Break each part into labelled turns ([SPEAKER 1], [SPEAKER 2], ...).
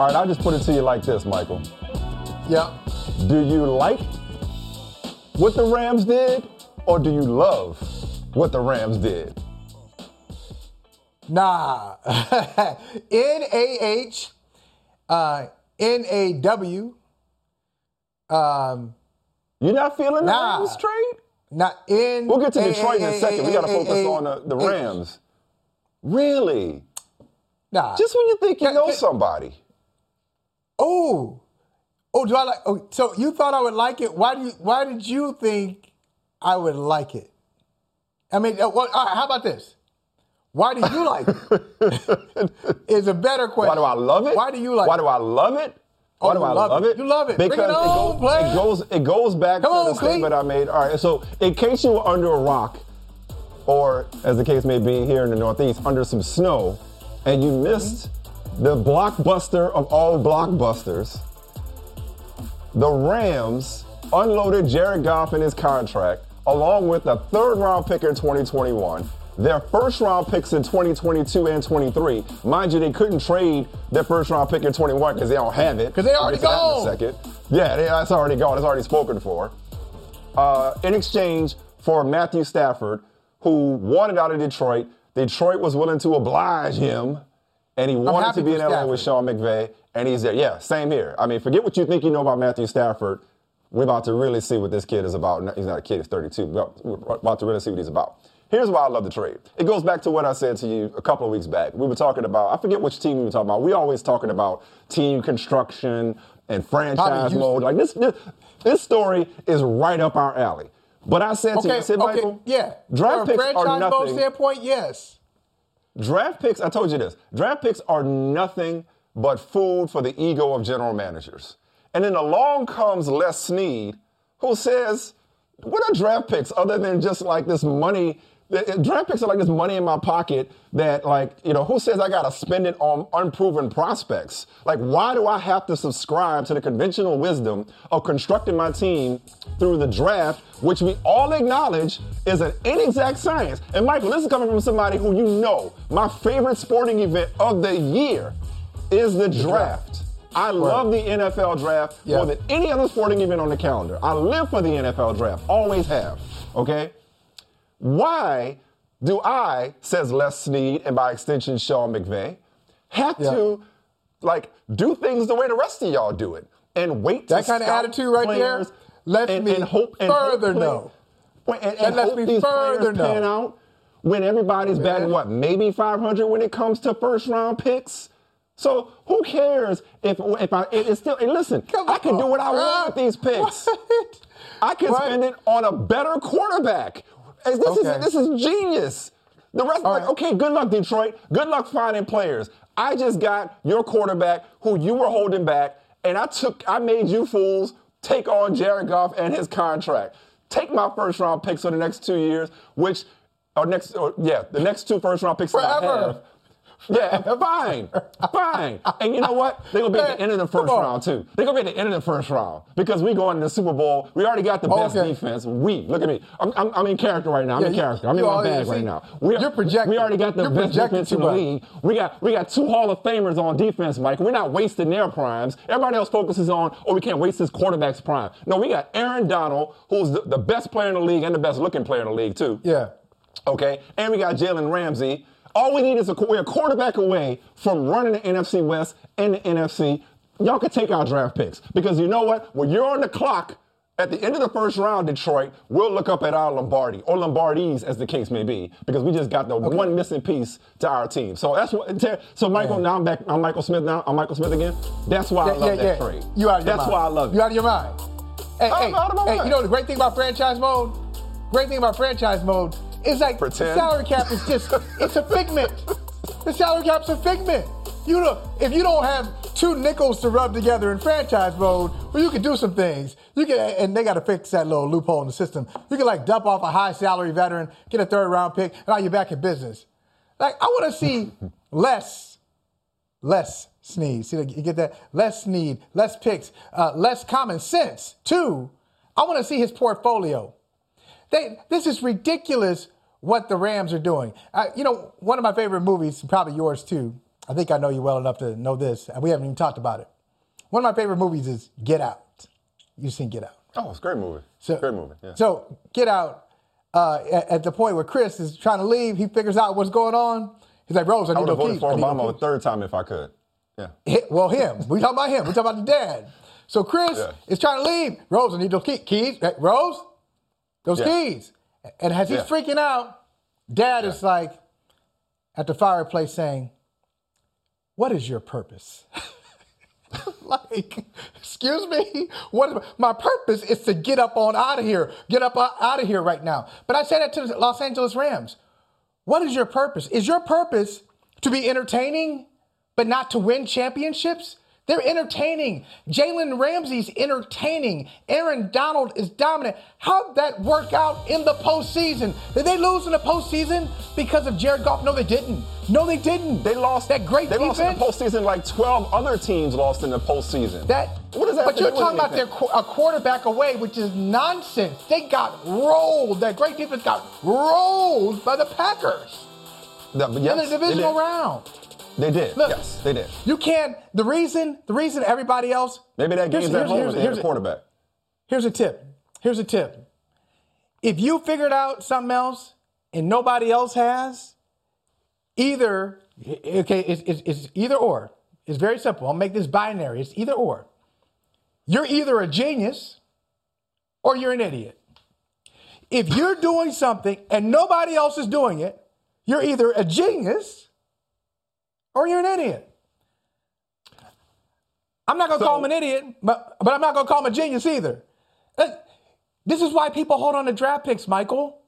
[SPEAKER 1] All right, I'll just put it to you like this, Michael.
[SPEAKER 2] Yeah.
[SPEAKER 1] Do you like what the Rams did, or do you love what the Rams did?
[SPEAKER 2] Nah. N A H uh, N A W. Um,
[SPEAKER 1] You're not feeling the
[SPEAKER 2] Nah.
[SPEAKER 1] Rams trade?
[SPEAKER 2] not in.
[SPEAKER 1] We'll get to Detroit in a second. We got to focus on the, the Rams. Really?
[SPEAKER 2] Nah.
[SPEAKER 1] Just when you think you know somebody.
[SPEAKER 2] Oh, oh, do I like? Oh, so you thought I would like it? Why do you? Why did you think I would like it? I mean, uh, right, how about this? Why do you like it? Is a better question.
[SPEAKER 1] Why do I love it?
[SPEAKER 2] Why do you like
[SPEAKER 1] Why
[SPEAKER 2] it?
[SPEAKER 1] do I love it? Why
[SPEAKER 2] Oh,
[SPEAKER 1] do I
[SPEAKER 2] love
[SPEAKER 1] love
[SPEAKER 2] it.
[SPEAKER 1] it?
[SPEAKER 2] You love it. Bring it
[SPEAKER 1] Because
[SPEAKER 2] on,
[SPEAKER 1] goes, it goes it goes back
[SPEAKER 2] Come
[SPEAKER 1] to
[SPEAKER 2] on,
[SPEAKER 1] the statement I made. All right, so in case you were under a rock, or as the case may be here in the Northeast, under some snow, and you missed the blockbuster of all blockbusters, the Rams unloaded Jared Goff in his contract, along with a third round pick in 2021. Their first round picks in 2022 and 23. Mind you, they couldn't trade their first round pick in 21 because they don't have it.
[SPEAKER 2] Because they already
[SPEAKER 1] We'll get to that in
[SPEAKER 2] gone.
[SPEAKER 1] a second. Yeah, they, that's already gone. It's already spoken for. Uh, in exchange for Matthew Stafford, who wanted out of Detroit. Detroit was willing to oblige him, and he wanted to be in LA with Sean McVay, and he's there. Yeah, same here. I mean, forget what you think you know about Matthew Stafford. We're about to really see what this kid is about. He's not a kid, he's 32. We're about to really see what he's about. Here's why I love the trade. It goes back to what I said to you a couple of weeks back. We were talking about, I forget which team we were talking about. We always talking about team construction and franchise mode. Like this, this, this story is right up our alley. But I said to you, I
[SPEAKER 2] Okay,
[SPEAKER 1] said,
[SPEAKER 2] okay,
[SPEAKER 1] Michael,
[SPEAKER 2] yeah.
[SPEAKER 1] draft
[SPEAKER 2] From
[SPEAKER 1] picks are
[SPEAKER 2] franchise mode
[SPEAKER 1] nothing.
[SPEAKER 2] standpoint, yes.
[SPEAKER 1] Draft picks, I told you this. Draft picks are nothing but food for the ego of general managers. And then along comes Les Snead, who says, What are draft picks other than just like this money? The- Draft picks are like this money in my pocket that, like, you know, who says I got to spend it on unproven prospects? Like, why do I have to subscribe to the conventional wisdom of constructing my team through the draft, which we all acknowledge is an inexact science? And Michael, this is coming from somebody who you know, my favorite sporting event of the year is the draft. I love the NFL draft
[SPEAKER 2] Yeah.
[SPEAKER 1] more than any other sporting event on the calendar. I live for the NFL draft, always have. Okay? Why do I, says Les Snead, and by extension Sean McVay, have
[SPEAKER 2] Yeah.
[SPEAKER 1] to like do things the way the rest of y'all do it and wait to
[SPEAKER 2] That kind of attitude right there lets
[SPEAKER 1] and,
[SPEAKER 2] me
[SPEAKER 1] and hope and hope
[SPEAKER 2] further
[SPEAKER 1] play-
[SPEAKER 2] know.
[SPEAKER 1] Wait, and,
[SPEAKER 2] That
[SPEAKER 1] and
[SPEAKER 2] lets me further
[SPEAKER 1] players pan
[SPEAKER 2] know.
[SPEAKER 1] out when everybody's oh, batting what maybe 500 when it comes to first round picks. So who cares if if I it- it's still and listen
[SPEAKER 2] Come
[SPEAKER 1] I can do what I want with these picks.
[SPEAKER 2] What?
[SPEAKER 1] I can
[SPEAKER 2] What?
[SPEAKER 1] spend it on a better quarterback. This
[SPEAKER 2] Okay.
[SPEAKER 1] is this is genius. The rest,
[SPEAKER 2] All
[SPEAKER 1] like,
[SPEAKER 2] right.
[SPEAKER 1] okay, good luck, Detroit. Good luck finding players. I just got your quarterback who you were holding back, and I took, I made you fools take on Jared Goff and his contract. Take my first round picks for the next two years, which, or next, or, yeah, the next two first round picks that I
[SPEAKER 2] Forever.
[SPEAKER 1] Yeah, fine, fine. And you know what? They're gonna be at the end of the first round too. They're gonna be at the end of the first round because we going to the Super Bowl. We already got the oh, best
[SPEAKER 2] Okay.
[SPEAKER 1] defense. We look at me. I'm, I'm, I'm in character right now. I'm
[SPEAKER 2] Yeah,
[SPEAKER 1] in character. I'm in my bag
[SPEAKER 2] see,
[SPEAKER 1] right now. We
[SPEAKER 2] you're projecting.
[SPEAKER 1] We already got the
[SPEAKER 2] You're
[SPEAKER 1] best defense in the league. We got we got two Hall of Famers on defense, Mike. We're not wasting their primes. Everybody else focuses on, oh, we can't waste this quarterback's prime. No, we got Aaron Donald, who's the, the best player in the league and the best looking player in the league too.
[SPEAKER 2] Yeah.
[SPEAKER 1] Okay, and we got Jalen Ramsey. All we need is a we're a quarterback away from running the NFC West and the NFC. Y'all can take our draft picks because you know what? When you're on the clock at the end of the first round, Detroit, we'll look up at our Lombardi or Lombardis, as the case may be, because we just got the one missing piece to our team. So that's what. So Michael, now I'm back. I'm Michael Smith. Now I'm Michael Smith again. That's why I love that trade.
[SPEAKER 2] You out of your mind.
[SPEAKER 1] That's
[SPEAKER 2] mind.
[SPEAKER 1] why I love it.
[SPEAKER 2] You out of your mind. Hey,
[SPEAKER 1] I'm
[SPEAKER 2] hey,
[SPEAKER 1] out of my
[SPEAKER 2] hey,
[SPEAKER 1] mind.
[SPEAKER 2] you know the great thing about franchise mode? Great thing about franchise mode is like
[SPEAKER 1] Pretend.
[SPEAKER 2] the salary cap is just it's a figment. The salary cap's a figment. You know, if you don't have two nickels to rub together in franchise mode, well, you can do some things. You can, and they got to fix that little loophole in the system. You can like dump off a high salary veteran, get a third round pick, and now you're back in business. Like I want to see less less sneeze. See, you get that? Less Snead, less picks, uh, less common sense, too. I want to see his portfolio. They, this is ridiculous what the Rams are doing. Uh, you know, one of my favorite movies, probably yours too. I think I know you well enough to know this, and we haven't even talked about it. One of my favorite movies is Get Out. You've seen Get Out.
[SPEAKER 1] Oh, it's a great movie.
[SPEAKER 2] So,
[SPEAKER 1] great movie. Yeah.
[SPEAKER 2] So Get Out. Uh, at, at the point where Chris is trying to leave, he figures out what's going on. He's like, Rose, I
[SPEAKER 1] I
[SPEAKER 2] need
[SPEAKER 1] would have voted
[SPEAKER 2] keys.
[SPEAKER 1] for
[SPEAKER 2] I
[SPEAKER 1] Obama a third time if I could. Yeah.
[SPEAKER 2] Well, him. We talking about him. We talking about the dad. So Chris
[SPEAKER 1] Yeah.
[SPEAKER 2] is trying to leave. Rose, I need those key- keys. Hey, Rose, those
[SPEAKER 1] Yeah.
[SPEAKER 2] keys. And as he's
[SPEAKER 1] Yeah.
[SPEAKER 2] freaking out, dad is like at the fireplace saying, "What is your purpose?" like, excuse me, what? My purpose is to get up on out of here. Get up out of here right now. But I say that to the Los Angeles Rams. What is your purpose? Is your purpose to be entertaining, but not to win championships? They're entertaining. Jalen Ramsey's entertaining. Aaron Donald is dominant. How'd that work out in the postseason? Did they lose in the postseason because of Jared Goff? No, they didn't. No, they didn't.
[SPEAKER 1] They lost
[SPEAKER 2] that great
[SPEAKER 1] They
[SPEAKER 2] defense.
[SPEAKER 1] lost in the postseason like 12 other teams lost in the postseason.
[SPEAKER 2] That
[SPEAKER 1] what does that
[SPEAKER 2] But you're talking about their a quarterback away, which is nonsense. They got rolled. That great defense got rolled by the Packers
[SPEAKER 1] The- yes,
[SPEAKER 2] in the divisional round.
[SPEAKER 1] They did.
[SPEAKER 2] Look,
[SPEAKER 1] yes, they did.
[SPEAKER 2] You can't. The reason. The reason everybody else.
[SPEAKER 1] Maybe that
[SPEAKER 2] Here's-
[SPEAKER 1] game's at
[SPEAKER 2] here's-
[SPEAKER 1] home
[SPEAKER 2] here's- here's
[SPEAKER 1] a
[SPEAKER 2] a-
[SPEAKER 1] quarterback.
[SPEAKER 2] Here's a tip. Here's a tip. If you figured out something else and nobody else has, either okay, it's, it's, it's either or. It's very simple. I'll make this binary. It's either or. You're either a genius or you're an idiot. If you're doing something and nobody else is doing it, you're either a genius or you're an idiot. I'm not gonna
[SPEAKER 1] So-
[SPEAKER 2] call him an idiot, but, but I'm not gonna call him a genius either. Uh, This is why people hold on to draft picks, Michael,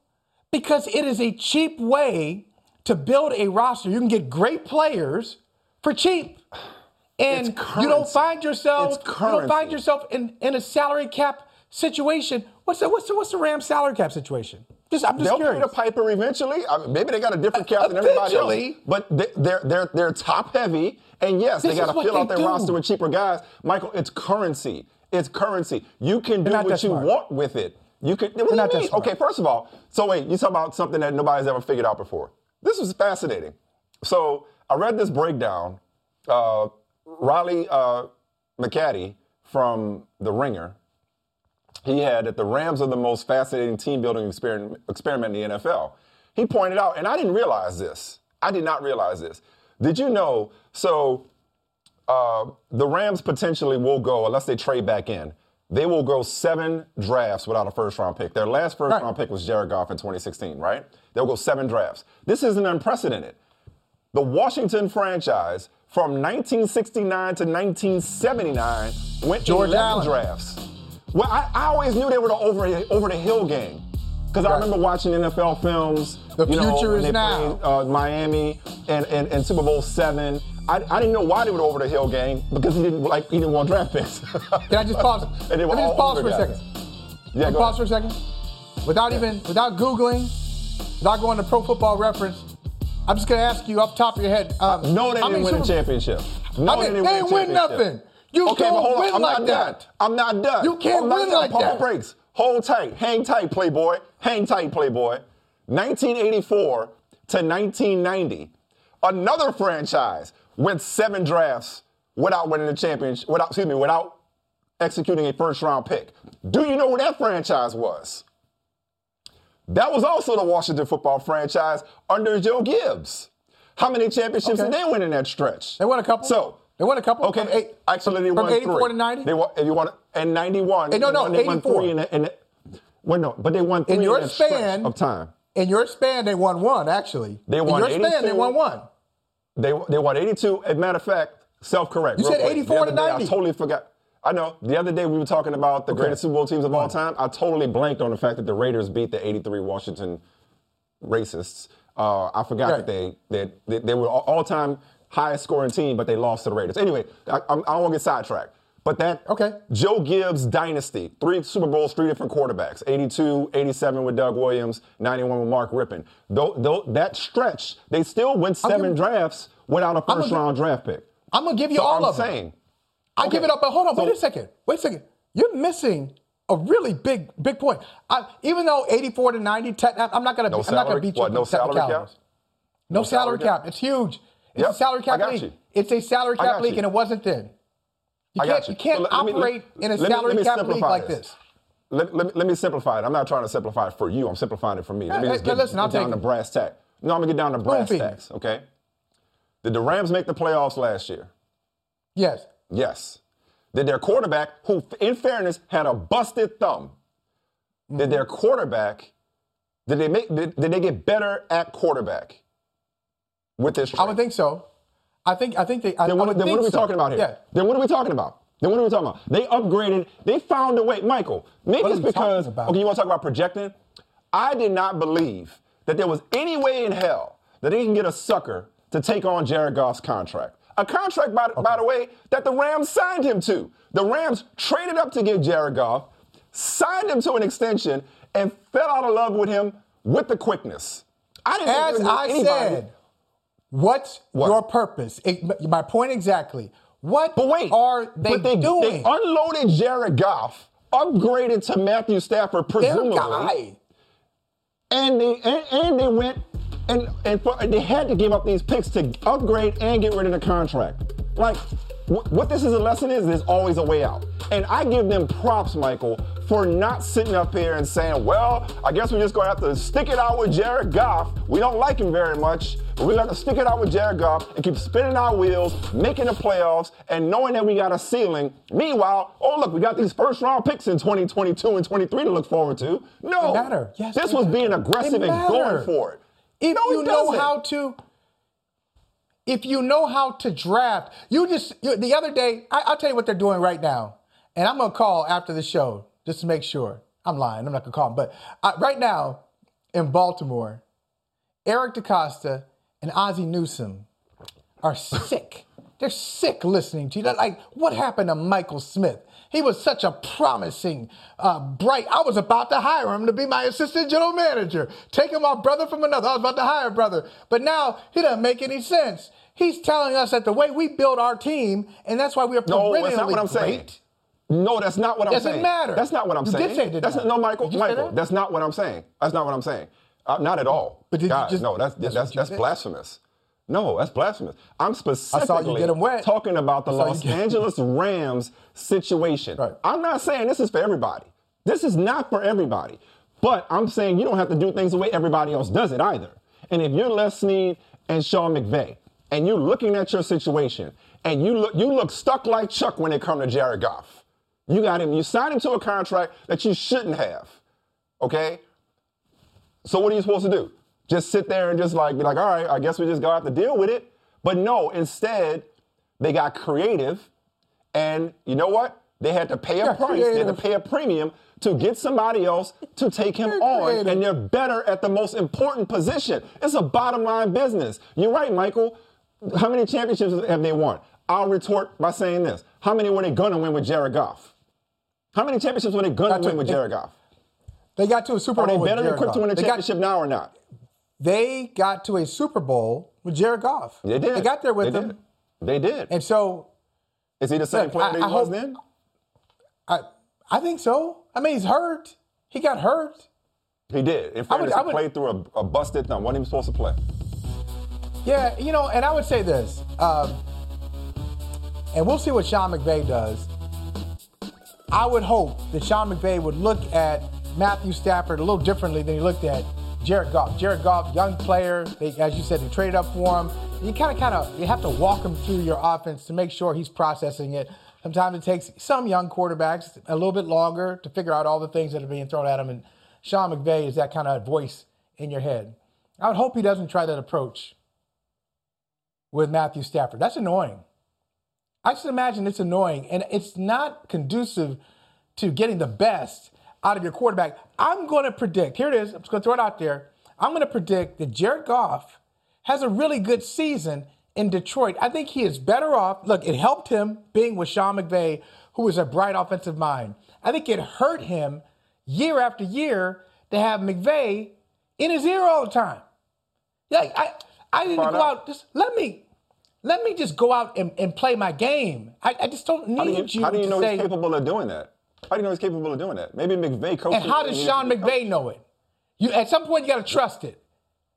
[SPEAKER 2] because it is a cheap way to build a roster. You can get great players for cheap. And you don't find yourself you don't find yourself in, in a salary cap situation. What's the what's the what's the Ram salary cap situation? Just I'm just
[SPEAKER 1] They'll pay
[SPEAKER 2] curious.
[SPEAKER 1] the piper eventually. I mean, maybe they got a different cap than everybody else. But they, they're they're they're top heavy, and yes,
[SPEAKER 2] This
[SPEAKER 1] they got to fill out their
[SPEAKER 2] do.
[SPEAKER 1] roster with cheaper guys. Michael, it's currency. It's currency. You can do what you
[SPEAKER 2] smart.
[SPEAKER 1] want with it. You can. What
[SPEAKER 2] not
[SPEAKER 1] mean? Okay, first of all, so wait, you talk about something that nobody's ever figured out before. This was fascinating. So I read this breakdown. Uh, Riley uh, McAtee from The Ringer he had that the Rams are the most fascinating team building experiment, experiment in the NFL. He pointed out, and I didn't realize this. I did not realize this. Did you know? So uh, the Rams potentially will go, unless they trade back in, they will go seven drafts without a first round pick. Their last first
[SPEAKER 2] Right.
[SPEAKER 1] round pick was Jared Goff in 2016, right? They'll go seven drafts. This isn't unprecedented. The Washington franchise from 1969 to 1979 went
[SPEAKER 2] George
[SPEAKER 1] 11
[SPEAKER 2] Allen.
[SPEAKER 1] drafts. Well, I, I always knew they were the over, over the hill gang. Because I remember watching NFL films.
[SPEAKER 2] The
[SPEAKER 1] you know,
[SPEAKER 2] future is
[SPEAKER 1] they
[SPEAKER 2] now.
[SPEAKER 1] played, uh, Miami and, and, and Super Bowl seven. I, I didn't know why they were the over the hill game because he didn't like he didn't want draft picks.
[SPEAKER 2] Can I just pause?
[SPEAKER 1] And they were
[SPEAKER 2] Let me just pause for a second.
[SPEAKER 1] yeah,
[SPEAKER 2] Can
[SPEAKER 1] go
[SPEAKER 2] pause
[SPEAKER 1] ahead.
[SPEAKER 2] for a second? Without even without Googling, without going to Pro Football Reference, I'm just gonna ask you off the top of your head. Um,
[SPEAKER 1] No, they didn't win a championship. No,
[SPEAKER 2] I mean,
[SPEAKER 1] didn't
[SPEAKER 2] they
[SPEAKER 1] a
[SPEAKER 2] ain't win nothing. You
[SPEAKER 1] okay,
[SPEAKER 2] don't
[SPEAKER 1] but hold
[SPEAKER 2] win
[SPEAKER 1] on. I'm
[SPEAKER 2] like
[SPEAKER 1] not
[SPEAKER 2] that.
[SPEAKER 1] done. I'm not done.
[SPEAKER 2] You can't
[SPEAKER 1] I'm
[SPEAKER 2] win like
[SPEAKER 1] Pump
[SPEAKER 2] that.
[SPEAKER 1] Breaks. Hold tight. Hang tight, Playboy. Hang tight, Playboy. 1984 to 1990, another franchise went seven drafts without winning the championship. Without, excuse me, without executing a first round pick. Do you know who that franchise was? That was also the Washington football franchise under Joe Gibbs. How many championships
[SPEAKER 2] Okay.
[SPEAKER 1] did they win in that stretch?
[SPEAKER 2] They won a couple.
[SPEAKER 1] So
[SPEAKER 2] They won a couple
[SPEAKER 1] Okay,
[SPEAKER 2] eight-
[SPEAKER 1] actually, they
[SPEAKER 2] from
[SPEAKER 1] won
[SPEAKER 2] 84
[SPEAKER 1] three.
[SPEAKER 2] to 90?
[SPEAKER 1] They won. If you want, in '91.
[SPEAKER 2] Hey, no,
[SPEAKER 1] they
[SPEAKER 2] no,
[SPEAKER 1] won, they won
[SPEAKER 2] 84.
[SPEAKER 1] three in, the, in the, well, no, but they won three
[SPEAKER 2] In your
[SPEAKER 1] stretch
[SPEAKER 2] span-
[SPEAKER 1] of time.
[SPEAKER 2] In your span, they won one. Actually,
[SPEAKER 1] They won
[SPEAKER 2] In
[SPEAKER 1] won
[SPEAKER 2] your span, they
[SPEAKER 1] 82.
[SPEAKER 2] won one.
[SPEAKER 1] They they won 82. As a matter of fact, self-correct.
[SPEAKER 2] You said
[SPEAKER 1] quick.
[SPEAKER 2] 84
[SPEAKER 1] The other
[SPEAKER 2] to
[SPEAKER 1] day,
[SPEAKER 2] 90.
[SPEAKER 1] I totally forgot. I know. The other day we were talking about the
[SPEAKER 2] Okay.
[SPEAKER 1] greatest Super Bowl teams of all time. I totally blanked on the fact that the Raiders beat the 83 Washington racists. Uh, I forgot
[SPEAKER 2] Right.
[SPEAKER 1] that they, that they they were all- all-time highest scoring team, but they lost to the Raiders. Anyway, I, I don't want to get sidetracked. But that
[SPEAKER 2] Okay.
[SPEAKER 1] Joe Gibbs dynasty, three Super Bowls, three different quarterbacks, 82, 87 with Doug Williams, 91 with Mark Rypien. Though, though, that stretch, they still went seven
[SPEAKER 2] give-
[SPEAKER 1] drafts without a first
[SPEAKER 2] give-
[SPEAKER 1] round draft pick.
[SPEAKER 2] I'm gonna give you
[SPEAKER 1] So
[SPEAKER 2] all
[SPEAKER 1] I'm
[SPEAKER 2] of them.
[SPEAKER 1] saying,
[SPEAKER 2] I
[SPEAKER 1] okay.
[SPEAKER 2] give it up, but hold on.
[SPEAKER 1] So-
[SPEAKER 2] wait a second. Wait a second. You're missing a really big, big point. I, even though 84 to 90, I'm not gonna.
[SPEAKER 1] No
[SPEAKER 2] be, I'm not gonna
[SPEAKER 1] salary-
[SPEAKER 2] beat you
[SPEAKER 1] what, no salary cap?
[SPEAKER 2] technicalities. No, salary cap. It's huge. It's
[SPEAKER 1] Yep,
[SPEAKER 2] a salary cap
[SPEAKER 1] I got
[SPEAKER 2] league.
[SPEAKER 1] you.
[SPEAKER 2] It's a salary cap league,
[SPEAKER 1] you.
[SPEAKER 2] and it wasn't then. You
[SPEAKER 1] I
[SPEAKER 2] can't.
[SPEAKER 1] you.
[SPEAKER 2] You can't
[SPEAKER 1] So let- let me-
[SPEAKER 2] operate in a
[SPEAKER 1] let me- let
[SPEAKER 2] salary
[SPEAKER 1] me
[SPEAKER 2] cap league
[SPEAKER 1] simplify
[SPEAKER 2] like
[SPEAKER 1] this.
[SPEAKER 2] this.
[SPEAKER 1] Let, let, me, let me simplify it. I'm not trying to simplify it for you. I'm simplifying it for me. Let me just
[SPEAKER 2] hey,
[SPEAKER 1] get,
[SPEAKER 2] listen, I'll
[SPEAKER 1] get down to brass tack. No, I'm gonna get down to brass
[SPEAKER 2] feed
[SPEAKER 1] tacks. Okay. Did the Rams make the playoffs last year?
[SPEAKER 2] Yes.
[SPEAKER 1] Yes. Did their quarterback, who in fairness had a busted thumb, did mm-hmm. their quarterback, did they make did, did they get better at quarterback with this?
[SPEAKER 2] I
[SPEAKER 1] trade?
[SPEAKER 2] would think so. I think. I think they. I,
[SPEAKER 1] Then
[SPEAKER 2] I
[SPEAKER 1] what, then what are we
[SPEAKER 2] so.
[SPEAKER 1] talking about here?
[SPEAKER 2] Yeah.
[SPEAKER 1] Then what are we talking about? Then what are we talking about? They upgraded. They found a way. Michael, maybe
[SPEAKER 2] What
[SPEAKER 1] it's because. Okay, you want to talk about projecting? I did not believe that there was any way in hell that they can get a sucker to take on Jared Goff's contract. A contract, by, by the way, that the Rams signed him to. The Rams traded up to get Jared Goff, signed him to an extension, and fell out of love with him with the quickness. I didn't think
[SPEAKER 2] As
[SPEAKER 1] there was
[SPEAKER 2] I
[SPEAKER 1] anybody-
[SPEAKER 2] said, what's
[SPEAKER 1] What?
[SPEAKER 2] your purpose? It- my point exactly. What
[SPEAKER 1] But wait,
[SPEAKER 2] are they,
[SPEAKER 1] but they
[SPEAKER 2] doing?
[SPEAKER 1] They unloaded Jared Goff, upgraded to Matthew Stafford, presumably,
[SPEAKER 2] guy.
[SPEAKER 1] and they and, and they went and and, for, and they had to give up these picks to upgrade and get rid of the contract. Like wh- what this is a lesson is, there's always a way out. And I give them props, Michael, for not sitting up here and saying, well, I guess we're just going to have to stick it out with Jared Goff. We don't like him very much, but we're going to stick it out with Jared Goff and keep spinning our wheels, making the playoffs, and knowing that we got a ceiling. Meanwhile, oh, look, we got these first round picks in 2022 and 23 to look forward to. No.
[SPEAKER 2] They matter. Yes,
[SPEAKER 1] this was
[SPEAKER 2] matter.
[SPEAKER 1] being aggressive and going for it.
[SPEAKER 2] If
[SPEAKER 1] No,
[SPEAKER 2] you know how to, if you know how to draft, you just you, the other day. I, I'll tell you what they're doing right now, and I'm gonna call after the show just to make sure. I'm lying. I'm not gonna call him, but uh, right now in Baltimore, Eric DeCosta and Ozzie Newsome are sick. They're sick listening to you. They're like, what happened to Michael Smith? He was such a promising, uh, bright. I was about to hire him to be my assistant general manager, taking my brother from another. I was about to hire a brother, but now he doesn't make any sense. He's telling us that the way we build our team, and that's why we are
[SPEAKER 1] No,
[SPEAKER 2] perennially
[SPEAKER 1] that's not what I'm saying. No, that's not what I'm
[SPEAKER 2] Doesn't
[SPEAKER 1] saying.
[SPEAKER 2] matter.
[SPEAKER 1] That's not what I'm
[SPEAKER 2] You
[SPEAKER 1] saying.
[SPEAKER 2] did say
[SPEAKER 1] that's
[SPEAKER 2] not.
[SPEAKER 1] no, Michael.
[SPEAKER 2] Did you say
[SPEAKER 1] Michael,
[SPEAKER 2] that?
[SPEAKER 1] that's not what I'm saying. That's not what I'm saying. Uh, not at all.
[SPEAKER 2] But did you just-
[SPEAKER 1] no, that's
[SPEAKER 2] that's
[SPEAKER 1] that's that's blasphemous. No, that's blasphemous. I'm
[SPEAKER 2] saw you
[SPEAKER 1] specifically
[SPEAKER 2] get 'em wet.
[SPEAKER 1] talking about the
[SPEAKER 2] I saw you
[SPEAKER 1] Los Angeles Rams situation.
[SPEAKER 2] Right.
[SPEAKER 1] I'm not saying this is for everybody. This is not for everybody. But I'm saying you don't have to do things the way everybody else does it either. And if you're Les Snead and Sean McVay, and you're looking at your situation, and you look you look stuck like Chuck when it come to Jared Goff. You got him. You signed him to a contract that you shouldn't have. Okay. So what are you supposed to do? Just sit there and just like be like, all right, I guess we just gonna have to deal with it. But no, instead, they got creative, and you know what? They had to pay a price. They had to pay a premium to get somebody else to take him
[SPEAKER 2] They're
[SPEAKER 1] on,
[SPEAKER 2] creative.
[SPEAKER 1] and they're better at the most important position. It's a bottom line business. You're right, Michael. How many championships have they won? I'll retort by saying this: How many were they gonna win with Jared Goff? How many championships were they gonna win with Jared Goff?
[SPEAKER 2] They got to a Super
[SPEAKER 1] Are they
[SPEAKER 2] Bowl with
[SPEAKER 1] better
[SPEAKER 2] Jared
[SPEAKER 1] equipped to win a
[SPEAKER 2] They got-
[SPEAKER 1] championship now or not?
[SPEAKER 2] they got to a Super Bowl with Jared Goff.
[SPEAKER 1] They did.
[SPEAKER 2] They got there with
[SPEAKER 1] they
[SPEAKER 2] him.
[SPEAKER 1] Did. They did.
[SPEAKER 2] And so
[SPEAKER 1] Is he the same
[SPEAKER 2] Look,
[SPEAKER 1] player
[SPEAKER 2] I-
[SPEAKER 1] that he
[SPEAKER 2] I
[SPEAKER 1] was
[SPEAKER 2] hope-
[SPEAKER 1] then?
[SPEAKER 2] I I think so. I mean, he's hurt. He got hurt.
[SPEAKER 1] He did. In
[SPEAKER 2] I would-
[SPEAKER 1] fairness,
[SPEAKER 2] I
[SPEAKER 1] he
[SPEAKER 2] would-
[SPEAKER 1] played through a, a busted thumb. Wasn't even supposed to play.
[SPEAKER 2] Yeah, you know, and I would say this, um, and we'll see what Sean McVay does. I would hope that Sean McVay would look at Matthew Stafford a little differently than he looked at Jared Goff. Jared Goff, young player, they, as you said, they traded up for him. You kind of, kind of, you have to walk him through your offense to make sure he's processing it. Sometimes it takes some young quarterbacks a little bit longer to figure out all the things that are being thrown at him. And Sean McVay is that kind of voice in your head. I would hope he doesn't try that approach with Matthew Stafford. That's annoying. I just imagine it's annoying and it's not conducive to getting the best out of your quarterback. I'm going to predict, here it is, I'm just going to throw it out there. I'm going to predict that Jared Goff has a really good season in Detroit. I think he is better off. Look, it helped him being with Sean McVay, who is a bright offensive mind. I think it hurt him year after year to have McVay in his ear all the time. Like I, I need to go
[SPEAKER 1] out.
[SPEAKER 2] Just let me, let me just go out and, and play my game. I, I just don't need
[SPEAKER 1] How do you,
[SPEAKER 2] you
[SPEAKER 1] how do you know
[SPEAKER 2] say.
[SPEAKER 1] he's capable of doing that? How do you know he's capable of doing that? Maybe McVay coached
[SPEAKER 2] and how does Sean. McVay know it? You at some point you got to trust it.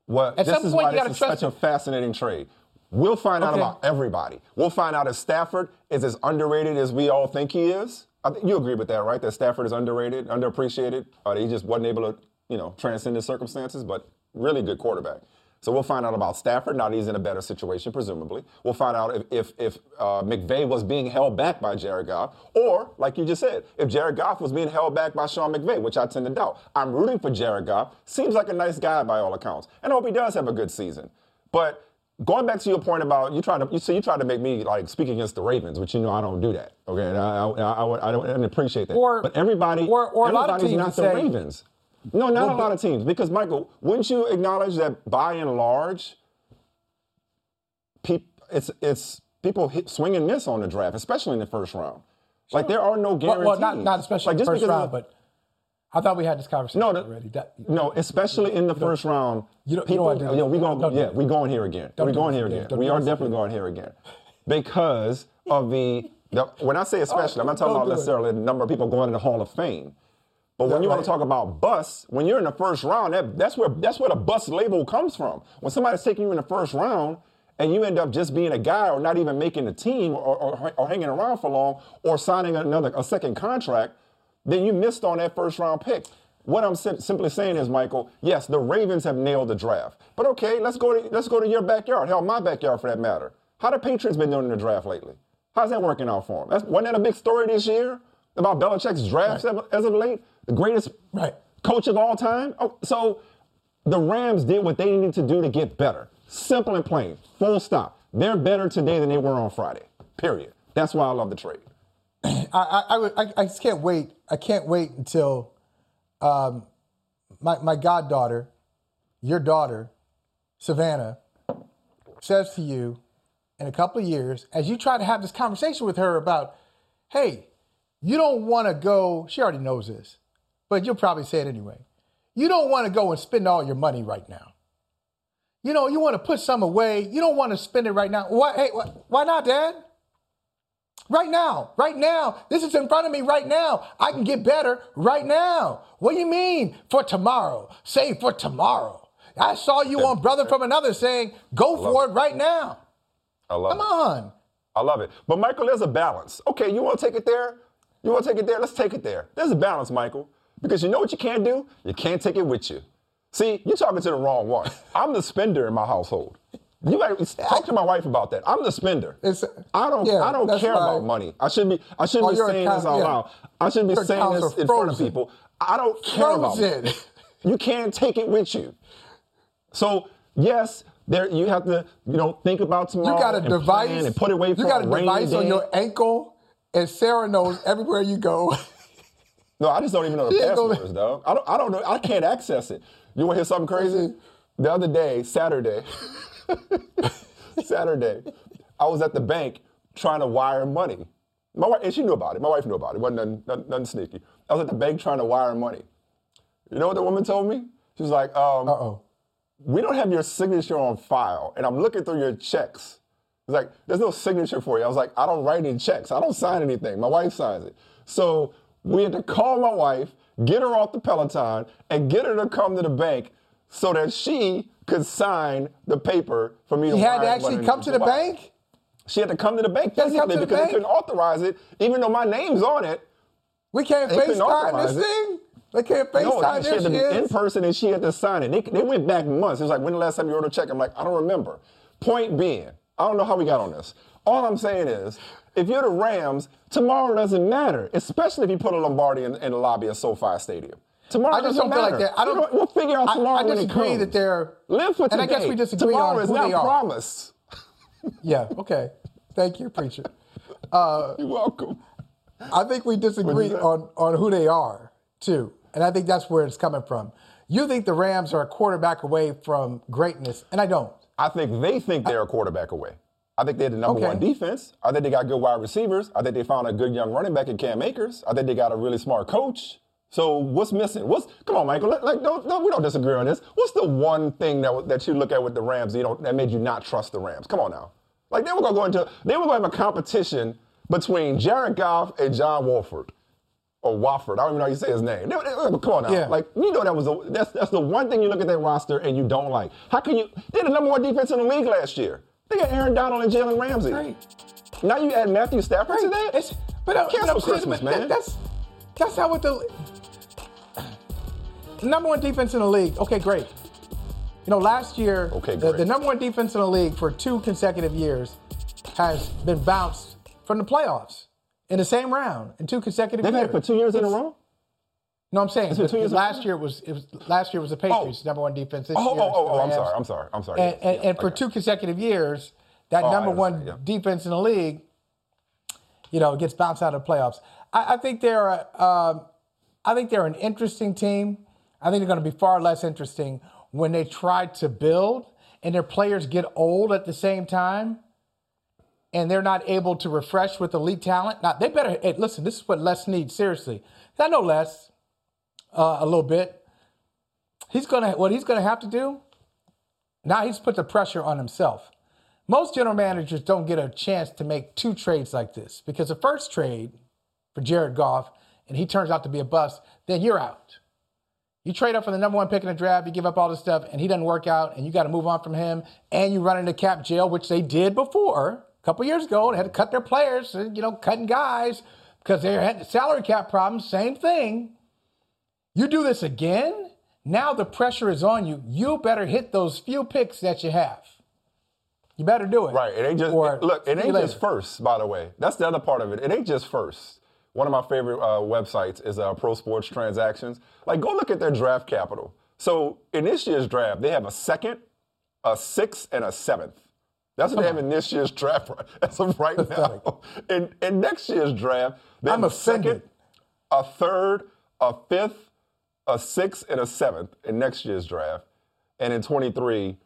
[SPEAKER 1] Well,
[SPEAKER 2] At
[SPEAKER 1] this
[SPEAKER 2] some
[SPEAKER 1] is
[SPEAKER 2] point,
[SPEAKER 1] why
[SPEAKER 2] you gotta
[SPEAKER 1] this is
[SPEAKER 2] trust
[SPEAKER 1] such a fascinating trade. We'll find out about everybody. We'll find out if Stafford is as underrated as we all think he is. I think you agree with that, right? That Stafford is underrated, underappreciated, or he just wasn't able to, you know, transcend his circumstances, but really good quarterback. So we'll find out about Stafford. Now he's in a better situation, presumably. We'll find out if if, if uh, McVay was being held back by Jared Goff, or like you just said, if Jared Goff was being held back by Sean McVay, which I tend to doubt. I'm rooting for Jared Goff. Seems like a nice guy by all accounts, and I hope he does have a good season. But going back to your point about you trying to you see you tried to make me like speak against the Ravens, which you know I don't do that. Okay, and I I, I, would- I don't I don't appreciate that.
[SPEAKER 2] Or-
[SPEAKER 1] but everybody
[SPEAKER 2] or- or a lot of
[SPEAKER 1] everybody's not the Ravens. No, not a lot of teams. Because Michael, wouldn't you acknowledge that by and large, peop, it's it's people hit, swing and miss on the draft, especially in the first round. Like there are no guarantees.
[SPEAKER 2] well, not not especially
[SPEAKER 1] like,
[SPEAKER 2] in the first round, but I thought we had this conversation
[SPEAKER 1] no, the-
[SPEAKER 2] already. That-
[SPEAKER 1] no, especially in the first round.
[SPEAKER 2] you don't- you
[SPEAKER 1] people,
[SPEAKER 2] don't wanna
[SPEAKER 1] yeah, we going, yeah, we going here again. We
[SPEAKER 2] do
[SPEAKER 1] going here again. We are definitely going here again because of the, the when I say oh, especially, I'm not talking about
[SPEAKER 2] do it.
[SPEAKER 1] necessarily the number of people going in the Hall of Fame. But when you want to talk about bus, when you're in the first round, that, that's where that's where the bus label comes from. When somebody's taking you in the first round and you end up just being a guy or not even making the team or, or, or hanging around for long or signing another a second contract, then you missed on that first round pick. What I'm sim- simply saying is, Michael, yes, the Ravens have nailed the draft. But okay, let's go to let's go to your backyard. Hell, my backyard for that matter. How the Patriots been doing in the draft lately? How's that working out for them? That's, wasn't that a big story this year about Belichick's drafts as, as of late? The greatest
[SPEAKER 2] Right.
[SPEAKER 1] coach of all time. Oh, so the Rams did what they needed to do to get better. Simple and plain. Full stop. They're better today than they were on Friday. Period. That's why I love the trade.
[SPEAKER 2] I, I, I, I, just can't wait. I can't wait until um, my, my goddaughter, your daughter, Savannah, says to you in a couple of years, as you try to have this conversation with her about, hey, you don't want to go, she already knows this, but you'll probably say it anyway. You don't want to go and spend all your money right now. You know, you want to put some away. You don't want to spend it right now. Why, hey, why, not, Dad? Right now, right now. This is in front of me right now. I can get better right now. What do you mean for tomorrow? Save for tomorrow. I saw you on Brother from Another saying, go for it right now.
[SPEAKER 1] I love
[SPEAKER 2] Come
[SPEAKER 1] it.
[SPEAKER 2] on.
[SPEAKER 1] I love it. But Michael, there's a balance. Okay, you want to take it there? You want to take it there? Let's take it there. There's a balance, Michael. Because you know what you can't do? You can't take it with you. See, you're talking to the wrong one. I'm the spender in my household. You might talk to my wife about that. I'm the spender.
[SPEAKER 2] It's-
[SPEAKER 1] I don't.
[SPEAKER 2] yeah,
[SPEAKER 1] I don't care about money. I shouldn't be. I shouldn't
[SPEAKER 2] Oh,
[SPEAKER 1] be saying
[SPEAKER 2] account-
[SPEAKER 1] this out
[SPEAKER 2] yeah.
[SPEAKER 1] loud. I shouldn't be
[SPEAKER 2] Your
[SPEAKER 1] saying this in front of people. I don't care about
[SPEAKER 2] Frozen.
[SPEAKER 1] money. You can't take it with you. So yes, there you have to. You know, think about tomorrow.
[SPEAKER 2] You got a
[SPEAKER 1] and
[SPEAKER 2] device.
[SPEAKER 1] and put it away for
[SPEAKER 2] you got a
[SPEAKER 1] rainy
[SPEAKER 2] device on your ankle, and Sarah knows everywhere you go.
[SPEAKER 1] No, I just don't even know the passwords, dog. I don't. I don't know. I can't access it. You want to hear something crazy? The other day, Saturday, Saturday, I was at the bank trying to wire money. My wife, and she knew about it. My wife knew about it. It wasn't nothing, nothing, nothing sneaky. I was at the bank trying to wire money. You know what the woman told me? She was like, um,
[SPEAKER 2] Uh oh.
[SPEAKER 1] we don't have your signature on file. And I'm looking through your checks. It's like, there's no signature for you. I was like, I don't write any checks. I don't sign anything. My wife signs it. So we had to call my wife, get her off the Peloton, and get her to come to the bank so that she could sign the paper for me to
[SPEAKER 2] You had to actually come to the
[SPEAKER 1] wire.
[SPEAKER 2] bank?
[SPEAKER 1] She had to come to the bank
[SPEAKER 2] had to come
[SPEAKER 1] physically
[SPEAKER 2] to the
[SPEAKER 1] because
[SPEAKER 2] bank?
[SPEAKER 1] they couldn't authorize it, even though my name's on it.
[SPEAKER 2] We can't FaceTime this
[SPEAKER 1] it.
[SPEAKER 2] thing? They can't
[SPEAKER 1] No,
[SPEAKER 2] FaceTime
[SPEAKER 1] she had
[SPEAKER 2] this
[SPEAKER 1] to be in person and she had to sign it. They, they went back months. It was like, when the last time you wrote a check? I'm like, I don't remember. Point being, I don't know how we got on this. All I'm saying is, if you're the Rams, tomorrow doesn't matter, especially if you put a Lombardi in, in the lobby of SoFi Stadium. Tomorrow
[SPEAKER 2] I just don't feel like that. I don't.
[SPEAKER 1] We'll figure out tomorrow
[SPEAKER 2] I,
[SPEAKER 1] it
[SPEAKER 2] disagree that they're
[SPEAKER 1] Live for
[SPEAKER 2] and
[SPEAKER 1] today.
[SPEAKER 2] I guess we disagree
[SPEAKER 1] tomorrow
[SPEAKER 2] on
[SPEAKER 1] is
[SPEAKER 2] who
[SPEAKER 1] not
[SPEAKER 2] they are.
[SPEAKER 1] promised.
[SPEAKER 2] Yeah. Okay. Thank you, preacher. Uh,
[SPEAKER 1] You're welcome.
[SPEAKER 2] I think we disagree on on who they are too, and I think that's where it's coming from. You think the Rams are a quarterback away from greatness, and I don't.
[SPEAKER 1] I think they think they're a quarterback away. I think they had the number
[SPEAKER 2] Okay.
[SPEAKER 1] one defense. I think they got good wide receivers. I think they found a good young running back in Cam Akers. I think they got a really smart coach. So what's missing? What's come on, Michael? Like, don't, don't we don't disagree on this. What's the one thing that that you look at with the Rams you know that made you not trust the Rams? Come on now. Like they were gonna go into they were gonna have a competition between Jared Goff and John Wolford. Or Wofford, I don't even know how you say his name. They- they- Come on now,
[SPEAKER 2] Yeah.
[SPEAKER 1] like you know that was the, that's that's the one thing you look at that roster and you don't like. How can you? They're the number one defense in the league last year. They got Aaron Donald and Jalen Ramsey.
[SPEAKER 2] Right.
[SPEAKER 1] Now you add Matthew Stafford to that.
[SPEAKER 2] It's, but, uh,
[SPEAKER 1] Cancel
[SPEAKER 2] but
[SPEAKER 1] Christmas,
[SPEAKER 2] but that-
[SPEAKER 1] man.
[SPEAKER 2] That's that's not what the number one defense in the league. Okay, great. You know, last year,
[SPEAKER 1] Okay,
[SPEAKER 2] the, the number one defense in the league for two consecutive years has been bounced from the playoffs in the same round in two consecutive
[SPEAKER 1] They've
[SPEAKER 2] years.
[SPEAKER 1] had it for two years in a row.
[SPEAKER 2] No, I'm saying
[SPEAKER 1] It's two years
[SPEAKER 2] last year was it was last year was the Patriots number one defense. This
[SPEAKER 1] Oh,
[SPEAKER 2] year
[SPEAKER 1] oh, oh, oh, I'm sorry. I'm sorry. I'm sorry.
[SPEAKER 2] And,
[SPEAKER 1] Yeah,
[SPEAKER 2] and,
[SPEAKER 1] yeah,
[SPEAKER 2] and for two consecutive years, that
[SPEAKER 1] Oh,
[SPEAKER 2] number one
[SPEAKER 1] understand,
[SPEAKER 2] defense in the league, you know, gets bounced out of the playoffs. I, I think they're, a, um, I think they're an interesting team. I think they're going to be far less interesting when they try to build and their players get old at the same time, and they're not able to refresh with elite talent. Now they better hey, listen. This is what Les needs seriously. I know Les uh, a little bit. He's gonna what he's gonna have to do now he's put the pressure on himself. Most general managers don't get a chance to make two trades like this because the first trade for Jared Goff and he turns out to be a bust, then you're out. You trade up for the number one pick in the draft, you give up all this stuff, and he doesn't work out, and you got to move on from him, and you run into cap jail, which they did before a couple years ago. They had to cut their players, you know, cutting guys because they had salary cap problems. Same thing. You do this again, now the pressure is on you. You better hit those few picks that you have. You better do it.
[SPEAKER 1] Right. It ain't just
[SPEAKER 2] Or
[SPEAKER 1] look. It ain't just first. By the way, that's the other part of it. It ain't just first. One of my favorite uh, websites is uh, Pro Sports Transactions. Like, go look at their draft capital. So in this year's draft, they have a second, a sixth, and a seventh. That's what they have in this year's draft as of right now. In, in next year's draft, they
[SPEAKER 2] I'm
[SPEAKER 1] have a second, a third, a fifth, a sixth, and a seventh in next year's draft. And in 23,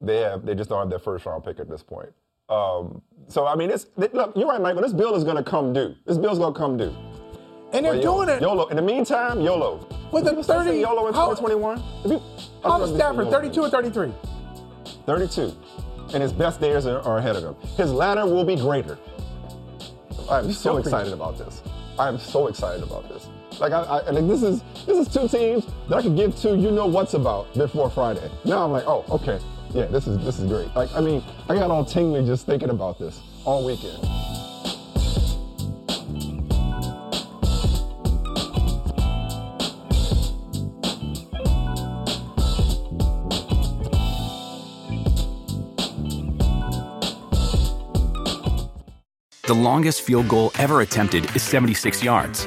[SPEAKER 1] they have they just don't have their first round pick at this point. Um, so I mean, it's look, you're right, Michael. This bill is going to come due. This bill's going to come due.
[SPEAKER 2] And they're
[SPEAKER 1] yo-
[SPEAKER 2] doing it.
[SPEAKER 1] YOLO. In the meantime, YOLO.
[SPEAKER 2] With the
[SPEAKER 1] People still say
[SPEAKER 2] 30
[SPEAKER 1] YOLO in 2021. If you- I
[SPEAKER 2] How
[SPEAKER 1] love
[SPEAKER 2] is
[SPEAKER 1] to say
[SPEAKER 2] Stafford? 32 or 33?
[SPEAKER 1] 32. And his best days are, are ahead of him. His ladder will be greater. I'm so excited about this. I am so excited about this. Like I, I like this is this is two teams that I could give to you know what's about before Friday. Now I'm like, oh, okay, yeah, this is this is great. Like I mean, I got all tingly just thinking about this all weekend.
[SPEAKER 3] The longest field goal ever attempted is 76 yards.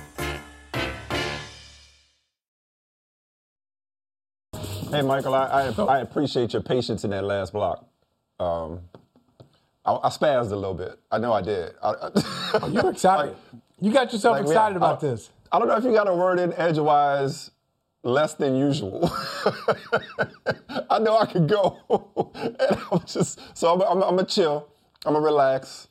[SPEAKER 1] Hey, Michael, I, I, I appreciate your patience in that last block. Um, I, I spazzed a little bit. I know I did. I,
[SPEAKER 2] oh, you excited. you got yourself like, excited about
[SPEAKER 1] I,
[SPEAKER 2] this.
[SPEAKER 1] I don't know if you got a word in edgewise less than usual. I know I could go. and I'm just, so I'm, I'm, I'm going to chill. I'm going to relax.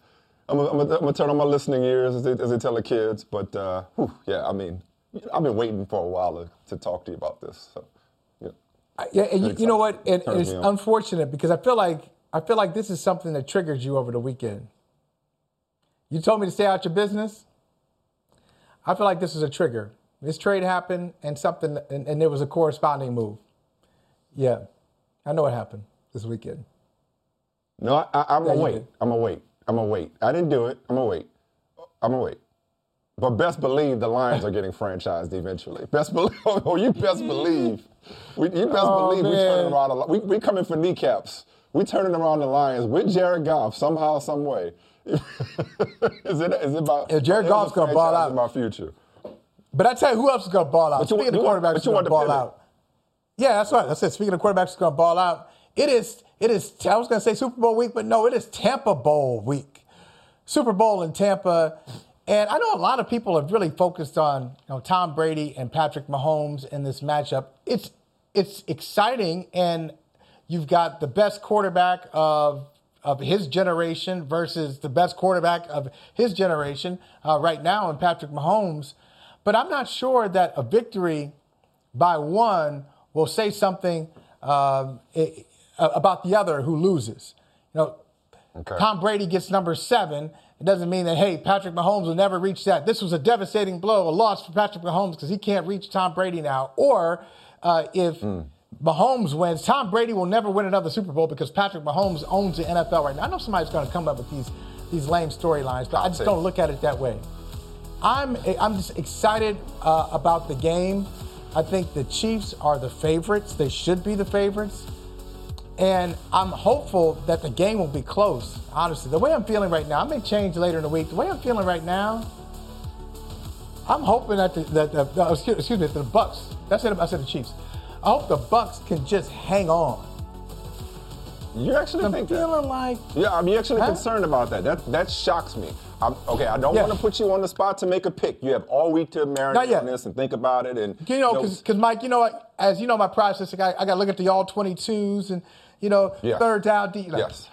[SPEAKER 1] I'm going to turn on my listening ears as they, as they tell the kids. But uh, whew, yeah, I mean, I've been waiting for a while to, to talk to you about this. So,
[SPEAKER 2] yeah. And you, you, know what? It, it's unfortunate because I feel like I feel like this is something that triggered you over the weekend. You told me to stay out your business. I feel like this is a trigger. This trade happened and something, and, and there was a corresponding move. Yeah, I know what happened this weekend.
[SPEAKER 1] No, I, am yeah, gonna wait. I'm gonna wait. I'm gonna wait. I didn't do it. I'm gonna wait. I'm gonna wait. But best believe the Lions are getting franchised eventually. Best believe. Oh, you best believe. We, you best oh, believe man. we turning around. We we coming for kneecaps. We turning around the Lions with Jared Goff somehow, some way. is it is it about?
[SPEAKER 2] If Jared Goff's gonna ball out
[SPEAKER 1] in my future.
[SPEAKER 2] But I tell you, who else is going to ball out? But you, speaking you, of quarterbacks, who's going to ball out. Yeah, that's right. That's it. Speaking of quarterbacks, going to ball out. It is. It is. I was going to say Super Bowl week, but no, it is Tampa Bowl week. Super Bowl in Tampa, and I know a lot of people have really focused on you know, Tom Brady and Patrick Mahomes in this matchup. It's it's exciting, and you've got the best quarterback of of his generation versus the best quarterback of his generation uh, right now in Patrick Mahomes. But I'm not sure that a victory by one will say something um, about the other who loses. You know, okay. Tom Brady gets number seven. It doesn't mean that, hey, Patrick Mahomes will never reach that. This was a devastating blow, a loss for Patrick Mahomes because he can't reach Tom Brady now. Or uh, if mm. Mahomes wins, Tom Brady will never win another Super Bowl because Patrick Mahomes owns the NFL right now. I know somebody's going to come up with these, these lame storylines, but I just don't look at it that way. I'm I'm just excited uh, about the game. I think the Chiefs are the favorites. They should be the favorites. And I'm hopeful that the game will be close. Honestly, the way I'm feeling right now, I may change later in the week. The way I'm feeling right now, I'm hoping that the, that the, excuse, excuse me, the Bucks. That's it. I said the Chiefs. I hope the Bucks can just hang on.
[SPEAKER 1] You actually
[SPEAKER 2] I'm
[SPEAKER 1] think
[SPEAKER 2] feeling
[SPEAKER 1] that?
[SPEAKER 2] like
[SPEAKER 1] yeah, I'm actually huh? concerned about that. That that shocks me. I'm, okay, I don't want to put you on the spot to make a pick. You have all week to marinate on this and think about it. And
[SPEAKER 2] you know, because you know, Mike, you know, as you know, my process, I, I got to look at the all 22s and you know, yeah. third down deep. Like,
[SPEAKER 1] yes.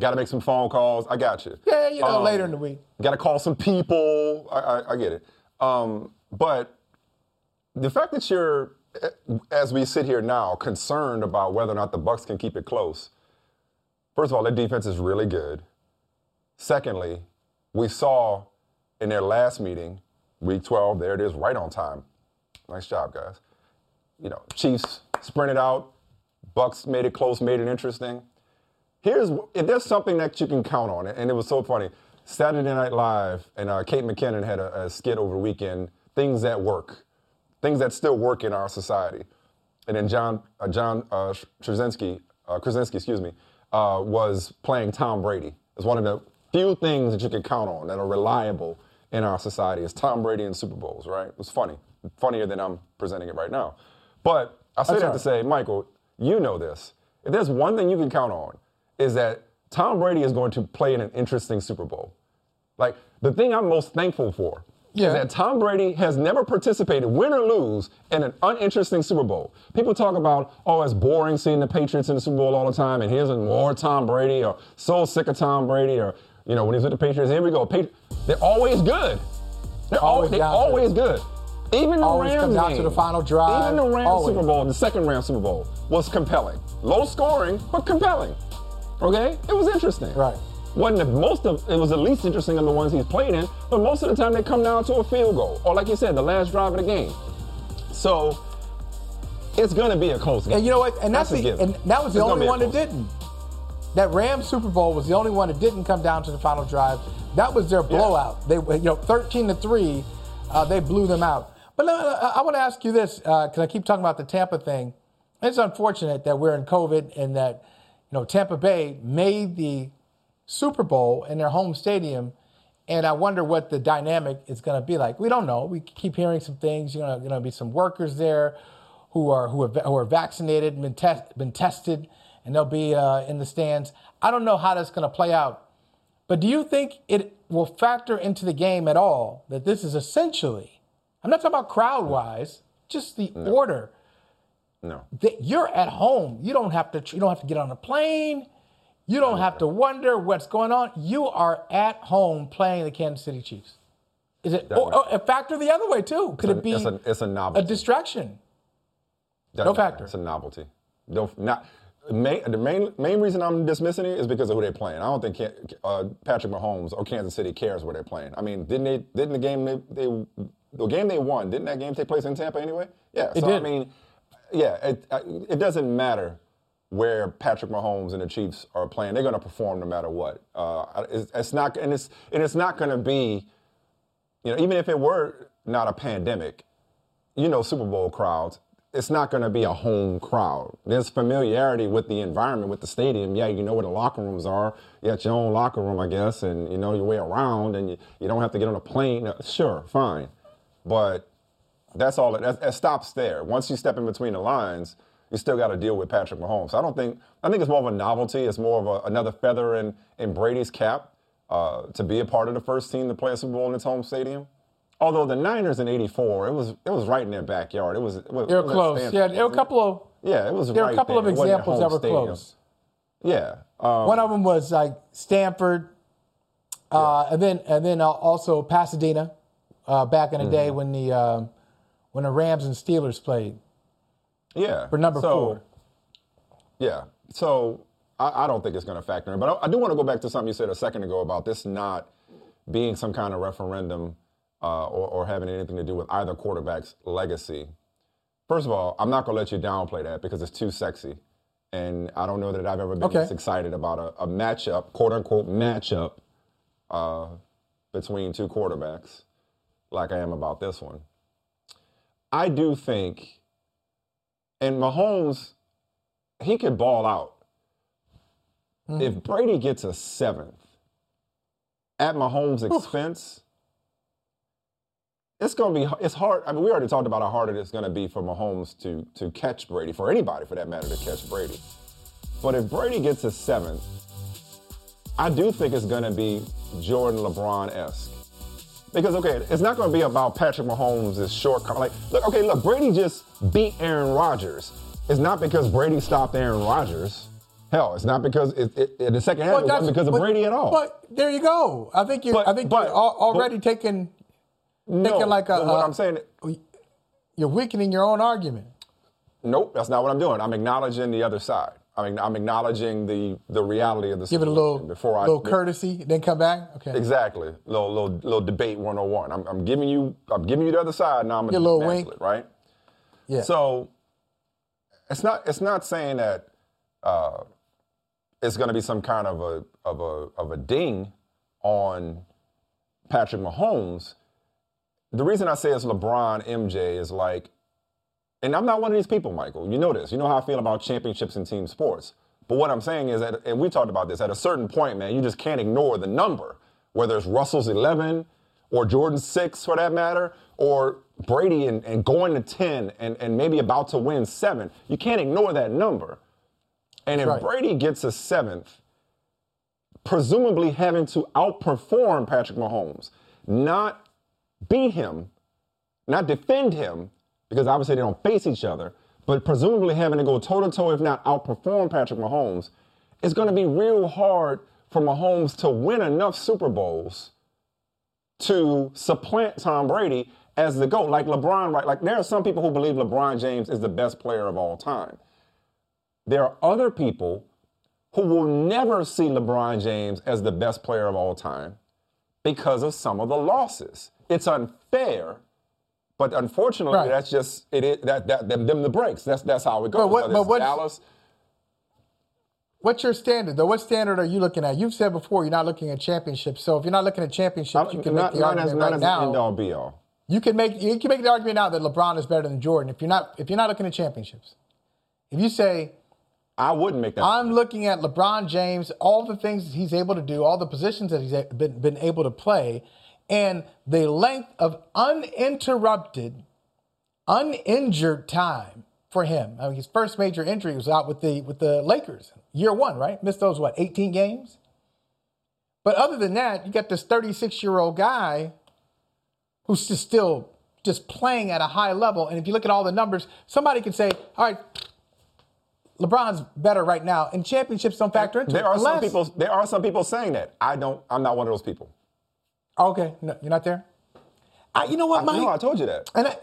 [SPEAKER 1] Got to make some phone calls. I got you.
[SPEAKER 2] Yeah, you know, um, later in the week.
[SPEAKER 1] Got to call some people. I, I, I get it. Um, but the fact that you're, as we sit here now, concerned about whether or not the Bucks can keep it close. First of all, their defense is really good. Secondly, we saw in their last meeting, week 12, there it is, right on time. Nice job, guys. You know, Chiefs sprinted out, Bucks made it close, made it interesting. Here's if there's something that you can count on, and it was so funny. Saturday Night Live and uh, Kate McKinnon had a, a, skit over the weekend. Things that work, things that still work in our society. And then John uh, John uh, Krasinski, uh, Krasinski, excuse me, uh, was playing Tom Brady. It's one of the few things that you can count on that are reliable in our society is Tom Brady and Super Bowls, right? It was funny, funnier than I'm presenting it right now. But I say that to say, Michael, you know this. If there's one thing you can count on, is that Tom Brady is going to play in an interesting Super Bowl. Like the thing I'm most thankful for yeah. is that Tom Brady has never participated, win or lose, in an uninteresting Super Bowl. People talk about, oh, it's boring seeing the Patriots in the Super Bowl all the time, and here's more Tom Brady, or so sick of Tom Brady, or you know, when he's with the Patriots, here we go. they're always good. They're always, they're always good. Even the
[SPEAKER 2] always
[SPEAKER 1] Rams
[SPEAKER 2] come down
[SPEAKER 1] game,
[SPEAKER 2] to the final drive.
[SPEAKER 1] Even the Rams
[SPEAKER 2] always.
[SPEAKER 1] Super Bowl, the second Rams Super Bowl, was compelling. Low scoring, but compelling. Okay, it was interesting.
[SPEAKER 2] Right.
[SPEAKER 1] Wasn't the most of it was the least interesting of the ones he's played in, but most of the time they come down to a field goal, or like you said, the last drive of the game. So it's gonna be a close game.
[SPEAKER 2] And you know what? And that's, that's the, and that was the it's only one that didn't. That Rams Super Bowl was the only one that didn't come down to the final drive. That was their blowout. Yeah. They, you know, 13 to three, uh, they blew them out. But I, I want to ask you this because uh, I keep talking about the Tampa thing. It's unfortunate that we're in COVID and that you know Tampa Bay made the Super Bowl in their home stadium, and I wonder what the dynamic is going to be like. We don't know. We keep hearing some things. You know, going to be some workers there who are who are, who are vaccinated, been, test, been tested and they'll be uh, in the stands. I don't know how that's going to play out, but do you think it will factor into the game at all that this is essentially? I'm not talking about crowd wise, just the
[SPEAKER 1] No.
[SPEAKER 2] order.
[SPEAKER 1] No.
[SPEAKER 2] That you're at home. You don't have to. You don't have to get on a plane. You don't have to wonder what's going on. You are at home playing the Kansas City Chiefs. Is it or, or a factor the other way too? Could
[SPEAKER 1] a-
[SPEAKER 2] it be
[SPEAKER 1] It's a, it's a
[SPEAKER 2] a distraction? No factor.
[SPEAKER 1] It's a novelty. Don't not. Main, the main main reason I'm dismissing it is because of who they're playing. I don't think uh, Patrick Mahomes or Kansas City cares where they're playing. I mean, didn't they? Didn't the game they, they the game they won? Didn't that game take place in Tampa anyway? Yeah.
[SPEAKER 2] It
[SPEAKER 1] so I mean, yeah, it it doesn't matter where Patrick Mahomes and the Chiefs are playing. They're going to perform no matter what. Uh, it's, it's not and it's and it's not going to be, you know, even if it were not a pandemic, you know, Super Bowl crowds, it's not going to be a home crowd. There's familiarity with the environment, with the stadium. Yeah, you know where the locker rooms are. You got your own locker room, I guess, and you know your way around, and you, you don't have to get on a plane. Uh, Sure, fine. But that's all. It, that, stops there. Once you step in between the lines, you still got to deal with Patrick Mahomes. I don't think. I think it's more of a novelty. It's more of a, another feather in in Brady's cap uh, to be a part of the first team to play a Super Bowl in its home stadium. Although the Niners in '84, it was it was right in their backyard. It was. It was
[SPEAKER 2] They were
[SPEAKER 1] it was
[SPEAKER 2] close. Yeah, there were a couple of
[SPEAKER 1] Yeah, it was.
[SPEAKER 2] there were
[SPEAKER 1] right
[SPEAKER 2] a couple of
[SPEAKER 1] there. It
[SPEAKER 2] examples that were
[SPEAKER 1] stadium.
[SPEAKER 2] close.
[SPEAKER 1] Yeah. Um,
[SPEAKER 2] One of them was like Stanford, uh, and then and then uh, also Pasadena, uh, back in the day
[SPEAKER 1] Mm-hmm.
[SPEAKER 2] when the um when the Rams and Steelers played
[SPEAKER 1] yeah.
[SPEAKER 2] for number
[SPEAKER 1] So,
[SPEAKER 2] four.
[SPEAKER 1] Yeah. So I, I don't think it's going to factor in. But I, I do want to go back to something you said a second ago about this not being some kind of referendum uh, or, or having anything to do with either quarterback's legacy. First of all, I'm not going to let you downplay that because it's too sexy. And I don't know that I've ever been
[SPEAKER 2] Okay.
[SPEAKER 1] this excited about a, a matchup, quote unquote matchup, uh, between two quarterbacks like I am about this one. I do think, and Mahomes, he could ball out. Hmm. If Brady gets a seventh at Mahomes' expense, it's going to be it's hard. I mean, we already talked about how hard it is going to be for Mahomes to to catch Brady, for anybody for that matter to catch Brady. But if Brady gets a seventh, I do think it's going to be Jordan LeBron esque. Because okay, it's not going to be about Patrick Mahomes' shortcoming. Like, look, okay, look, Brady just beat Aaron Rodgers. It's not because Brady stopped Aaron Rodgers. Hell, it's not because it, it, in the second half wasn't because of
[SPEAKER 2] but-
[SPEAKER 1] Brady at all.
[SPEAKER 2] But there you go. I think you.
[SPEAKER 1] But-
[SPEAKER 2] I think
[SPEAKER 1] but-
[SPEAKER 2] you're al- already
[SPEAKER 1] but-
[SPEAKER 2] taking.
[SPEAKER 1] no,
[SPEAKER 2] like a-
[SPEAKER 1] what I'm saying,
[SPEAKER 2] You're weakening your own argument.
[SPEAKER 1] nope, that's not what I'm doing. I'm acknowledging the other side. I mean, I'm acknowledging the the reality of the
[SPEAKER 2] Give it a
[SPEAKER 1] situation
[SPEAKER 2] little,
[SPEAKER 1] before I
[SPEAKER 2] little courtesy, then come back. Okay.
[SPEAKER 1] Exactly. Little little little debate 101. I'm, I'm giving you I'm giving you the other side now I'm gonna
[SPEAKER 2] little wink.
[SPEAKER 1] it, right?
[SPEAKER 2] Yeah.
[SPEAKER 1] So it's not it's not saying that uh, it's going to be some kind of a of a of a ding on Patrick Mahomes. The reason I say it's LeBron MJ is like, and I'm not one of these people, Michael. You know this. You know how I feel about championships in team sports. But what I'm saying is that, and we talked about this, at a certain point, man, you just can't ignore the number. Whether it's Russell's 11 or Jordan's 6 for that matter, or Brady and, and going to 10 and, and maybe about to win 7. You can't ignore that number. And if
[SPEAKER 2] Right.
[SPEAKER 1] Brady gets a seventh, presumably having to outperform Patrick Mahomes, not beat him, not defend him, because obviously they don't face each other, but presumably having to go toe to toe, if not outperform Patrick Mahomes, it's going to be real hard for Mahomes to win enough Super Bowls to supplant Tom Brady as the GOAT. Like LeBron, right? Like there are some people who believe LeBron James is the best player of all time. There are other people who will never see LeBron James as the best player of all time because of some of the losses. It's unfair, but unfortunately,
[SPEAKER 2] Right.
[SPEAKER 1] that's just it. Is, that that them, them the breaks. That's that's how it goes.
[SPEAKER 2] But what- but
[SPEAKER 1] it's
[SPEAKER 2] what's-
[SPEAKER 1] Dallas.
[SPEAKER 2] What's your standard though? What standard are you looking at? You've said before you're not looking at championships. So if you're not looking at championships, you can
[SPEAKER 1] not,
[SPEAKER 2] make the argument
[SPEAKER 1] as,
[SPEAKER 2] right now.
[SPEAKER 1] end all be all.
[SPEAKER 2] You can make you can make the argument now that LeBron is better than Jordan. If you're not if you're not looking at championships, if you say
[SPEAKER 1] I wouldn't make that.
[SPEAKER 2] I'm looking at LeBron James, all the things he's able to do, all the positions that he's been, been able to play, and the length of uninterrupted, uninjured time for him. I mean, his first major injury was out with the with the Lakers, year one, right? Missed those what, 18 games? But other than that, you got this 36 year old guy who's just still just playing at a high level. And if you look at all the numbers, somebody could say, all right, LeBron's better right now, and championships don't factor into
[SPEAKER 1] There
[SPEAKER 2] it.
[SPEAKER 1] are some people. There are some people saying that. I don't. I'm not one of those people.
[SPEAKER 2] Okay, no, you're not there. I, you know what,
[SPEAKER 1] I,
[SPEAKER 2] Mike?
[SPEAKER 1] no, I told you that.
[SPEAKER 2] And I,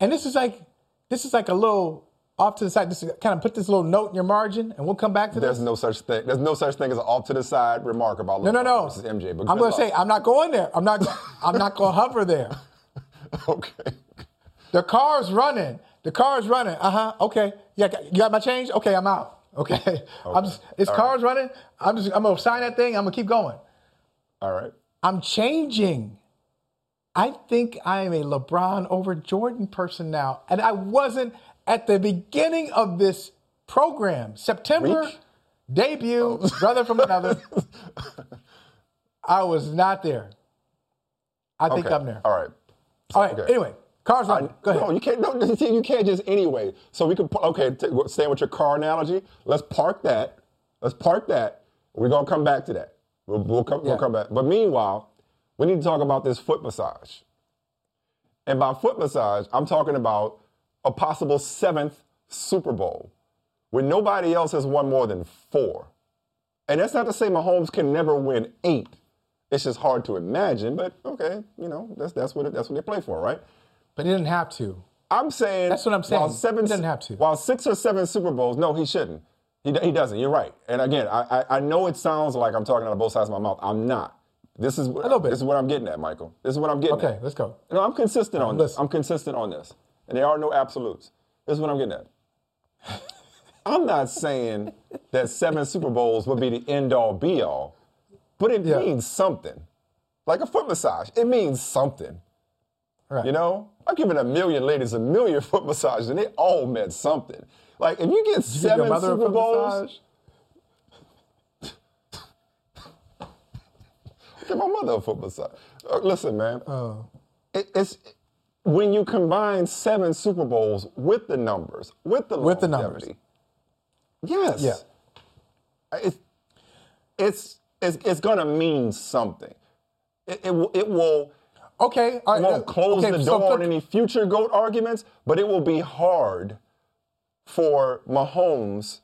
[SPEAKER 2] and this is like this is like a little off to the side. This is kind of put this little note in your margin, and we'll come back to
[SPEAKER 1] There's
[SPEAKER 2] this.
[SPEAKER 1] no such thing. There's no such thing as an off to the side remark about
[SPEAKER 2] No, no,
[SPEAKER 1] LeBron
[SPEAKER 2] no.
[SPEAKER 1] versus MJ. But
[SPEAKER 2] I'm going to say. I'm not going there. I'm not. I'm not going to hover there.
[SPEAKER 1] okay.
[SPEAKER 2] The car's running. The car's running. Uh huh. Okay. Yeah. You got my change. Okay. I'm out. Okay. I'm just. It's
[SPEAKER 1] All
[SPEAKER 2] car's running. I'm just. I'm gonna sign that thing. I'm gonna keep going.
[SPEAKER 1] All right.
[SPEAKER 2] I'm changing. I think I am a LeBron over Jordan person now. And I wasn't at the beginning of this program. September debut, oh. brother from another. I was not there. I think
[SPEAKER 1] Okay.
[SPEAKER 2] I'm there.
[SPEAKER 1] All right.
[SPEAKER 2] All right.
[SPEAKER 1] okay.
[SPEAKER 2] Anyway, cars running. Go ahead.
[SPEAKER 1] No, you can't. No, you can't just anyway. So we can. Okay, t- staying with your car analogy. Let's park that. Let's park that. We're gonna come back to that. We'll, we'll come.
[SPEAKER 2] Yeah.
[SPEAKER 1] We'll come back. But meanwhile, we need to talk about this foot massage. And by foot massage, I'm talking about a possible seventh Super Bowl, where nobody else has won more than four. And that's not to say Mahomes can never win eight. It's just hard to imagine, but okay, you know, that's that's what it, that's what they play for, right?
[SPEAKER 2] But he didn't have to.
[SPEAKER 1] I'm saying
[SPEAKER 2] That's what I'm saying.
[SPEAKER 1] While seven,
[SPEAKER 2] He doesn't have to.
[SPEAKER 1] While six or seven Super Bowls, no, he shouldn't. He, he doesn't. You're right. And again, I, I I know it sounds like I'm talking out of both sides of my mouth. I'm not. This is what,
[SPEAKER 2] little bit.
[SPEAKER 1] This is what I'm getting at, Michael. This is what I'm getting
[SPEAKER 2] Okay,
[SPEAKER 1] at.
[SPEAKER 2] let's go.
[SPEAKER 1] No, I'm consistent on this. I'm consistent on this, and there are no absolutes. This is what I'm getting at. I'm not saying that seven Super Bowls would be the end all be all, but it
[SPEAKER 2] Yeah.
[SPEAKER 1] means something. Like a foot massage, it means something.
[SPEAKER 2] Right.
[SPEAKER 1] You know, I've given a million ladies a million foot massages, and they all meant something. Like if you get
[SPEAKER 2] Give
[SPEAKER 1] seven
[SPEAKER 2] mother
[SPEAKER 1] Super Bowls, give my mother a foot massage. Uh, listen, man,
[SPEAKER 2] Oh.
[SPEAKER 1] it, it's when you combine seven Super Bowls with the numbers, with the
[SPEAKER 2] With the numbers.
[SPEAKER 1] Yes.
[SPEAKER 2] Yeah.
[SPEAKER 1] It's it's it's, it's going to mean something. It, it will it will.
[SPEAKER 2] Okay.
[SPEAKER 1] It won't
[SPEAKER 2] uh,
[SPEAKER 1] close
[SPEAKER 2] okay,
[SPEAKER 1] the door
[SPEAKER 2] flip-
[SPEAKER 1] on any future GOAT arguments, but it will be hard for Mahomes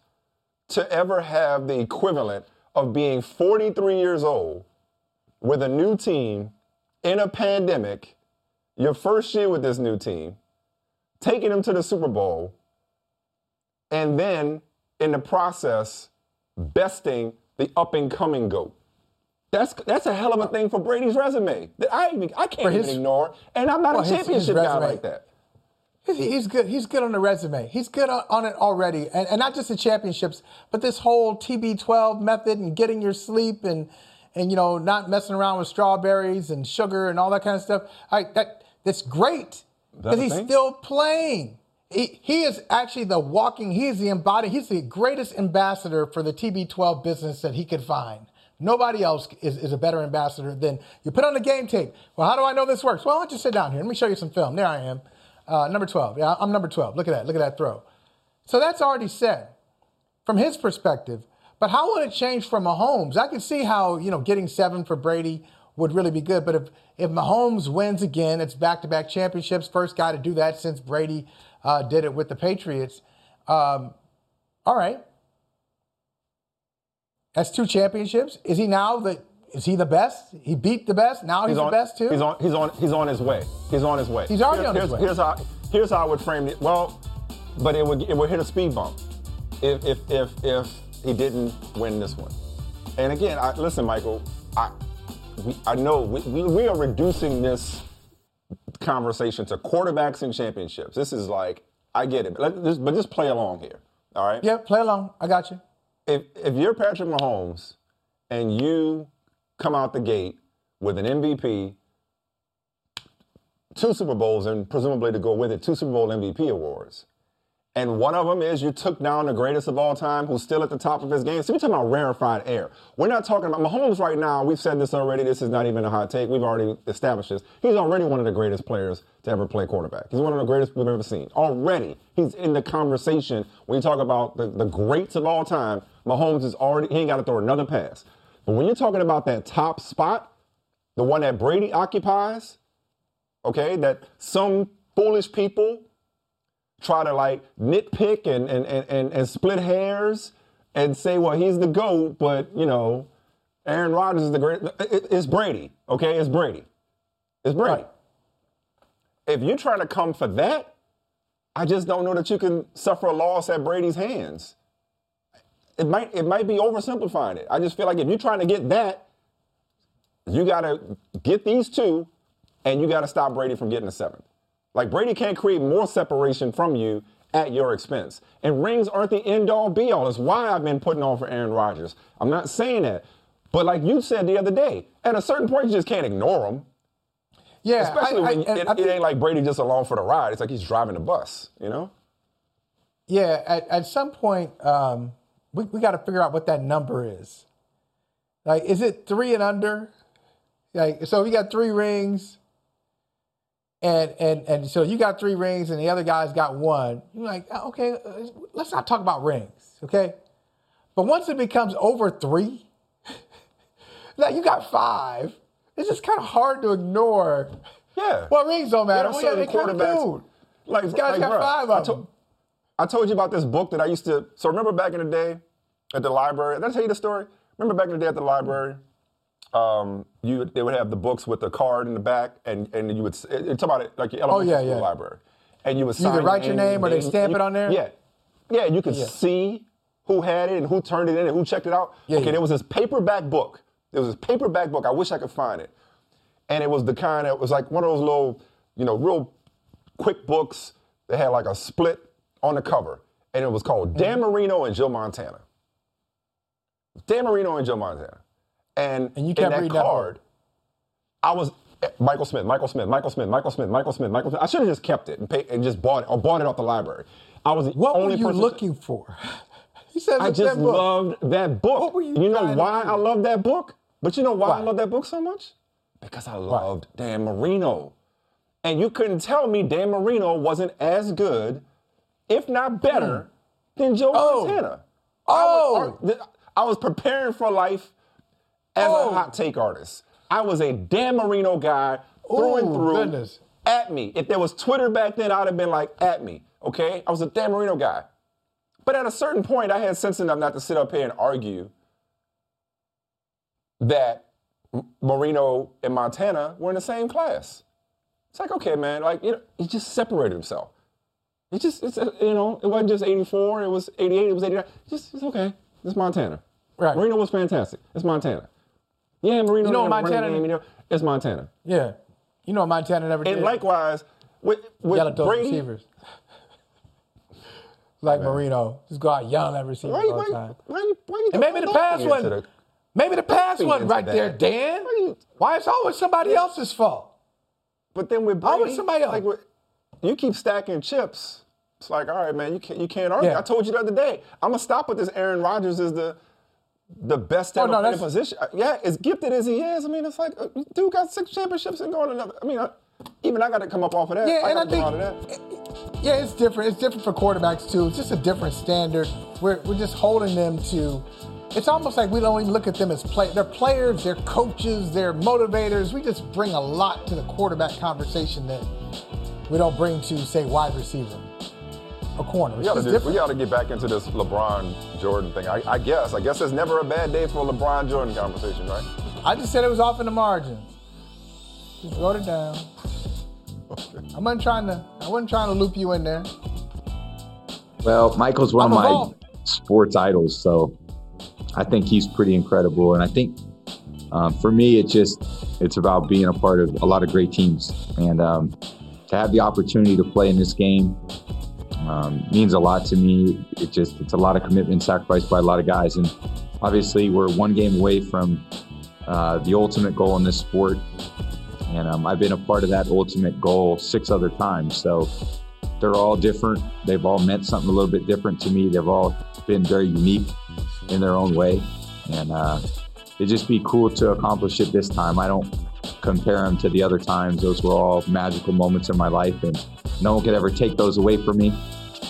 [SPEAKER 1] to ever have the equivalent of being 43 years old with a new team in a pandemic, your first year with this new team, taking them to the Super Bowl, and then in the process, besting the up and coming GOAT. That's that's a hell of a thing for Brady's resume that I I can't
[SPEAKER 2] his-
[SPEAKER 1] even ignore, and I'm not
[SPEAKER 2] Well,
[SPEAKER 1] a
[SPEAKER 2] his- his
[SPEAKER 1] championship guy like that.
[SPEAKER 2] He's, good. He's good on the resume. He's good on, it already, and, and not just the championships, but this whole TB12 method and getting your sleep and and you know not messing around with strawberries and sugar and all that kind of stuff. Right, that that's great
[SPEAKER 1] that
[SPEAKER 2] because
[SPEAKER 1] a
[SPEAKER 2] he's
[SPEAKER 1] thing?
[SPEAKER 2] still playing. He, he is actually the walking. He is the embodied. He's the greatest ambassador for the TB12 business that he could find. Nobody else is, is a better ambassador than you put on the game tape. Well, how do I know this works? Well, why don't you sit down here. Let me show you some film. There I am. Uh, number 12. Yeah, I'm number 12. Look at that. Look at that throw. So that's already said from his perspective. But how would it change for Mahomes? I can see how, you know, getting seven for Brady would really be good. But if, if Mahomes wins again, it's back to back championships. First guy to do that since Brady uh, did it with the Patriots. Um, all right. That's two championships. Is he now the is he the best? He beat the best. Now he's,
[SPEAKER 1] on,
[SPEAKER 2] the best too.
[SPEAKER 1] He's on. He's on. He's on his way. He's on his way.
[SPEAKER 2] He's already on his
[SPEAKER 1] here's,
[SPEAKER 2] way.
[SPEAKER 1] Here's how. Here's how I would frame it. Well, but it would it would hit a speed bump if if if if he didn't win this one. And again, I, listen, Michael. I we, I know we, we, we are reducing this conversation to quarterbacks and championships. This is like I get it, but, just, but just play along here. All right.
[SPEAKER 2] yeah, play along. I got you.
[SPEAKER 1] if if you're Patrick Mahomes and you come out the gate with an MVP, two Super Bowls, and presumably to go with it, two Super Bowl MVP awards, And one of them is you took down the greatest of all time, who's still at the top of his game. So we're talking about rarefied air. We're not talking about Mahomes right now. We've said this already. This is not even a hot take. We've already established this. He's already one of the greatest players to ever play quarterback. He's one of the greatest we've ever seen. Already, he's in the conversation. When you talk about the, the greats of all time, Mahomes is already, he ain't got to throw another pass. But when you're talking about that top spot, the one that Brady occupies, okay, that some foolish people try to like nitpick and, and, and, and, split hairs and say, well, he's the GOAT, but, you know, Aaron Rodgers is the great. It's Brady, okay? It's Brady. It's Brady. Right. If you're trying to come for that, I just don't know that you can suffer a loss at Brady's hands. It might it might be oversimplifying it. I just feel like if you're trying to get that, you got to get these two, and you got to stop Brady from getting the seventh. Like Brady can't create more separation from you at your expense. And rings aren't the end all be all. It's why I've been putting on for Aaron Rodgers. I'm not saying that. But like you said the other day, at a certain point, you just can't ignore him.
[SPEAKER 2] Yeah.
[SPEAKER 1] Especially I, when I, it, I think, it, ain't like Brady just along for the ride. It's like he's driving the bus, you know?
[SPEAKER 2] Yeah. At, at some point, um, we, we got to figure out what that number is. Like, is it three and under? Like, so if you got three rings, and and and so you got three rings and the other guy's got one. You're like, uh, okay, let's not talk about rings, okay? But once it becomes over three, like you got five, it's just kind of hard to ignore.
[SPEAKER 1] Yeah.
[SPEAKER 2] Well, rings don't matter.
[SPEAKER 1] Well, yeah, quarterbacks.
[SPEAKER 2] Like, this guy's like, got bro, five of I
[SPEAKER 1] them. I told you about this book that I used to. So remember back in the day at the library. Did I tell you the story? Remember back in the day at the library? um, you they would have the books with the card in the back, and and you would talk about it like your elementary oh, yeah, school yeah. library, and you would
[SPEAKER 2] sign. You could write your name or they stamp you, it on there.
[SPEAKER 1] Yeah, yeah. You could yeah. see who had it and who turned it in and who checked it out. Yeah, okay, there was this paperback book. There was this paperback book. I wish I could find it, and it was the kind that was like one of those little, you know, real quick books that had like a split on the cover, and it was called mm-hmm. Dan Marino and Joe Montana. Dan Marino and Joe Montana. And,
[SPEAKER 2] and you kept
[SPEAKER 1] in that card,
[SPEAKER 2] that
[SPEAKER 1] I was Michael Smith, Michael Smith, Michael Smith, Michael Smith, Michael Smith, Michael Smith. I should have just kept it and, paid, and just bought it or bought it off the library. I was the
[SPEAKER 2] what
[SPEAKER 1] only
[SPEAKER 2] were you
[SPEAKER 1] person
[SPEAKER 2] looking for?
[SPEAKER 1] He said I just
[SPEAKER 2] that
[SPEAKER 1] loved that book. What were you, you know why I love that book? But you know why, why? I love that book so much? Because I loved why? Dan Marino. And you couldn't tell me Dan Marino wasn't as good, if not better, mm. than Joe oh. Montana.
[SPEAKER 2] Oh.
[SPEAKER 1] I I was preparing for life as oh. a hot take artist. I was a Dan Marino guy through and through.
[SPEAKER 2] Goodness.
[SPEAKER 1] At me. If there was Twitter back then, I'd have been like, at me. Okay? I was a Dan Marino guy. But at a certain point, I had sense enough not to sit up here and argue that Marino and Montana were in the same class. It's like, okay, man, like, you know, he just separated himself. It just, it's, uh, you know, it wasn't just 84, it was 88, it was 89. Just, it's okay. It's Montana.
[SPEAKER 2] Right.
[SPEAKER 1] Marino was fantastic. It's Montana. Yeah, Marino.
[SPEAKER 2] You know Montana.
[SPEAKER 1] Game, you know, it's Montana.
[SPEAKER 2] Yeah. You know Montana never
[SPEAKER 1] did.
[SPEAKER 2] And
[SPEAKER 1] likewise with with
[SPEAKER 2] yell at those
[SPEAKER 1] Brady,
[SPEAKER 2] receivers. like Marino, just go out yelling at receivers why, all the time.
[SPEAKER 1] Why, why, why you
[SPEAKER 2] and maybe the pass one, the, maybe the pass one right that. there, Dan. Why, you, why it's always somebody else's fault?
[SPEAKER 1] But then with Brady,
[SPEAKER 2] always somebody else.
[SPEAKER 1] Like with, you keep stacking chips. It's like, all right, man, you can't you can't argue. Yeah. I told you the other day. I'm gonna stop with this. Aaron Rodgers is the the best ever oh, no, position. Uh, yeah, as gifted as he is, I mean, it's like uh, dude got six championships and going another. I mean, I, even I got to come up off of that.
[SPEAKER 2] Yeah,
[SPEAKER 1] I
[SPEAKER 2] and I think yeah, it's different. It's different for quarterbacks too. It's just a different standard. We're we're just holding them to. It's almost like we don't even look at them as play. They're players. They're coaches. They're motivators. We just bring a lot to the quarterback conversation that we don't bring to say wide receiver a corner.
[SPEAKER 1] we got to get back into this LeBron Jordan thing. I, I, guess. I guess there's never a bad day for a LeBron Jordan conversation, right?
[SPEAKER 2] I just said it was off in the margins. Just wrote it down. Okay. I wasn't trying to. I wasn't trying to loop you in there.
[SPEAKER 4] Well, Michael's one I'm of my sports idols, so I think he's pretty incredible. And I think um, for me, it's just it's about being a part of a lot of great teams, and um, to have the opportunity to play in this game um, means a lot to me. It just it's a lot of commitment sacrificed by a lot of guys, and obviously we're one game away from uh, the ultimate goal in this sport. And um, I've been a part of that ultimate goal six other times. So they're all different. They've all meant something a little bit different to me. They've all been very unique in their own way. And uh, it'd just be cool to accomplish it this time. I don't compare them to the other times. Those were all magical moments in my life, and no one could ever take those away from me.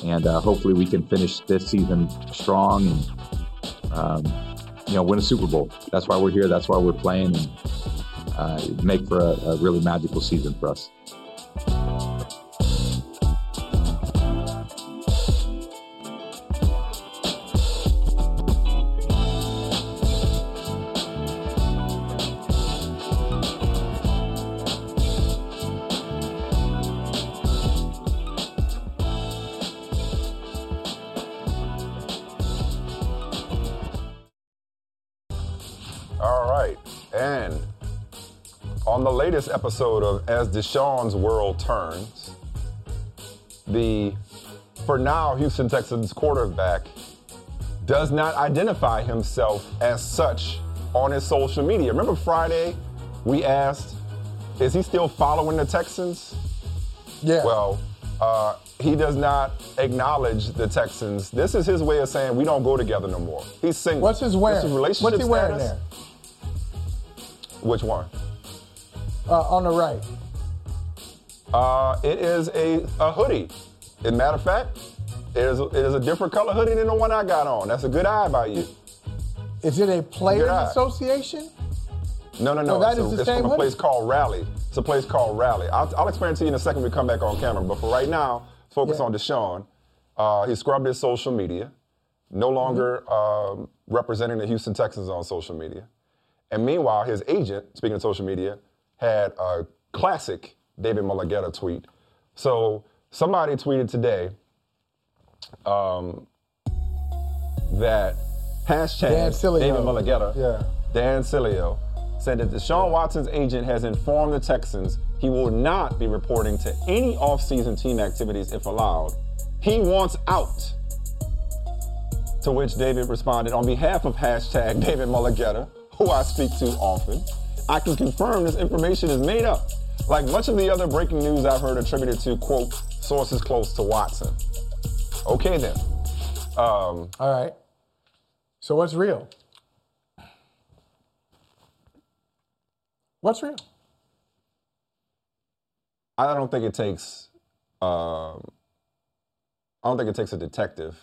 [SPEAKER 4] And uh, hopefully, we can finish this season strong and um, you know win a Super Bowl. That's why we're here. That's why we're playing, and uh, make for a, a really magical season for us.
[SPEAKER 1] Episode of As Deshaun's World Turns, the for now Houston Texans quarterback does not identify himself as such on his social media. Remember Friday we asked, is he still following the Texans?
[SPEAKER 2] Yeah.
[SPEAKER 1] Well, uh, he does not acknowledge the Texans. This is his way of saying we don't go together no more. He's single.
[SPEAKER 2] What's his wearing?
[SPEAKER 1] This is relationship
[SPEAKER 2] What's he wearing
[SPEAKER 1] status.
[SPEAKER 2] there?
[SPEAKER 1] Which one?
[SPEAKER 2] Uh, on the right.
[SPEAKER 1] Uh, it is a, a hoodie. As a matter of fact, it is, a, it is a different color hoodie than the one I got on. That's a good eye by you.
[SPEAKER 2] Is it a players association?
[SPEAKER 1] No, no, no.
[SPEAKER 2] Oh, that
[SPEAKER 1] it's
[SPEAKER 2] is
[SPEAKER 1] a-
[SPEAKER 2] the
[SPEAKER 1] it's
[SPEAKER 2] same
[SPEAKER 1] from a
[SPEAKER 2] hoodie?
[SPEAKER 1] place called Rally. It's a place called Rally. I'll, I'll explain it to you in a second when we come back on camera. But for right now, focus
[SPEAKER 2] Yeah.
[SPEAKER 1] on Deshaun. Uh, he scrubbed his social media, no longer
[SPEAKER 2] Mm-hmm.
[SPEAKER 1] um, representing the Houston Texans on social media. And meanwhile, his agent, speaking of social media, had a classic David Mulugheta tweet. So somebody tweeted today um, that hashtag
[SPEAKER 2] Dan Sileo.
[SPEAKER 1] David Mulugheta,
[SPEAKER 2] Yeah.
[SPEAKER 1] Dan Sileo, said that Deshaun Watson's agent has informed the Texans he will not be reporting to any offseason team activities if allowed. He wants out. To which David responded, on behalf of hashtag David Mulugheta, who I speak to often, I can confirm this information is made up. Like much of the other breaking news I've heard attributed to, quote, sources close to Watson. Okay then. Um,
[SPEAKER 2] All right. So what's real? What's real?
[SPEAKER 1] I don't think it takes. Um, I don't think it takes a detective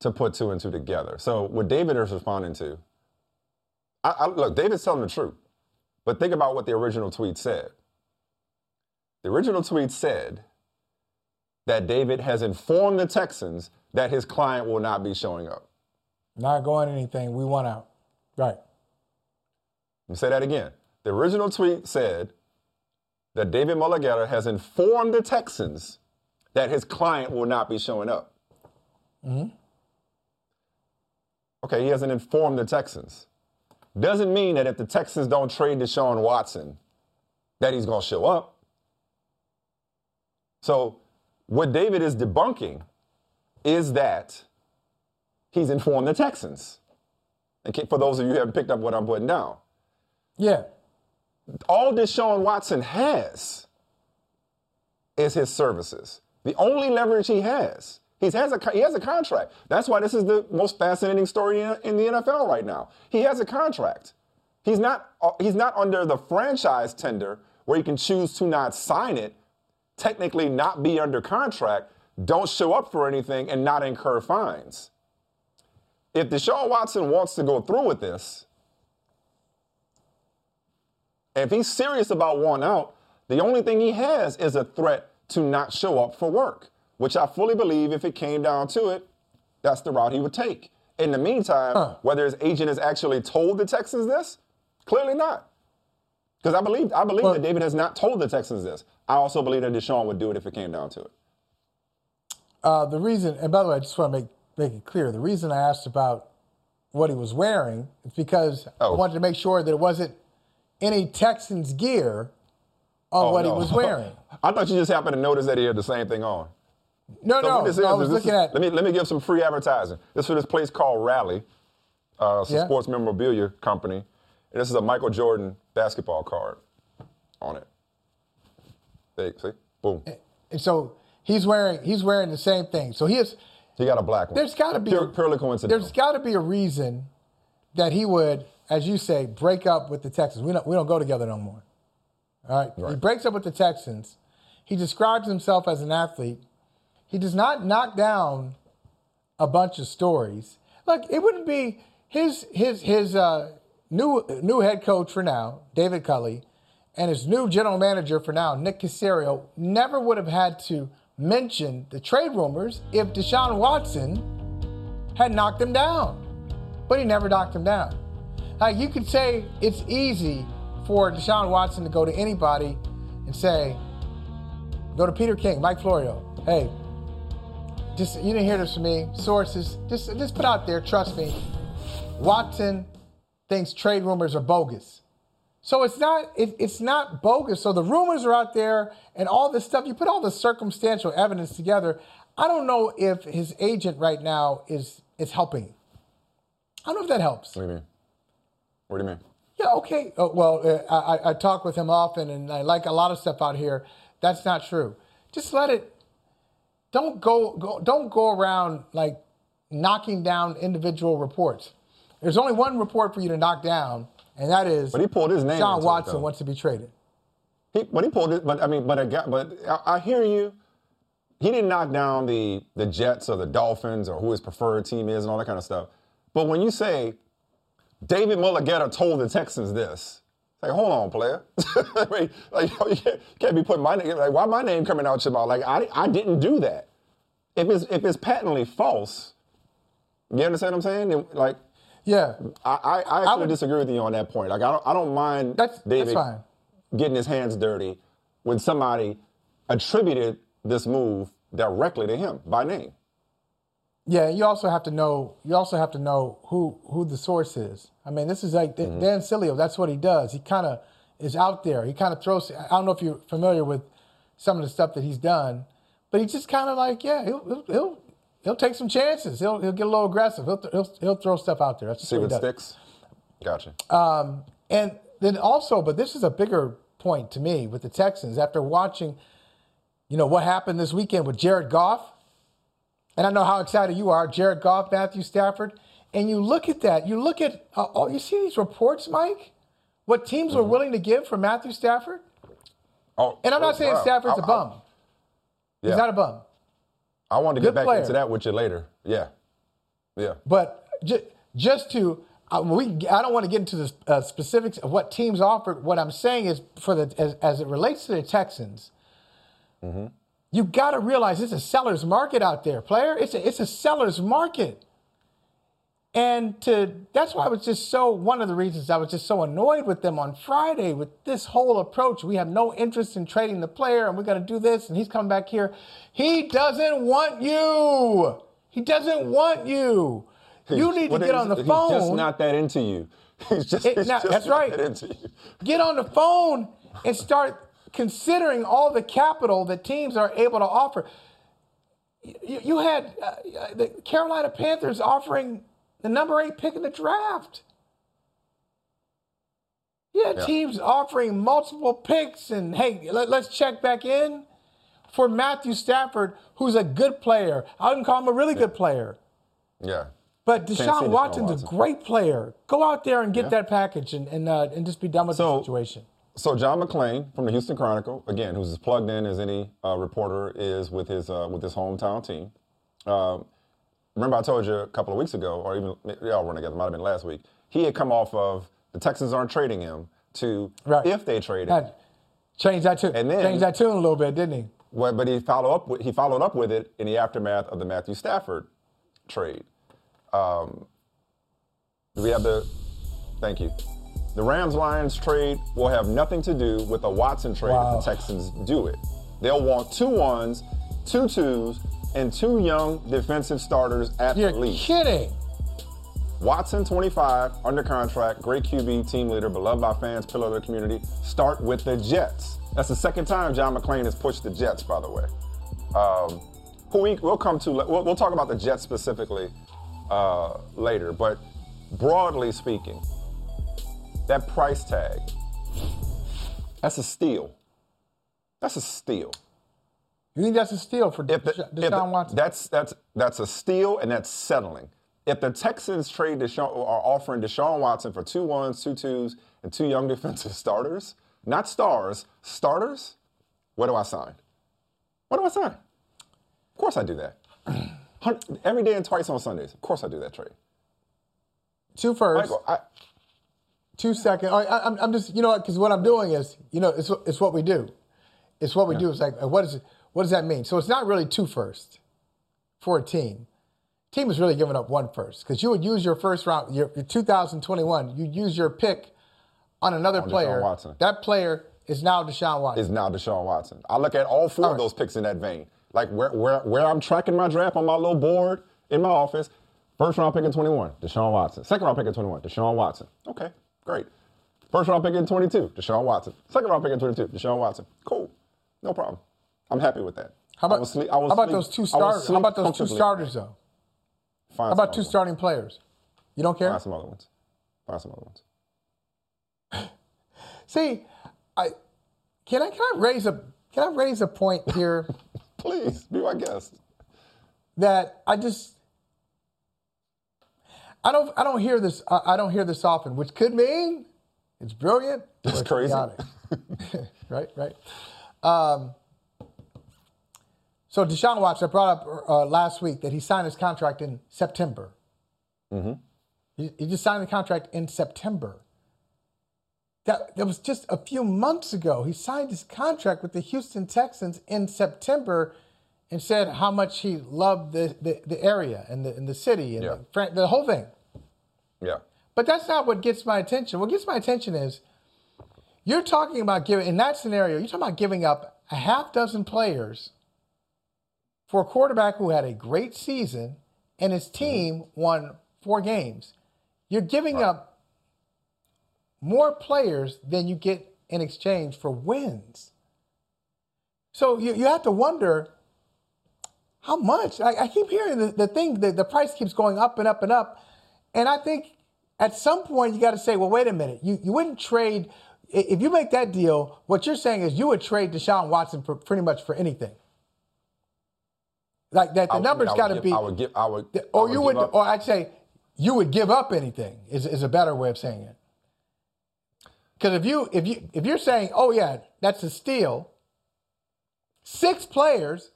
[SPEAKER 1] to put two and two together. So what David is responding to, I, I, look, David's telling the truth, but think about what the original tweet said. The original tweet said that David has informed the Texans that his client will not be showing up.
[SPEAKER 2] Not going anything. We want out. Right.
[SPEAKER 1] Let me say that again. The original tweet said that David Mulugheta has informed the Texans that his client will not be showing up. Hmm. Okay, he hasn't informed the Texans. Doesn't mean that if the Texans don't trade Deshaun Watson, that he's going to show up. So, what David is debunking is that he's informed the Texans. And for those of you who haven't picked up what I'm putting down,
[SPEAKER 2] Yeah.
[SPEAKER 1] all Deshaun Watson has is his services. The only leverage he has. He has a he has a contract. That's why this is the most fascinating story in, in the NFL right now. He has a contract. He's not uh, he's not under the franchise tender where he can choose to not sign it, technically not be under contract, don't show up for anything, and not incur fines. If Deshaun Watson wants to go through with this, if he's serious about one out, the only thing he has is a threat to not show up for work, which I fully believe if it came down to it, that's the route he would take. In the meantime, whether his agent has actually told the Texans this, clearly not. Because I believe I believe
[SPEAKER 2] Well-
[SPEAKER 1] that David has not told the Texans this. I also believe that Deshaun would do it if it came down to it.
[SPEAKER 2] Uh, the reason, and by the way, I just want to make make it clear. The reason I asked about what he was wearing is because
[SPEAKER 1] Oh.
[SPEAKER 2] I wanted to make sure that it wasn't any Texans gear on
[SPEAKER 1] Oh,
[SPEAKER 2] what
[SPEAKER 1] no.
[SPEAKER 2] he was wearing.
[SPEAKER 1] I thought you just happened to notice that he had the same thing on.
[SPEAKER 2] No,
[SPEAKER 1] So
[SPEAKER 2] no,
[SPEAKER 1] this
[SPEAKER 2] no, I
[SPEAKER 1] is,
[SPEAKER 2] was
[SPEAKER 1] this
[SPEAKER 2] looking
[SPEAKER 1] is-
[SPEAKER 2] at.
[SPEAKER 1] Let me let me give some free advertising. This is for this place called Rally. Uh, it's a
[SPEAKER 2] Yeah.
[SPEAKER 1] sports memorabilia company. And this is a Michael Jordan basketball card on it. There, see? Boom.
[SPEAKER 2] And so He's wearing he's wearing the same thing. So he is.
[SPEAKER 1] He got a black one.
[SPEAKER 2] There's got to be
[SPEAKER 1] Pure, purely coincidental.
[SPEAKER 2] There's got to be a reason that he would, as you say, break up with the Texans. We don't we don't go together no more. All right.
[SPEAKER 1] Right.
[SPEAKER 2] He breaks up with the Texans. He describes himself as an athlete. He does not knock down a bunch of stories. Look, it wouldn't be his his his uh, new new head coach for now, David Culley, and his new general manager for now, Nick Caserio, never would have had to mention the trade rumors if Deshaun Watson had knocked him down. But he never knocked him down. Like you could say it's easy for Deshaun Watson to go to anybody and say, go to Peter King, Mike Florio, hey, just you didn't hear this from me. Sources, just just put out there. Trust me. Watson thinks trade rumors are bogus. So it's not it, it's not bogus. So the rumors are out there and all this stuff. You put all the circumstantial evidence together. I don't know if his agent right now is is helping. I don't know if that helps.
[SPEAKER 1] What do you mean? What do you mean?
[SPEAKER 2] Yeah, okay. Uh, well, uh, I, I talk with him often, and I like a lot of stuff out here. That's not true. Just let it. Don't go, go. Don't go around like knocking down individual reports. There's only one report for you to knock down, and that is.
[SPEAKER 1] But he pulled his name
[SPEAKER 2] John
[SPEAKER 1] into it,
[SPEAKER 2] Watson wants to be traded.
[SPEAKER 1] He, but he pulled it. But I mean, but I got. But I, I hear you. He didn't knock down the the Jets or the Dolphins or who his preferred team is and all that kind of stuff. But when you say David Mulugheta told the Texans this, like, hold on, player. I mean, like you can't, you can't be putting my name. Like, why my name coming out your mouth? Like, I I didn't do that. If it's if it's patently false, you understand what I'm saying? Like,
[SPEAKER 2] Yeah,
[SPEAKER 1] I I, I actually
[SPEAKER 2] would-
[SPEAKER 1] disagree with you on that point. Like, I don't I don't mind
[SPEAKER 2] that's
[SPEAKER 1] David
[SPEAKER 2] that's fine.
[SPEAKER 1] getting his hands dirty when somebody attributed this move directly to him by name.
[SPEAKER 2] Yeah, you also have to know. You also have to know who who the source is. I mean, this is like
[SPEAKER 1] Mm-hmm.
[SPEAKER 2] Dan Sileo. That's what he does. He kind of is out there. He kind of throws. I don't know if you're familiar with some of the stuff that he's done, but he just kind of like, yeah, he'll he'll he'll, he'll take some chances. He'll he'll get a little aggressive. He'll he'll, he'll throw stuff out there. That's just
[SPEAKER 1] See
[SPEAKER 2] what
[SPEAKER 1] what
[SPEAKER 2] he does.
[SPEAKER 1] sticks. Gotcha.
[SPEAKER 2] Uh, And then also, but this is a bigger point to me with the Texans after watching, you know, what happened this weekend with Jared Goff. And I know how excited you are, Jared Goff, Matthew Stafford. And you look at that, you look at, uh, oh, you see these reports, Mike? What teams
[SPEAKER 1] Mm-hmm.
[SPEAKER 2] are willing to give for Matthew Stafford?
[SPEAKER 1] oh,
[SPEAKER 2] And I'm not
[SPEAKER 1] oh,
[SPEAKER 2] saying. Stafford's a
[SPEAKER 1] I- I-
[SPEAKER 2] bum.
[SPEAKER 1] yeah.
[SPEAKER 2] He's not a bum.
[SPEAKER 1] I wanted to
[SPEAKER 2] Good
[SPEAKER 1] get back
[SPEAKER 2] player.
[SPEAKER 1] into that with you later. Yeah. Yeah.
[SPEAKER 2] But ju- just to, uh, we, I don't want to get into the uh, specifics of what teams offered. What I'm saying is, for the as, as it relates to the Texans, you got to realize it's a seller's market out there, player. It's a, it's a seller's market. And to that's why I was just so one of the reasons I was just so annoyed with them on Friday with this whole approach. We have no interest in trading the player, and we're going to do this, and he's coming back here. He doesn't want you. He doesn't want you. You need to get on the phone.
[SPEAKER 1] He's just not that into you. He's just,
[SPEAKER 2] It-
[SPEAKER 1] he's
[SPEAKER 2] now,
[SPEAKER 1] just
[SPEAKER 2] that's right.
[SPEAKER 1] that into you.
[SPEAKER 2] get on the phone and start considering all the capital that teams are able to offer. You, you had uh, uh, the Carolina Panthers offering the number eight pick in the draft. You had
[SPEAKER 1] Yeah.
[SPEAKER 2] teams offering multiple picks, and hey, let, us check back in for Matthew Stafford, who's a good player. I wouldn't call him a really good player.
[SPEAKER 1] Yeah.
[SPEAKER 2] But Deshaun Watson's
[SPEAKER 1] Watson.
[SPEAKER 2] a great player. Go out there and get that package and and, uh, and just be done with the situation.
[SPEAKER 1] So John McClain from the Houston Chronicle, again, who's as plugged in as any uh, reporter is with his uh, with his hometown team. Um, remember, I told you a couple of weeks ago, or even y'all were together, might have been last week. He had come off of the Texans aren't trading him to
[SPEAKER 2] Right.
[SPEAKER 1] if they trade him.
[SPEAKER 2] Had changed that tune.
[SPEAKER 1] And then-
[SPEAKER 2] changed that tune a little bit, didn't he?
[SPEAKER 1] Well, but he followed up with he followed up with it in the aftermath of the Matthew Stafford trade. Um, do we have the? Thank you. The Rams Lions trade will have nothing to do with the Watson trade
[SPEAKER 2] Wow.
[SPEAKER 1] if the Texans do it. They'll want two ones, two twos, and two young defensive starters at
[SPEAKER 2] You're
[SPEAKER 1] least.
[SPEAKER 2] kidding.
[SPEAKER 1] Watson, 25, under contract, great QB, team leader, beloved by fans, pillar of the community. Start with the Jets. That's the second time John McClain has pushed the Jets, by the way. Um, who we, we'll come to, we'll, we'll talk about the Jets specifically uh, later, but broadly speaking, that price tag, that's a steal. That's a steal.
[SPEAKER 2] You think that's a steal for
[SPEAKER 1] If the-
[SPEAKER 2] Desha-
[SPEAKER 1] if
[SPEAKER 2] Deshaun Watson?
[SPEAKER 1] That's that's that's a steal and that's settling. If the Texans trade Deshaun are offering Deshaun Watson for two ones, two twos, and two young defensive starters, not stars, starters, what do I sign? What do I sign? Of course I do that. Every day and twice on Sundays. Of course I do that trade.
[SPEAKER 2] two first,
[SPEAKER 1] Michael, I,
[SPEAKER 2] two second. I, I, I'm, I'm just, you know what? Because what I'm doing is, you know, it's, it's what we do. It's what we do. It's like, what is it? What does that mean? So it's not really two first for a team. Team is really giving up one first because you would use your first round, your, your 2021. you'd use your pick on another
[SPEAKER 1] On Deshaun
[SPEAKER 2] player.
[SPEAKER 1] Watson.
[SPEAKER 2] That player is now Deshaun Watson.
[SPEAKER 1] is now Deshaun Watson. I look at all four
[SPEAKER 2] All
[SPEAKER 1] of those picks in that vein. Like where, where, where I'm tracking my draft on my little board in my office. First round pick in 21, Deshaun Watson. Second round pick in 21, Deshaun Watson. Okay, great. First round pick in 22, Deshaun Watson. Second round pick in 22, Deshaun Watson. Cool, no problem. I'm happy with that.
[SPEAKER 2] how about,
[SPEAKER 1] sleep-
[SPEAKER 2] how about those two starters? How about those two starters though?
[SPEAKER 1] Find
[SPEAKER 2] How about two starting players? You don't care?
[SPEAKER 1] Find some other ones. Find some other ones.
[SPEAKER 2] See, I can I can I raise a can I raise a point here
[SPEAKER 1] Please be my guest.
[SPEAKER 2] that I just I don't I don't hear this I, I don't hear this often, which could mean it's brilliant.
[SPEAKER 1] It's
[SPEAKER 2] it's
[SPEAKER 1] crazy.
[SPEAKER 2] right, right. Um, so Deshaun Watson, I brought up uh, last week that he signed his contract in September.
[SPEAKER 1] Mm-hmm.
[SPEAKER 2] He, he just signed the contract in September. That, that was just a few months ago. He signed his contract with the Houston Texans in September and said how much he loved the, the, the area and the, and the city and
[SPEAKER 1] Yeah.
[SPEAKER 2] the, the whole thing.
[SPEAKER 1] Yeah.
[SPEAKER 2] But that's not what gets my attention. What gets my attention is you're talking about giving, in that scenario, you're talking about giving up a half dozen players for a quarterback who had a great season and his mm-hmm. team won four games. You're giving up more players than you get in exchange for wins. So you, you have to wonder how much. I, I keep hearing the, the thing, the, the price keeps going up and up and up. And I think at some point you got to say, well, wait a minute. You, you wouldn't trade, if you make that deal, what you're saying is you would trade Deshaun Watson for pretty much for anything. Like that, the
[SPEAKER 1] would-
[SPEAKER 2] numbers
[SPEAKER 1] would
[SPEAKER 2] got to be.
[SPEAKER 1] I would give. I would. I
[SPEAKER 2] Or you would,
[SPEAKER 1] up-
[SPEAKER 2] or I'd say you would give up anything. Is is a better way of saying it. Because if you if you if you're saying, oh yeah, that's a steal. Six players.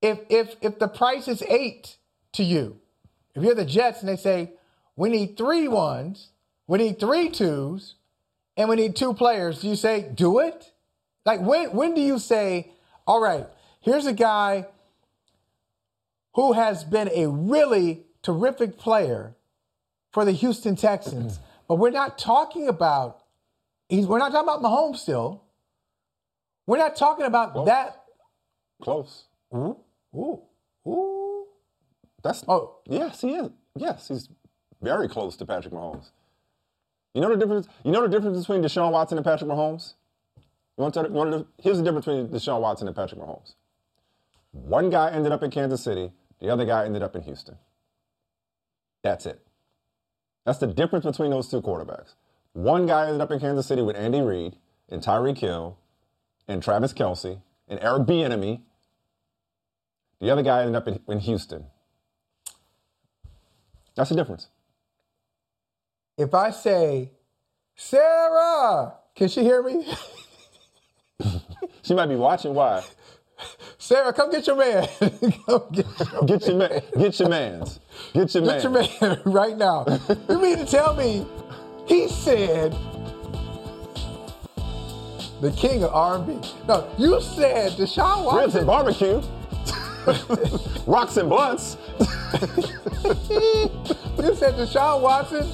[SPEAKER 2] If if if the price is eight to you, if you're the Jets and they say we need three ones, we need three twos, and we need two players, do you say do it? Like when when do you say, all right, here's a guy who has been a really terrific player for the Houston Texans. but we're not talking about he's we're not talking about Mahomes still. We're not talking about that.
[SPEAKER 1] close.
[SPEAKER 2] Ooh, ooh, ooh.
[SPEAKER 1] That's
[SPEAKER 2] Oh,
[SPEAKER 1] yes, he is. Yes, he's very close to Patrick Mahomes. You know the difference. You know the difference between Deshaun Watson and Patrick Mahomes. You want to? You want to here's the difference between Deshaun Watson and Patrick Mahomes. One guy ended up in Kansas City. The other guy ended up in Houston. That's it. That's the difference between those two quarterbacks. One guy ended up in Kansas City with Andy Reid and Tyreek Hill and Travis Kelce and Eric Bieniemy. The other guy ended up in, in Houston. That's the difference.
[SPEAKER 2] if I say, Sarah, can she hear me?
[SPEAKER 1] She might be watching. Why?
[SPEAKER 2] Sarah, come get your man. get your
[SPEAKER 1] Get your man. Get your man's. Get your
[SPEAKER 2] Get
[SPEAKER 1] man.
[SPEAKER 2] Get your man right now. You mean to tell me he said the king of R&B? No, you said Deshaun
[SPEAKER 1] Ribs
[SPEAKER 2] Watson.
[SPEAKER 1] and barbecue. Rocks and blunts.
[SPEAKER 2] you said Deshaun Watson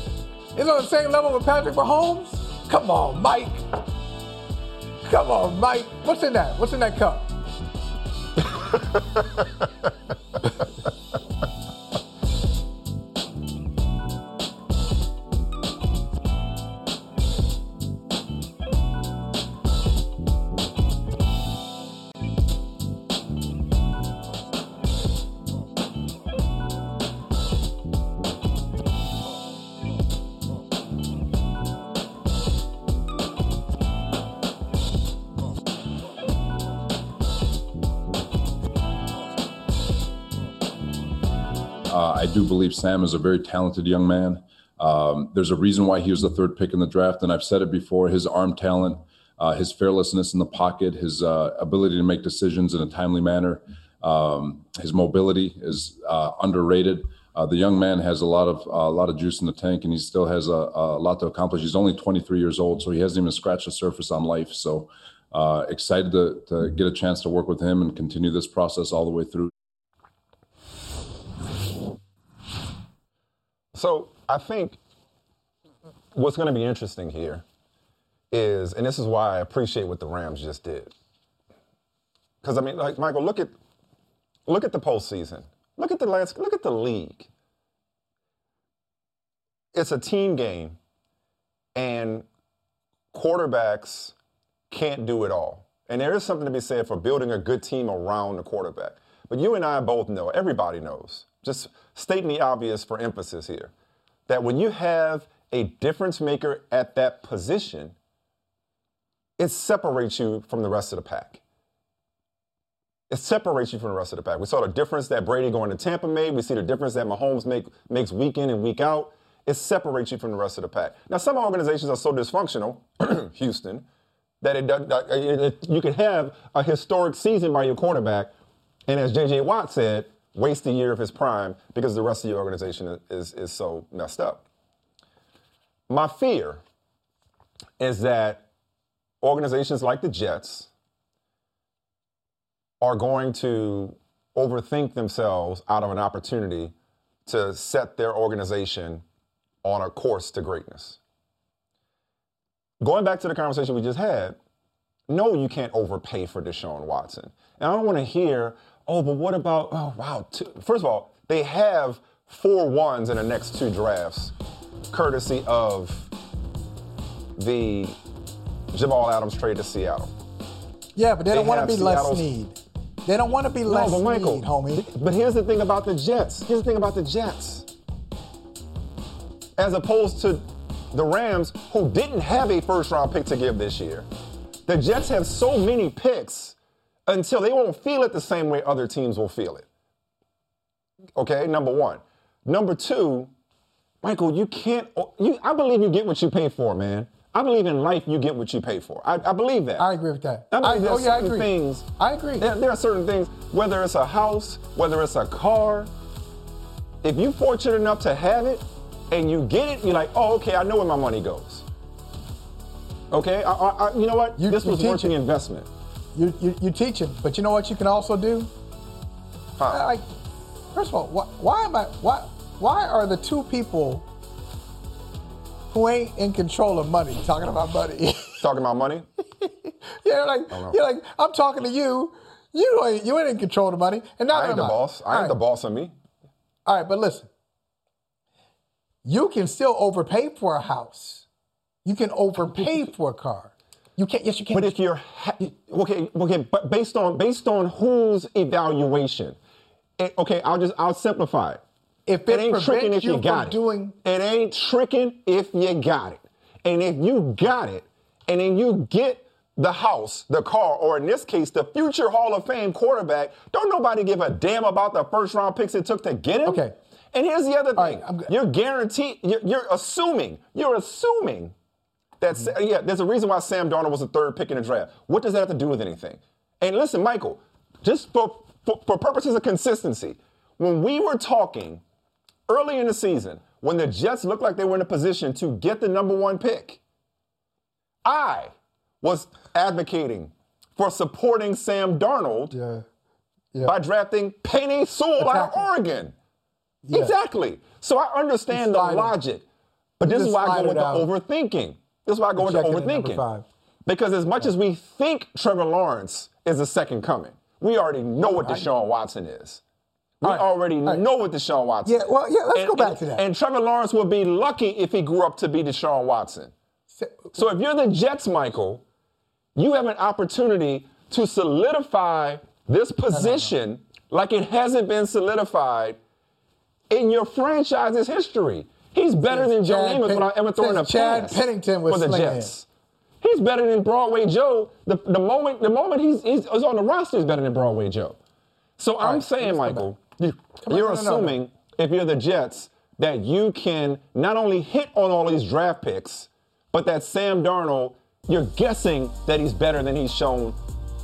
[SPEAKER 2] is on the same level with Patrick Mahomes? Come on, Mike. Come on, Mike. What's in that? What's in that cup?
[SPEAKER 5] do believe Sam is a very talented young man. Um, there's a reason why he was the third pick in the draft, and I've said it before: his arm talent, uh, his fearlessness in the pocket, his uh, ability to make decisions in a timely manner, um, his mobility is uh, underrated. Uh, the young man has a lot of a lot of juice in the tank, and he still has a, a, lot to accomplish. He's only 23 years old, so he hasn't even scratched the surface on life. So uh, excited to, to get a chance to work with him and continue this process all the way through.
[SPEAKER 1] So I think what's going to be interesting here is, and this is why I appreciate what the Rams just did. Because I mean, like Michael, look at look at the postseason. Look at the last. Look at the league. It's a team game, and quarterbacks can't do it all. And there is something to be said for building a good team around the quarterback. But you and I both know, everybody knows, just stating the obvious for emphasis here, that when you have a difference maker at that position, it separates you from the rest of the pack. It separates you from the rest of the pack. We saw the difference that Brady going to Tampa made. We see the difference that Mahomes make, makes week in and week out. It separates you from the rest of the pack. Now, some organizations are so dysfunctional, Houston, that it, that uh, it, you can have a historic season by your quarterback, and as J.J. Watt said, waste a year of his prime because the rest of your organization is, is so messed up. My fear is that organizations like the Jets are going to overthink themselves out of an opportunity to set their organization on a course to greatness going back to the conversation we just had, no, you can't overpay for Deshaun Watson. And I don't want to hear, oh, but what about, oh, wow. Two. First of all, they have four ones in the next two drafts, courtesy of the Jamal Adams trade to Seattle.
[SPEAKER 2] Yeah, but they, they don't want to be Seattle's, Les Snead. They don't want to be no, Les but Michael, Snead, homie.
[SPEAKER 1] But here's the thing about the Jets. Here's the thing about the Jets. As opposed to the Rams, who didn't have a first round pick to give this year. The Jets have so many picks until they won't feel it the same way other teams will feel it. Okay, number one. Number two, Michael, you can't, oh, you, I believe you get what you pay for, man. I believe in life you get what you pay for. I, I believe that.
[SPEAKER 2] I agree with that.
[SPEAKER 1] I I, oh, yeah, I agree. things.
[SPEAKER 2] I agree.
[SPEAKER 1] There, there, are certain things, whether it's a house, whether it's a car, if you're fortunate enough to have it, and you get it, you're like, oh, okay, I know where my money goes. Okay, I, I, you know what? You, this was worth the investment.
[SPEAKER 2] You, you, you teaching, but you know what you can also do? Huh. Like, first of all, why, why am I? Why why are the two people who ain't in control of money talking about money?
[SPEAKER 1] talking about money?
[SPEAKER 2] yeah, like you're like I'm talking to you. You ain't you ain't in control of money, and now
[SPEAKER 1] I ain't the boss. I ain't right. the boss of me.
[SPEAKER 2] All right, but listen, you can still overpay for a house. You can overpay for a car. You can't. Yes, you can.
[SPEAKER 1] But if you're okay, okay, but based on based on whose evaluation? It, okay, I'll just I'll simplify it.
[SPEAKER 2] If it, it ain't tricking if you, you got it. Doing...
[SPEAKER 1] It ain't tricking if you got it. And if you got it, and then you get the house, the car, or in this case, the future Hall of Fame quarterback, don't nobody give a damn about the first round picks it took to get him.
[SPEAKER 2] Okay.
[SPEAKER 1] And here's the other thing: right, you're guaranteed. You're, you're, assuming. You're assuming that mm-hmm. yeah. There's a reason why Sam Darnold was the third pick in the draft. What does that have to do with anything? And listen, Michael, just for, for, for purposes of consistency, when we were talking early in the season, when the Jets looked like they were in a position to get the number one pick, I was advocating for supporting Sam Darnold
[SPEAKER 2] yeah. Yeah.
[SPEAKER 1] by drafting Penei Sewell out of Oregon. Yeah. Exactly. So I understand the logic. But this is why I go with the overthinking. This is why I go into overthinking. Because as much as we think Trevor Lawrence is the second coming, we already know what Deshaun Watson is. We right. already right. know what Deshaun Watson is.
[SPEAKER 2] yeah, well, yeah, let's
[SPEAKER 1] and,
[SPEAKER 2] go back
[SPEAKER 1] and,
[SPEAKER 2] to that.
[SPEAKER 1] And Trevor Lawrence would be lucky if he grew up to be Deshaun Watson. So if you're the Jets, Michael, you have an opportunity to solidify this position no, no, no. like it hasn't been solidified in your franchise's history. He's better than Joe Namath Pen- without ever throwing a
[SPEAKER 2] Chad
[SPEAKER 1] pass
[SPEAKER 2] Pennington was
[SPEAKER 1] for the Jets. He's better than Broadway Joe. The, the moment the moment he's, he's, he's on the roster, is better than Broadway Joe. So All I'm right, saying, Michael, you, are assuming if you're the Jets, that you can not only hit on all these draft picks, but that Sam Darnold, you're guessing that he's better than he's shown.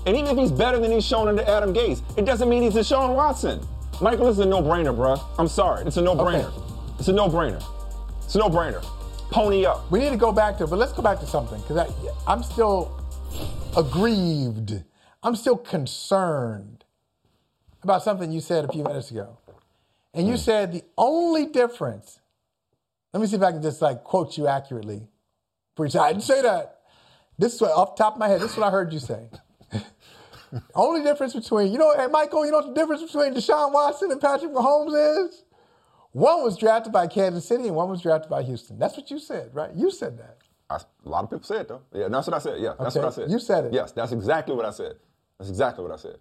[SPEAKER 1] And even if he's better than he's shown under Adam Gase, it doesn't mean he's Deshaun Watson. Michael, this is a no-brainer, bruh. I'm sorry. It's a no-brainer.
[SPEAKER 2] Okay.
[SPEAKER 1] It's a no-brainer. It's a no-brainer. Pony up.
[SPEAKER 2] We need to go back to, but let's go back to something because I'm still aggrieved. I'm still concerned about something you said a few minutes ago. And you hmm. said the only difference, let me see if I can just like quote you accurately. For you, I didn't say that. This is what, off the top of my head, this is what I heard you say. only difference between, you know, hey, Michael, you know what the difference between Deshaun Watson and Patrick Mahomes is? One was drafted by Kansas City and one was drafted by Houston. That's what you said, right? You said that.
[SPEAKER 1] I, a lot of people said though. Yeah, that's what I said. Yeah, that's
[SPEAKER 2] Okay.
[SPEAKER 1] what I said.
[SPEAKER 2] You said it.
[SPEAKER 1] Yes, that's exactly what I said. That's exactly what I said.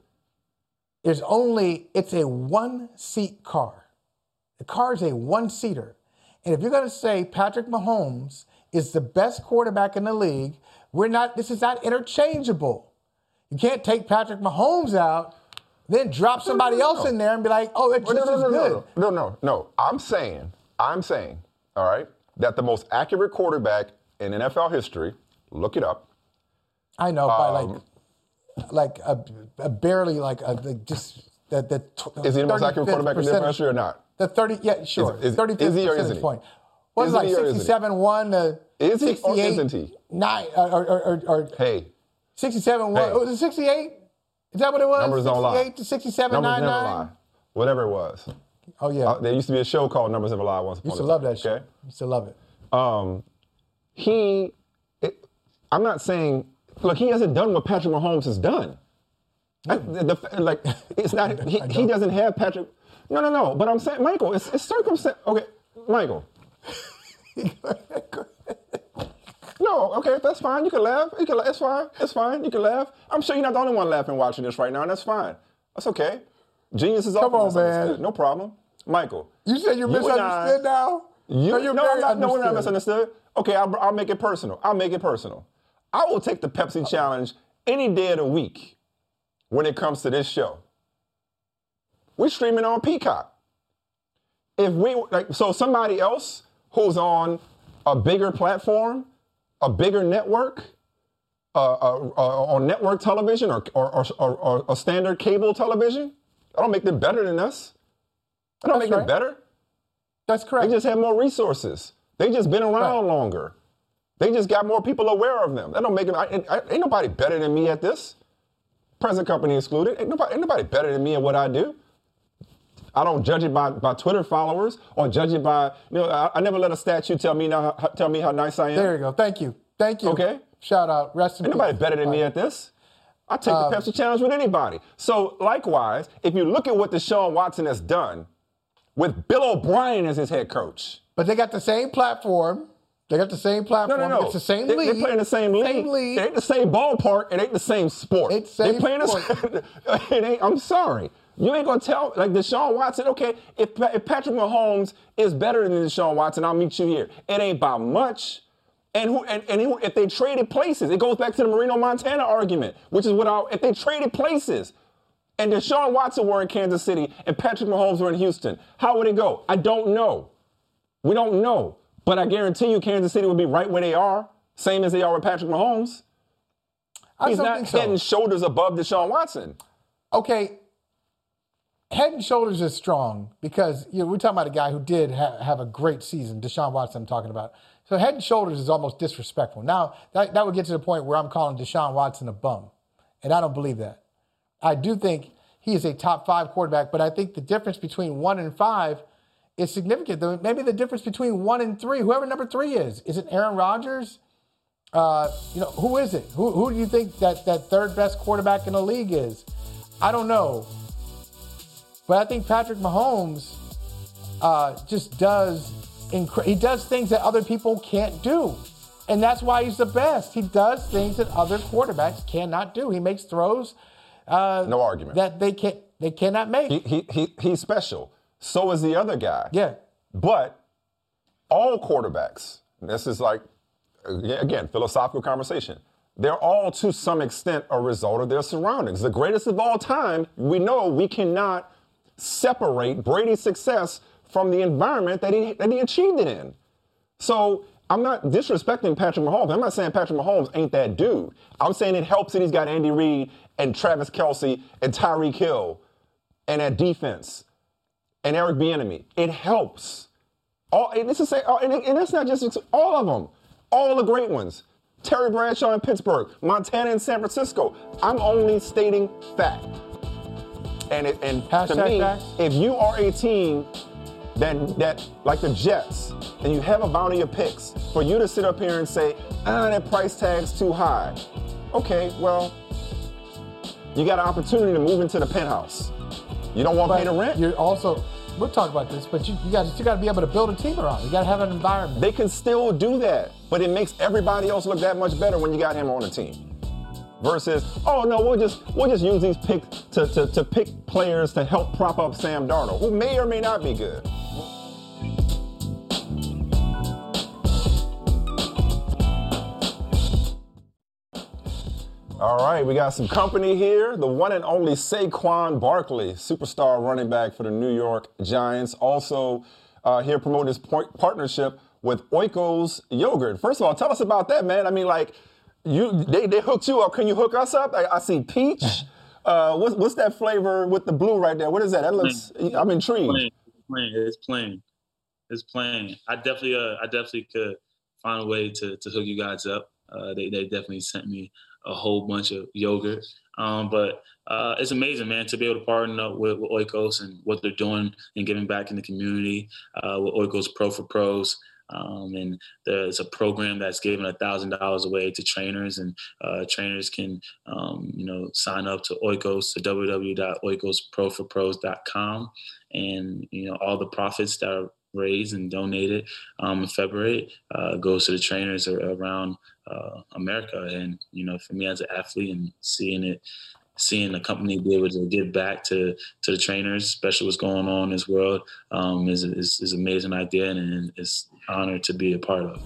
[SPEAKER 2] There's only, it's a one seat car. The car is a one seater. And if you're going to say Patrick Mahomes is the best quarterback in the league, we're not, this is not interchangeable. You can't take Patrick Mahomes out, then drop somebody
[SPEAKER 1] no,
[SPEAKER 2] else
[SPEAKER 1] no.
[SPEAKER 2] in there and be like, oh, it's just as good.
[SPEAKER 1] no, no, no. I'm saying, I'm saying, all right, that the most accurate quarterback in NFL history, look it up.
[SPEAKER 2] I know, by like,
[SPEAKER 1] Um,
[SPEAKER 2] like a, a barely like a, the, just that the t-
[SPEAKER 1] Is he the most accurate quarterback in NFL history or not?
[SPEAKER 2] The 30, yeah, sure.
[SPEAKER 1] is-
[SPEAKER 2] 35th
[SPEAKER 1] is he or
[SPEAKER 2] percentage
[SPEAKER 1] isn't he?
[SPEAKER 2] point. What is like
[SPEAKER 1] he or isn't he?
[SPEAKER 2] 67 1 to
[SPEAKER 1] Is he or isn't he?
[SPEAKER 2] 9 or, or, or, or
[SPEAKER 1] Hey,
[SPEAKER 2] 67 1.
[SPEAKER 1] Hey.
[SPEAKER 2] Was it 68? Is that what it was?
[SPEAKER 1] numbers don't lie.
[SPEAKER 2] 68 to 67
[SPEAKER 1] Numbers never lie. Whatever it was.
[SPEAKER 2] Oh, yeah.
[SPEAKER 1] Uh, there used to be a show called Numbers Never Lie once upon
[SPEAKER 2] used to
[SPEAKER 1] a
[SPEAKER 2] love
[SPEAKER 1] time,
[SPEAKER 2] that show.
[SPEAKER 1] Okay?
[SPEAKER 2] Used to love it.
[SPEAKER 1] um, he, it, I'm not saying, look, he hasn't done what Patrick Mahomes has done. I- the, the- like, it's not, he, he doesn't have Patrick. No, no, no. But I'm saying, Michael, it's, it's circumstance. Okay, Michael. No, okay, that's fine. You can laugh. You can. It's fine. It's fine. You can laugh. I'm sure you're not the only one laughing watching this right now, and that's fine. That's okay. Genius is
[SPEAKER 2] Come on, man.
[SPEAKER 1] No problem, Michael.
[SPEAKER 2] You said you're
[SPEAKER 1] You
[SPEAKER 2] misunderstood
[SPEAKER 1] I-
[SPEAKER 2] now?
[SPEAKER 1] You,
[SPEAKER 2] no, you're
[SPEAKER 1] no, I'm not, no, we're not misunderstood. Okay, I'll, I'll make it personal. I'll make it personal. I will take the Pepsi challenge any day of the week when it comes to this show. We're streaming on Peacock. If we like, so somebody else who's on a bigger platform, a bigger network, uh, uh, uh, on network television or or, or, or, or a standard cable television, I don't make them better than us. I don't
[SPEAKER 2] That's
[SPEAKER 1] make
[SPEAKER 2] right.
[SPEAKER 1] them better.
[SPEAKER 2] That's correct.
[SPEAKER 1] They just have more resources. They just been around
[SPEAKER 2] Right.
[SPEAKER 1] longer. They just got more people aware of them. That don't make them. I, I, ain't nobody better than me at this. Present company excluded. Ain't nobody, ain't nobody better than me at what I do. I don't judge it by, by Twitter followers or judge it by. You know, I, I never let a statue tell me now, tell me how nice I am.
[SPEAKER 2] there you go. Thank you. Thank you.
[SPEAKER 1] Okay.
[SPEAKER 2] Shout out. Rest in
[SPEAKER 1] Ain't
[SPEAKER 2] peace.
[SPEAKER 1] nobody better than me at this. I take
[SPEAKER 2] Um,
[SPEAKER 1] the Pepsi challenge with anybody. So likewise, if you look at what Deshaun Watson has done with Bill O'Brien as his head coach.
[SPEAKER 2] But they got the same platform. They got the same platform.
[SPEAKER 1] no, no. no.
[SPEAKER 2] It's the same
[SPEAKER 1] they,
[SPEAKER 2] league.
[SPEAKER 1] They play in the same league.
[SPEAKER 2] Same league.
[SPEAKER 1] It ain't the same ballpark. It ain't the same sport.
[SPEAKER 2] The same
[SPEAKER 1] they playing
[SPEAKER 2] sport.
[SPEAKER 1] The, it ain't. I'm sorry. You ain't gonna tell like Deshaun Watson. Okay, if, if Patrick Mahomes is better than Deshaun Watson, I'll meet you here. It ain't by much. And who and, and if they traded places, it goes back to the Marino Montana argument, which is what I, if they traded places. And Deshaun Watson were in Kansas City and Patrick Mahomes were in Houston. How would it go? I don't know. We don't know. But I guarantee you Kansas City would be right where they are, same as they are with Patrick Mahomes. He's not
[SPEAKER 2] so.
[SPEAKER 1] head and shoulders above Deshaun Watson.
[SPEAKER 2] okay, head and shoulders is strong because you know we're talking about a guy who did ha- have a great season. Deshaun Watson, I'm talking about. So head and shoulders is almost disrespectful. Now that, that would get to the point where I'm calling Deshaun Watson a bum, and I don't believe that. I do think he is a top five quarterback, but I think the difference between one and five is significant. Maybe the difference between one and three, whoever number three is, is it Aaron Rodgers? Uh, you know, who is it? Who, who do you think that, that third best quarterback in the league is? I don't know. But I think Patrick Mahomes uh, just does incre- he does things that other people can't do. And that's why he's the best. He does things that other quarterbacks cannot do. He makes throws uh,
[SPEAKER 1] No argument.
[SPEAKER 2] that they can they cannot make.
[SPEAKER 1] he, he, he, he's special. So is the other guy.
[SPEAKER 2] yeah.
[SPEAKER 1] But all quarterbacks, this is like, again, philosophical conversation. They're all to some extent a result of their surroundings. The greatest of all time, we know we cannot separate Brady's success from the environment that he that he achieved it in. So I'm not disrespecting Patrick Mahomes. I'm not saying Patrick Mahomes ain't that dude. I'm saying it helps that he's got Andy Reid and Travis Kelce and Tyreek Hill and that defense and Eric Bieniemy. It helps. All and this is say, and, and that's not just all of them, all the great ones. Terry Bradshaw in Pittsburgh, Montana in San Francisco. I'm only stating fact. And it, and to me, facts. if you are a team that that like the Jets, and you have a bounty of picks, for you to sit up here and say, ah, that price tag's too high. Okay, well, you got an opportunity to move into the penthouse. You don't want to pay the rent.
[SPEAKER 2] You're also we'll talk about this, but you, you got you got to be able to build a team around. You got to have an environment.
[SPEAKER 1] They can still do that, but it makes everybody else look that much better when you got him on the team. Versus, oh no, we'll just we'll just use these picks to, to, to pick players to help prop up Sam Darnold, who may or may not be good. All right, we got some company here. The one and only Saquon Barkley, superstar running back for the New York Giants, also uh, here promoting his partnership with Oikos Yogurt. First of all, tell us about that, man. I mean, like, you they, they hooked you up. Can you hook us up? I, I see peach. Uh, what's, what's that flavor with the blue right there? What is that? That looks. I'm intrigued.
[SPEAKER 6] It's plain. It's plain. It's plain. I definitely, uh, I definitely could find a way to to hook you guys up. Uh, they they definitely sent me a whole bunch of yogurt. Um, but uh, it's amazing, man, to be able to partner up with, with Oikos and what they're doing and giving back in the community uh, with Oikos Pro for Pros. Um, and there's a program that's giving a thousand dollars away to trainers, and uh, trainers can, um, you know, sign up to Oikos to www.oikosproforpros.com, and you know all the profits that are raised and donated um, in February uh, goes to the trainers around uh, America. And you know, for me as an athlete and seeing it, seeing the company be able to give back to to the trainers, especially what's going on in this world, um, is, is is amazing idea, and it's an honor to be a part of.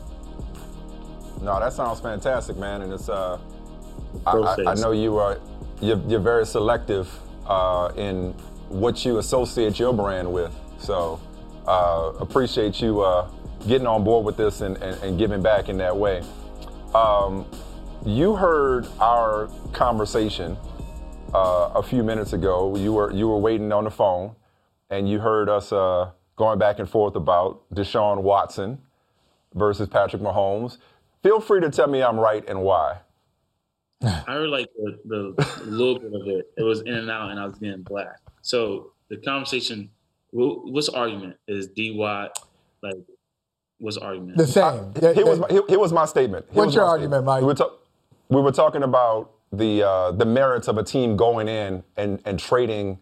[SPEAKER 1] No, that sounds fantastic, man, and it's uh, I, I, know you are you're, you're very selective uh, in what you associate your brand with, so uh, appreciate you uh, getting on board with this and, and, and giving back in that way. Um, you heard our conversation uh, a few minutes ago. You were you were waiting on the phone, and you heard us uh, going back and forth about Deshaun Watson versus Patrick Mahomes. Feel free to tell me I'm right and why.
[SPEAKER 6] I heard like the, the little bit of it. It was in and out, and I was getting black. So the conversation, what's the argument? Is D Watt like was argument?
[SPEAKER 2] The same. I,
[SPEAKER 1] here, was my, here, here, was my statement.
[SPEAKER 2] Here what's your argument, Mike?
[SPEAKER 1] We were, ta- we were, talking about the uh, the merits of a team going in and, and trading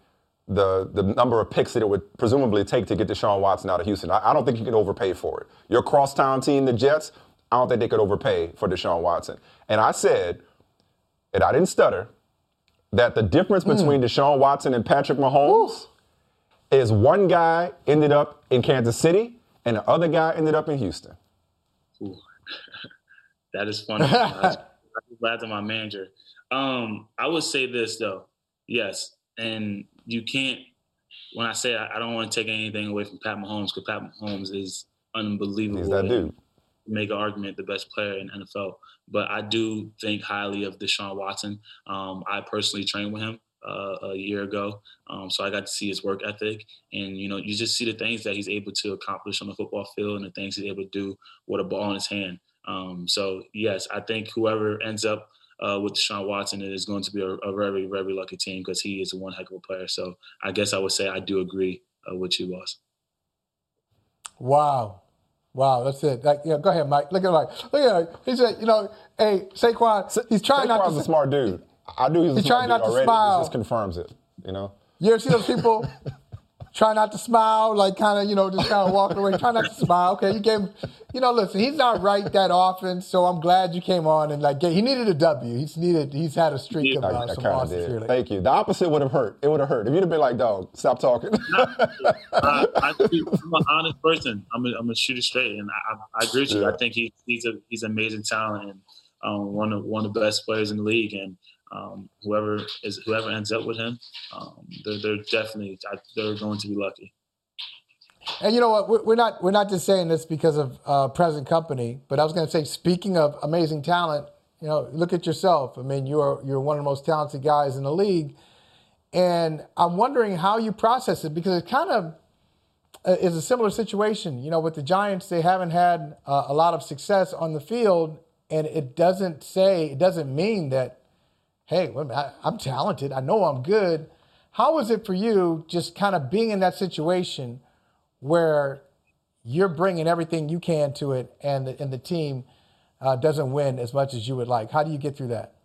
[SPEAKER 1] the the number of picks that it would presumably take to get Deshaun Watson out of Houston. I, I don't think you can overpay for it. Your crosstown team, the Jets, I don't think they could overpay for Deshaun Watson. And I said, and I didn't stutter, that the difference mm. between Deshaun Watson and Patrick Mahomes Ooh. is one guy ended up in Kansas City and the other guy ended up in Houston.
[SPEAKER 6] Ooh. that is funny. I glad to my manager. Um, I would say this though, yes, and you can't. When I say I, I don't want to take anything away from Pat Mahomes because Pat Mahomes is unbelievable.
[SPEAKER 1] He's that dude.
[SPEAKER 6] Make an argument the best player in NFL, but I do think highly of Deshaun Watson. Um, I personally trained with him uh, a year ago. Um, so I got to see his work ethic, and you know, you just see the things that he's able to accomplish on the football field and the things he's able to do with a ball in his hand. Um, so yes, I think whoever ends up uh, with Deshaun Watson it is going to be a, a very, very lucky team because he is a one heck of a player. So I guess I would say I do agree uh, with you, boss.
[SPEAKER 2] Wow. Wow, that's it. Like, yeah, go ahead, Mike. Look at Mike. Look at him. He said, you know, hey, Saquon, he's trying Saquon's not to.
[SPEAKER 1] Saquon's a smart dude. I knew he was
[SPEAKER 2] he's trying not to
[SPEAKER 1] already.
[SPEAKER 2] smile.
[SPEAKER 1] This just confirms it, you know.
[SPEAKER 2] You ever see those people try not to smile, like kind of, you know, just kind of walk away, try not to smile. Okay, you gave, you know, listen, he's not right that often, so I'm glad you came on and like he needed a W. He's needed, he's had a streak of uh, some losses here.
[SPEAKER 1] Thank you. The opposite would have hurt. It would have hurt if you'd have been like, "Dog, stop talking."
[SPEAKER 6] I, I, am an honest person. I'm a, I'm a shooter straight, and I, I agree with you. Yeah. I think he, he's a he's amazing talent and um, one of one of the best players in the league, and um, whoever is whoever ends up with him, um, they're, they're definitely they're going to be lucky.
[SPEAKER 2] And you know what? We're not we're not just saying this because of uh, present company, but I was going to say, speaking of amazing talent, you know, look at yourself. I mean, you are you're one of the most talented guys in the league, and I'm wondering how you process it because it kind of uh, is a similar situation. You know, with the Giants, they haven't had uh, a lot of success on the field, and it doesn't say it doesn't mean that, hey, I, I'm talented. I know I'm good. How was it for you, just kind of being in that situation where you're bringing everything you can to it, and the, and the team uh, doesn't win as much as you would like? How do you get through that?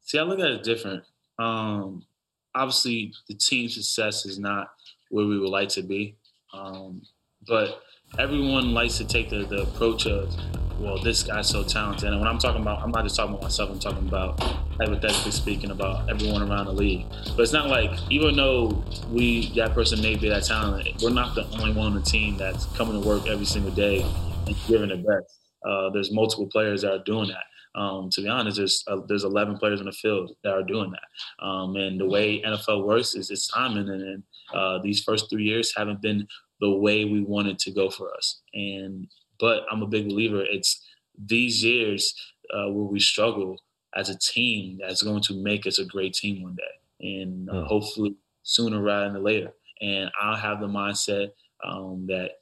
[SPEAKER 6] See, I look at it different. Um, obviously, the team success is not where we would like to be. Um, but everyone likes to take the, the approach of, well, this guy's so talented. And when I'm talking about, I'm not just talking about myself, I'm talking about hypothetically speaking about everyone around the league. But it's not like, even though we, that person may be that talented, we're not the only one on the team that's coming to work every single day and giving their best. Uh, there's multiple players that are doing that. Um, to be honest, there's uh, there's 11 players in the field that are doing that. Um, and the way NFL works is it's timing, and, and uh, these first three years haven't been the way we wanted to go for us. And but I'm a big believer. It's these years uh, where we struggle as a team that's going to make us a great team one day, and uh, hopefully sooner rather than later. And I have the mindset um, that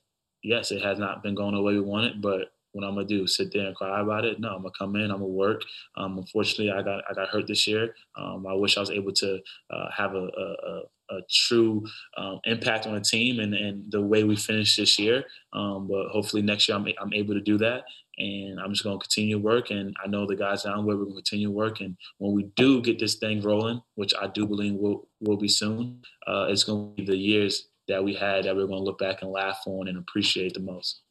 [SPEAKER 6] yes, it has not been going the way we wanted, but what I'm gonna do? Sit there and cry about it? No, I'm gonna come in. I'm gonna work. Um, unfortunately, I got I got hurt this year. Um, I wish I was able to uh, have a, a, a true um, impact on the team and, and the way we finish this year. Um, but hopefully next year I'm, I'm able to do that. And I'm just going to continue work. And I know the guys down where we're going to continue work. And when we do get this thing rolling, which I do believe will, will be soon, uh, it's going to be the years that we had that we're going to look back and laugh on and appreciate the most.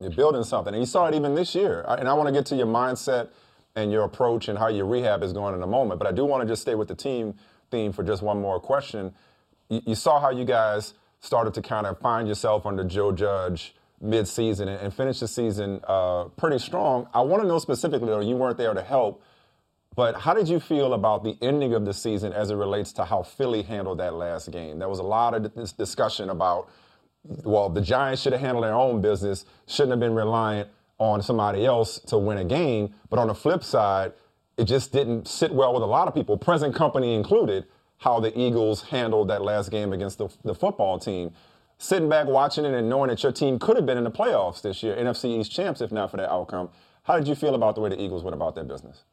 [SPEAKER 1] You're building something. And you saw it even this year. And I want to get to your mindset and your approach and how your rehab is going in a moment. But I do want to just stay with the team theme for just one more question. You, you saw how you guys started to kind of find yourself under Joe Judge mid-season and, and finish the season uh, pretty strong. I want to know specifically, though, you weren't there to help, but how did you feel about the ending of the season as it relates to how Philly handled that last game? There was a lot of this discussion about, well, the Giants should have handled their own business, shouldn't have been reliant on somebody else to win a game. But on the flip side, it just didn't sit well with a lot of people, present company included, how the Eagles handled that last game against the, the football team. Sitting back watching it and knowing that your team could have been in the playoffs this year, NFC East champs, if not for that outcome. How did you feel about the way the Eagles went about their business?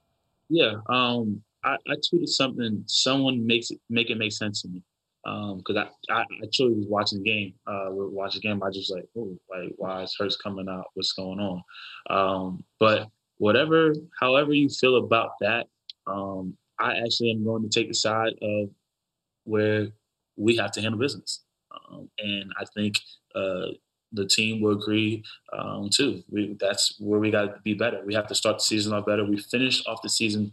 [SPEAKER 6] Yeah, um, I, I, tweeted something. Someone makes it make it make sense to me because um, I, I, truly was watching the game. Uh, watching the game, I just like, oh, like why is Hurts coming out? What's going on? Um, but whatever, however you feel about that, um, I actually am going to take the side of where we have to handle business. Um, and I think uh, the team will agree um, too. We, that's where we got to be better. We have to start the season off better. We finished off the season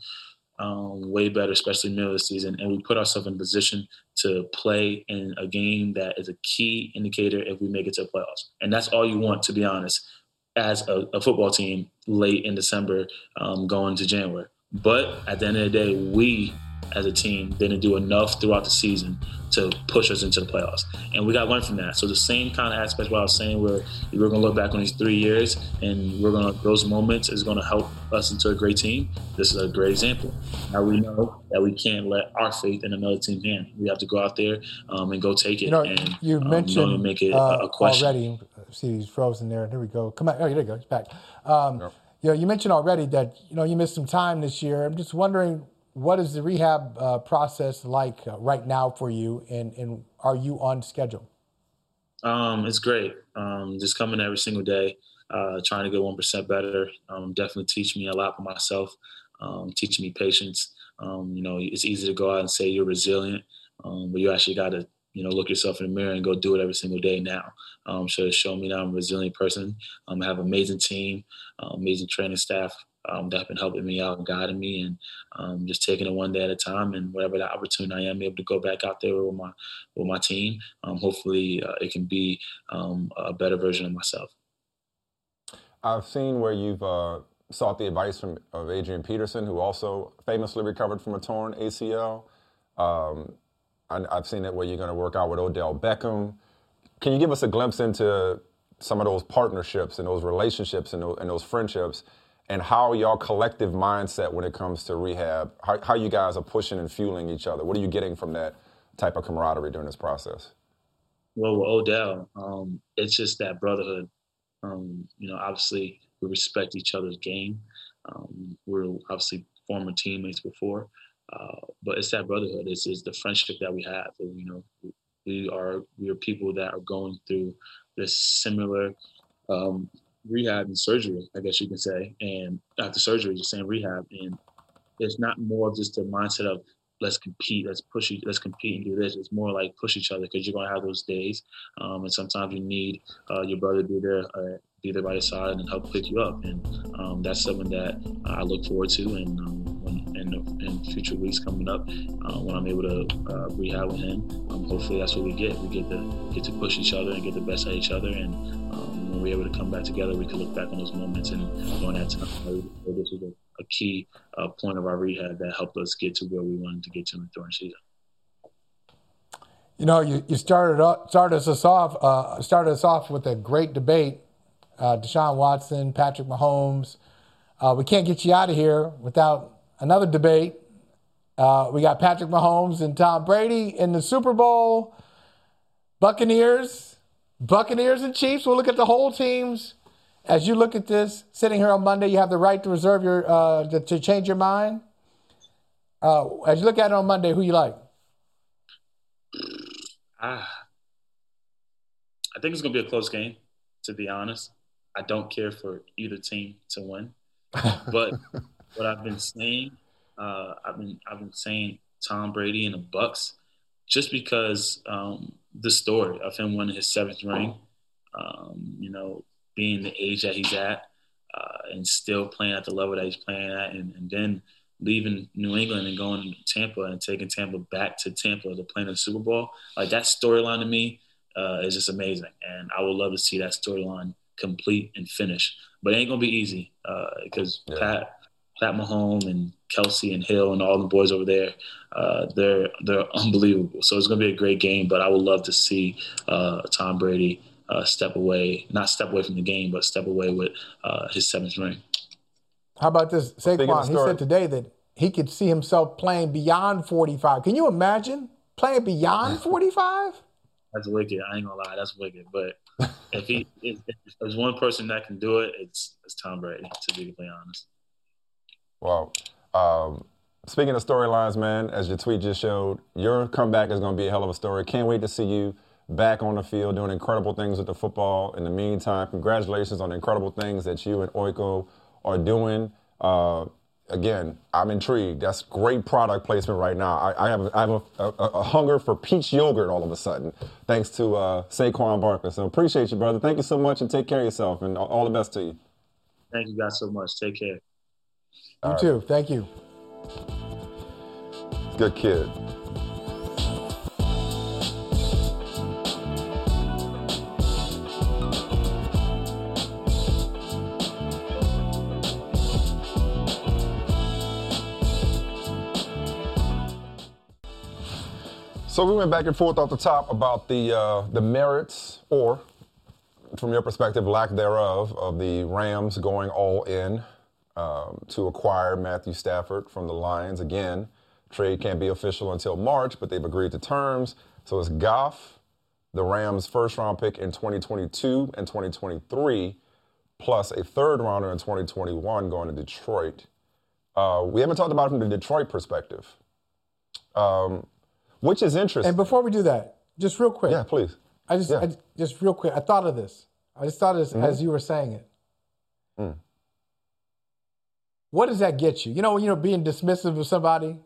[SPEAKER 6] um, way better, especially middle of the season, and we put ourselves in a position to play in a game that is a key indicator if we make it to the playoffs. And that's all you want, to be honest as a, a football team late in December um, going to January. But at the end of the day, we as a team didn't do enough throughout the season to push us into the playoffs. And we got to learn from that. So the same kind of aspect what I was saying where we're going to look back on these three years and we're going to, those moments is going to help us into a great team. This is a great example. Now we know that we can't let our faith in another team hand. We have to go out there um, and go take it.
[SPEAKER 2] You know,
[SPEAKER 6] and
[SPEAKER 2] you
[SPEAKER 6] um,
[SPEAKER 2] mentioned
[SPEAKER 6] you make it
[SPEAKER 2] uh,
[SPEAKER 6] a question.
[SPEAKER 2] already. See, he's frozen there. There we go. Come on. Oh, there you go. He's back. Um, yep. You know, you mentioned already that you know you missed some time this year. I'm just wondering what is the rehab uh, process like uh, right now for you, and, and are you on schedule?
[SPEAKER 6] Um, it's great. Um, just coming every single day, uh, trying to get one percent better. Um, definitely teach me a lot for myself. Um, teaching me patience. Um, you know, it's easy to go out and say you're resilient, um, but you actually got to you know look yourself in the mirror and go do it every single day now. So it showed me that I'm a resilient person. I have an amazing team, uh, amazing training staff um, that have been helping me out and guiding me and um, just taking it one day at a time and whatever the opportunity I am able to go back out there with my with my team um, hopefully uh, it can be um, a better version of myself.
[SPEAKER 1] I've seen where you've uh, sought the advice from of Adrian Peterson who also famously recovered from a torn ACL um, I, have seen it where you're going to work out with Odell Beckham. Can you give us a glimpse into some of those partnerships and those relationships and and those friendships and how y'all collective mindset when it comes to rehab, how, how you guys are pushing and fueling each other? What are you getting from that type of camaraderie during this process?
[SPEAKER 6] Well, with Odell, um, it's just that brotherhood. Um, you know, obviously we respect each other's game. Um, we're obviously former teammates before, uh, but it's that brotherhood. It's, it's the friendship that we have. And, you know, we are we are people that are going through this similar um, rehab and surgery, I guess you can say. And after surgery, the same rehab, and it's not more of just a mindset of let's compete, let's push, let's compete and do this. It's more like push each other because you're gonna have those days, um, and sometimes you need uh, your brother to be there, uh, be there by your side and help pick you up. And um, that's something that I look forward to. And um, in, in future weeks coming up, uh, when I'm able to uh, rehab with him, um, hopefully that's what we get. We get to get to push each other and get the best out of each other. And um, when we're able to come back together, we can look back on those moments and during that time, this was a, a key uh, point of our rehab that helped us get to where we wanted to get to during the season.
[SPEAKER 2] You know, you, you started up, started us off uh, started us off with a great debate uh, Deshaun Watson, Patrick Mahomes. Uh, we can't get you out of here without another debate. Uh, we got Patrick Mahomes and Tom Brady in the Super Bowl. Buccaneers, Buccaneers and Chiefs. We'll look at the whole teams. As you look at this, sitting here on Monday, you have the right to reserve your uh, to, to, change your mind. Uh, as you look at it on Monday, who you like?
[SPEAKER 6] Ah, I think it's going to be a close game. To be honest, I don't care for either team to win. But what I've been saying, uh, I've been I've been saying Tom Brady and the Bucks, just because um, the story of him winning his seventh ring, um, you know, being the age that he's at, uh, and still playing at the level that he's playing at, and, and then leaving New England and going to Tampa and taking Tampa back to Tampa to play in the Super Bowl. Like that storyline to me uh, is just amazing, and I would love to see that storyline complete and finish. But it ain't gonna be easy because uh, yeah. Pat, Pat Mahomes and Kelce and Hill and all the boys over there, uh, they're they're unbelievable. So it's gonna be a great game. But I would love to see uh, Tom Brady uh, step away, not step away from the game, but step away with uh, his seventh ring.
[SPEAKER 2] How about this, Saquon? He said today that he could see himself playing beyond 45. Can you imagine playing beyond 45?
[SPEAKER 6] That's wicked. I ain't gonna lie, that's wicked. But if he if, there's one person that can do it, it's it's Tom Brady. To be completely honest.
[SPEAKER 1] Well, um, speaking of storylines, man, as your tweet just showed, your comeback is going to be a hell of a story. Can't wait to see you back on the field doing incredible things with the football. In the meantime, congratulations on the incredible things that you and Oiko are doing. Uh, again, I'm intrigued. That's great product placement right now. I, I have, I have a, a, a, hunger for peach yogurt all of a sudden, thanks to uh, Saquon Barkley. So appreciate you, brother. Thank you so much, and take care of yourself, and all the best to you.
[SPEAKER 6] Thank you guys so much. Take care.
[SPEAKER 2] You all too. Right. Thank you.
[SPEAKER 1] Good kid. So we went back and forth off the top about the uh, the merits, or from your perspective, lack thereof, of the Rams going all in um, to acquire Matthew Stafford from the Lions. Again, trade can't be official until March, but they've agreed to terms. So it's Goff, the Rams' first round pick in 2022 and 2023, plus a third rounder in 2021 going to Detroit. Uh, we haven't talked about it from the Detroit perspective. Um, which is interesting.
[SPEAKER 2] And before we do that, just real quick.
[SPEAKER 1] Yeah, please.
[SPEAKER 2] I just, yeah. I, just real quick. I thought of this. I just thought of this mm-hmm. as you were saying it. Mm. What does that get you? You know, you know, being dismissive of somebody.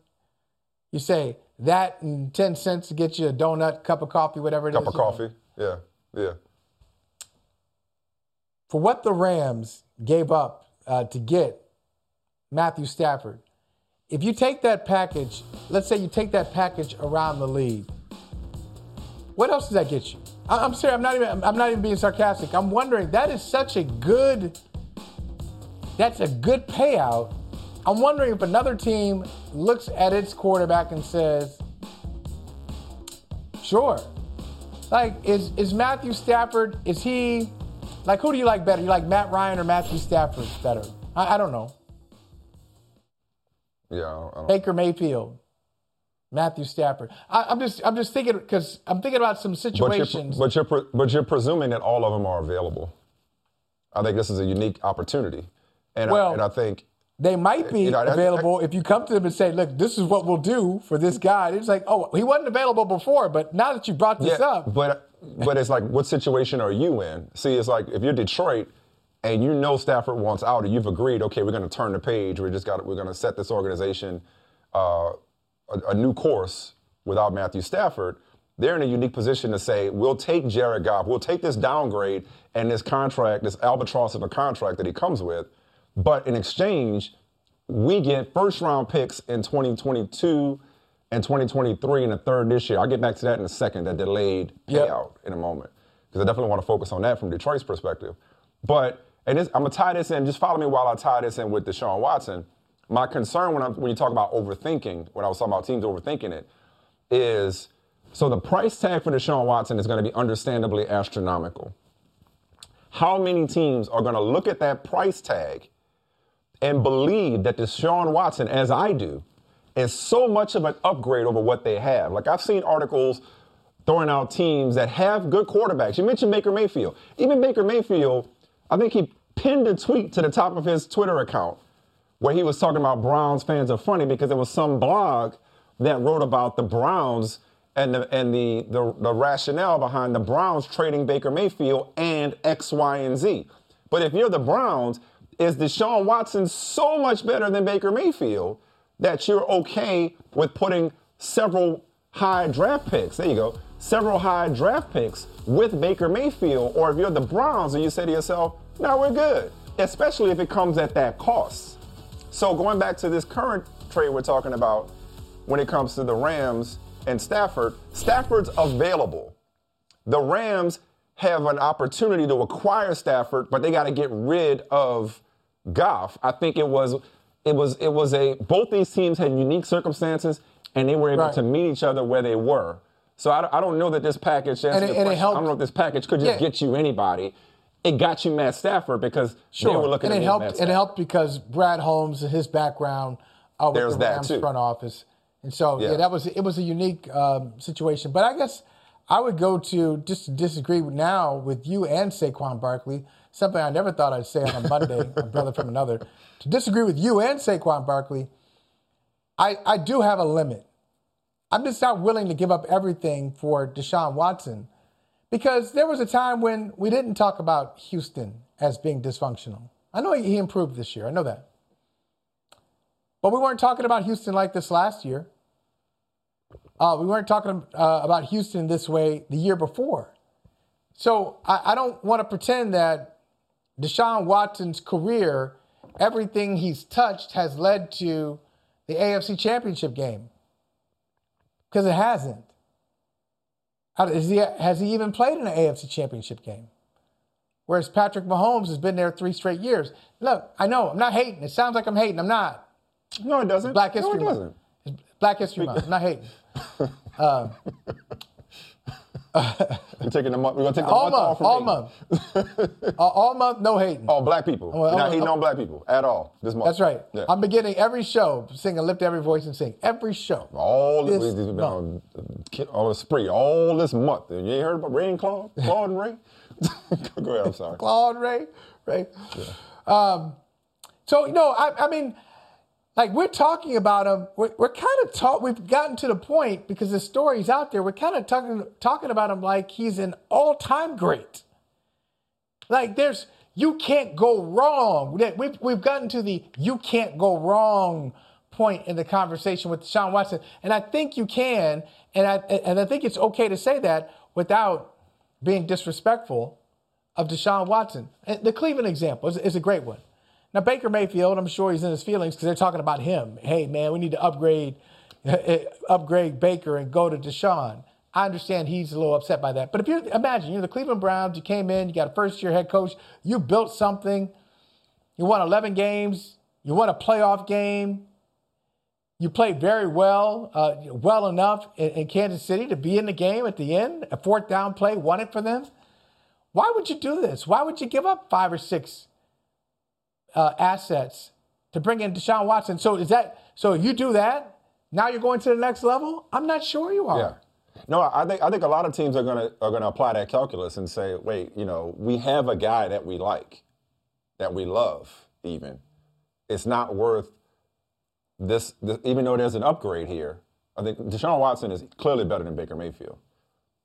[SPEAKER 2] You say that and ten cents to get you a donut, cup of coffee, whatever it
[SPEAKER 1] cup
[SPEAKER 2] is.
[SPEAKER 1] Cup of coffee. Know. Yeah, yeah.
[SPEAKER 2] For what the Rams gave up uh, to get Matthew Stafford, if you take that package, let's say you take that package around the league, what else does that get you? I'm serious. I'm not even. I'm not even being sarcastic. I'm wondering. That is such a good. That's a good payout. I'm wondering if another team looks at its quarterback and says, "Sure, like is is Matthew Stafford? Is he like who do you like better? You like Matt Ryan or Matthew Stafford better? I, I don't know.
[SPEAKER 1] Yeah, I
[SPEAKER 2] Baker Mayfield, Matthew Stafford. I, am just I'm just thinking because I'm thinking about some situations.
[SPEAKER 1] But you're, but you're but you're presuming that all of them are available. I think this is a unique opportunity, and
[SPEAKER 2] well,
[SPEAKER 1] I, and I think
[SPEAKER 2] they might be you know, available if you come to them and say, "Look, this is what we'll do for this guy." It's like, "Oh, he wasn't available before, but now that you brought this
[SPEAKER 1] yeah,
[SPEAKER 2] up."
[SPEAKER 1] But but it's like, what situation are you in? See, it's like if you're Detroit and you know Stafford wants out, and you've agreed, okay, we're going to turn the page. We're just got we're going to set this organization uh, a, a new course without Matthew Stafford. They're in a unique position to say, we'll take Jared Goff, we'll take this downgrade and this contract, this albatross of a contract that he comes with, but in exchange, we get first round picks in 2022 and 2023 and a third this year. I'll get back to that in a second, that delayed payout yep. in a moment, because I definitely want to focus on that from Detroit's perspective. But, and this, I'm to tie this in, just follow me while I tie this in with Deshaun Watson. My concern when, I'm, when you talk about overthinking, when I was talking about teams overthinking it, is so the price tag for Deshaun Watson is going to be understandably astronomical. How many teams are going to look at that price tag and believe that Deshaun Watson, as I do, is so much of an upgrade over what they have. Like I've seen articles throwing out teams that have good quarterbacks. You mentioned Baker Mayfield. Even Baker Mayfield, I think he pinned a tweet to the top of his Twitter account where he was talking about Browns fans are funny because there was some blog that wrote about the Browns and the and the, the, the rationale behind the Browns trading Baker Mayfield and X, Y, and Z. But if you're the Browns, is Deshaun Watson so much better than Baker Mayfield that you're okay with putting several high draft picks? There you go. Several high draft picks with Baker Mayfield. Or if you're the Browns and you say to yourself, no, we're good, especially if it comes at that cost. So going back to this current trade we're talking about when it comes to the Rams and Stafford, Stafford's available. The Rams have an opportunity to acquire Stafford, but they got to get rid of Goff. I think it was it was it was a both these teams had unique circumstances and they were able right. to meet each other where they were. So I, I don't know that this package. And it, and it helped, I don't know if this package could just yeah. get you anybody. It got you Matt Stafford because sure. they were looking
[SPEAKER 2] and
[SPEAKER 1] at
[SPEAKER 2] it helped. And it helped because Brad Holmes and his background uh, with There's the Rams front office, and so yeah. yeah. that was it was a unique um, situation. But I guess I would go to just to disagree now with you and Saquon Barkley something I never thought I'd say on a Monday, a brother from another, to disagree with you and Saquon Barkley, I, I do have a limit. I'm just not willing to give up everything for Deshaun Watson because there was a time when we didn't talk about Houston as being dysfunctional. I know he improved this year, I know that. But we weren't talking about Houston like this last year. Uh, we weren't talking uh, about Houston this way the year before. So I, I don't want to pretend that Deshaun Watson's career, everything he's touched has led to the AFC Championship game. Because it hasn't. He, has he even played in an AFC Championship game? Whereas Patrick Mahomes has been there three straight years. Look, I know, I'm not hating. It sounds like I'm hating. I'm not.
[SPEAKER 1] No, it doesn't.
[SPEAKER 2] Black History no, it doesn't. Month. Black History Month. I'm not hating. Uh,
[SPEAKER 1] We're taking the month. We're gonna take the all month,
[SPEAKER 2] month
[SPEAKER 1] off.
[SPEAKER 2] all month. uh, all month, no hating.
[SPEAKER 1] Oh, black people. Well, You're not hating on black people at all this month.
[SPEAKER 2] That's right. Yeah. I'm beginning every show singing "Lift Every Voice and Sing." Every show.
[SPEAKER 1] All this, this month. all the spree, all this month. You ain't heard about Ray and Claude, Claude and Ray? Go ahead. I'm sorry.
[SPEAKER 2] Claude Ray, Ray. Yeah. Um, so no, I, I mean like we're talking about him, we're, we're kind of talk. We've gotten to the point because the story's out there. We're kind of talking talking about him like he's an all time great. Like there's you can't go wrong. We've we've gotten to the you can't go wrong point in the conversation with Sean Watson, and I think you can, and I and I think it's okay to say that without being disrespectful of Deshaun Watson. The Cleveland example is, is a great one. Now, Baker Mayfield, I'm sure he's in his feelings because they're talking about him. Hey, man, we need to upgrade, upgrade Baker and go to Deshaun. I understand he's a little upset by that. But if you imagine, you're the Cleveland Browns, you came in, you got a first year head coach, you built something, you won 11 games, you won a playoff game, You played very well, uh, well enough in, in, Kansas City to be in the game at the end. A fourth down play won it for them. Why would you do this? Why would you give up five or six uh, assets to bring in Deshaun Watson? So is that so? You do that now? You're going to the next level. I'm not sure you are.
[SPEAKER 1] Yeah. No, I think I think a lot of teams are gonna are gonna apply that calculus and say, wait, you know, we have a guy that we like, that we love, even. It's not worth this, this even though there's an upgrade here. I think Deshaun Watson is clearly better than Baker Mayfield.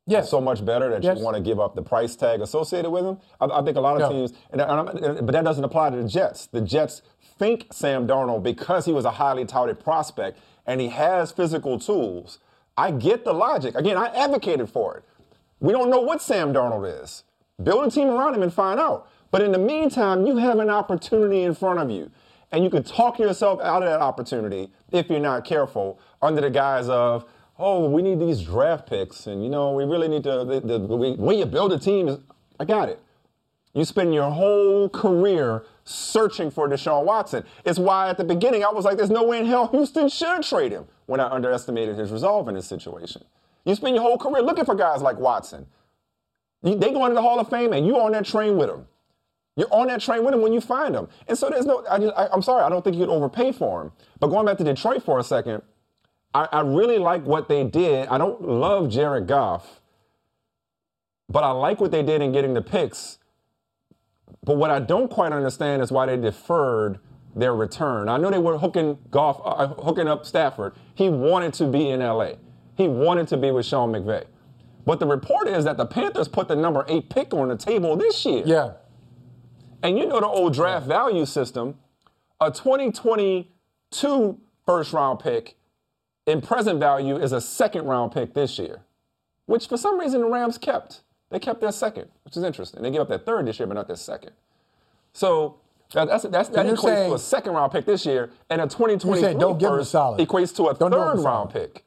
[SPEAKER 2] Yes.
[SPEAKER 1] So much better that yes. you want to give up the price tag associated with him. I, I think a lot of teams, and, and but that doesn't apply to the Jets. The Jets think Sam Darnold because he was a highly touted prospect and he has physical tools I get the logic. Again, I advocated for it. We don't know what Sam Darnold is. Build a team around him and find out. But in the meantime, you have an opportunity in front of you. And you can talk yourself out of that opportunity if you're not careful under the guise of, oh, we need these draft picks. And, you know, we really need to, the, the, when you build a team, is, I got it. You spend your whole career searching for Deshaun Watson. It's why at the beginning I was like, there's no way in hell Houston should trade him when I underestimated his resolve in this situation. You spend your whole career looking for guys like Watson. They go into the Hall of Fame and you're on that train with them. You're on that train with them when you find them. And so there's no, I am sorry, I don't think you could overpay for him. But going back to Detroit for a second, I, I really like what they did. I don't love Jared Goff, but I like what they did in getting the picks. But what I don't quite understand is why they deferred their return. I know they were hooking Goff, uh, hooking up Stafford. He wanted to be in LA. He wanted to be with Sean McVay. But the report is that the Panthers put the number eight pick on the table this year.
[SPEAKER 2] Yeah.
[SPEAKER 1] And you know the old draft value system, a 2022 first round pick in present value is a second round pick this year, which for some reason the Rams kept. They kept their second, which is interesting. They gave up their third this year, but not their second. So that's, that's, that equates saying, to a second round pick this year, and a 2020 don't give first solid. equates to a don't third round pick.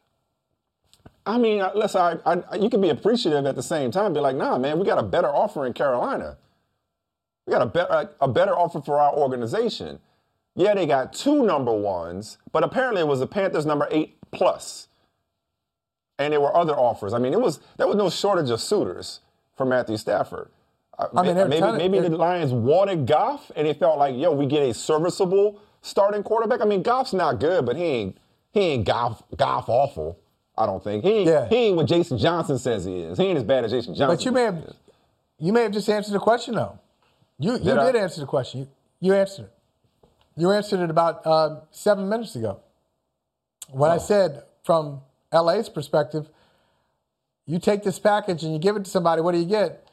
[SPEAKER 1] I mean, listen, I, I, you can be appreciative at the same time. Be like, nah, man, we got a better offer in Carolina. We got a, be- a better offer for our organization. Yeah, they got two number ones, but apparently it was the Panthers number eight plus. And there were other offers. I mean, it was there was no shortage of suitors for Matthew Stafford. I mean, maybe maybe the Lions wanted Goff, and they felt like, yo, we get a serviceable starting quarterback. I mean, Goff's not good, but he ain't he ain't Goff Goff awful. I don't think he ain't, yeah. he ain't what Jason Johnson says he is. He ain't as bad as Jason Johnson.
[SPEAKER 2] But you may have you may have just answered the question though. You you did, did answer the question. You, you answered it. You answered it about uh, seven minutes ago. When oh. I said from LA's perspective, you take this package and you give it to somebody. What do you get?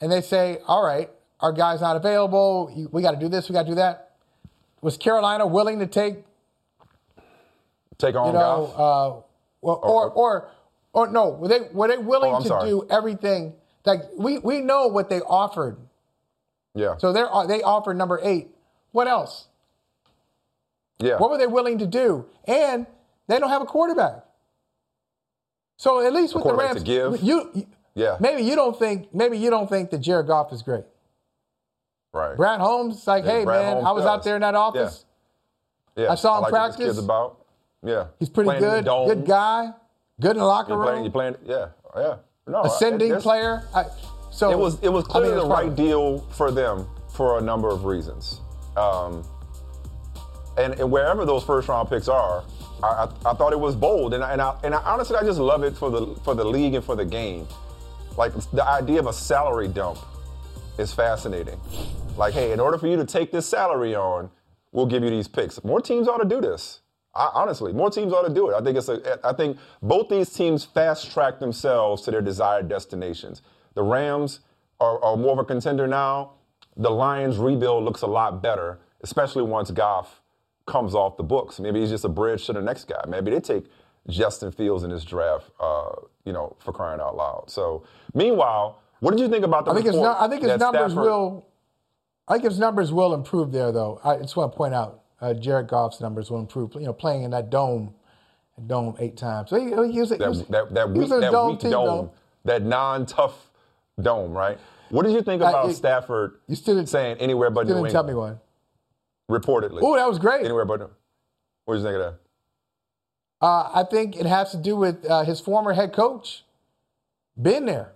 [SPEAKER 2] and they say, all right, our guy's not available. We got to do this. We got to do that. Was Carolina willing to take
[SPEAKER 1] take on you know, uh,
[SPEAKER 2] well, or, or, or or no? Were they were they willing oh, to sorry. do everything? Like we we know what they offered.
[SPEAKER 1] Yeah.
[SPEAKER 2] So they are they offered number eight. What else?
[SPEAKER 1] Yeah.
[SPEAKER 2] What were they willing to do? And they don't have a quarterback. So at least with the Rams,
[SPEAKER 1] you,
[SPEAKER 2] you
[SPEAKER 1] yeah.
[SPEAKER 2] Maybe you don't think maybe you don't think that Jared Goff is great.
[SPEAKER 1] Right.
[SPEAKER 2] Brad Holmes, like, yeah, hey Brad man, Holmes I was does. out there in that office.
[SPEAKER 1] Yeah. yeah.
[SPEAKER 2] I saw him
[SPEAKER 1] I like
[SPEAKER 2] practice.
[SPEAKER 1] about. Yeah.
[SPEAKER 2] He's pretty
[SPEAKER 1] playing
[SPEAKER 2] good. Good guy. Good in the locker
[SPEAKER 1] you
[SPEAKER 2] room.
[SPEAKER 1] Playing, you playing, yeah, yeah. No,
[SPEAKER 2] Ascending player. I, so
[SPEAKER 1] it was it was clearly I mean, the right deal for them for a number of reasons. Um, and, and wherever those first round picks are, I, I, I, thought it was bold, and I, and I, and I honestly I just love it for the for the league and for the game. Like the idea of a salary dump is fascinating. Like, hey, in order for you to take this salary on, we'll give you these picks. More teams ought to do this. I, honestly, more teams ought to do it. I think it's a. I think both these teams fast track themselves to their desired destinations. The Rams are, are more of a contender now. The Lions rebuild looks a lot better, especially once Goff comes off the books. Maybe he's just a bridge to the next guy. Maybe they take Justin Fields in this draft, uh, you know, for crying out loud. So, meanwhile, what did you think about the?
[SPEAKER 2] I think
[SPEAKER 1] his,
[SPEAKER 2] no, I think his numbers Stafford, will. I think his numbers will improve there, though. I just want to point out uh, Jared Goff's numbers will improve. You know, playing in that dome, dome eight times. So he, he was,
[SPEAKER 1] that,
[SPEAKER 2] he was,
[SPEAKER 1] that, that weak, that dome weak team, dome, that non-tough dome, right? What did you think about uh, it, Stafford you still saying anywhere but
[SPEAKER 2] New
[SPEAKER 1] England?
[SPEAKER 2] Tell me one.
[SPEAKER 1] Reportedly.
[SPEAKER 2] Oh, that was great.
[SPEAKER 1] Anywhere but. What did you think of that?
[SPEAKER 2] Uh, I think it has to do with uh, his former head coach being there.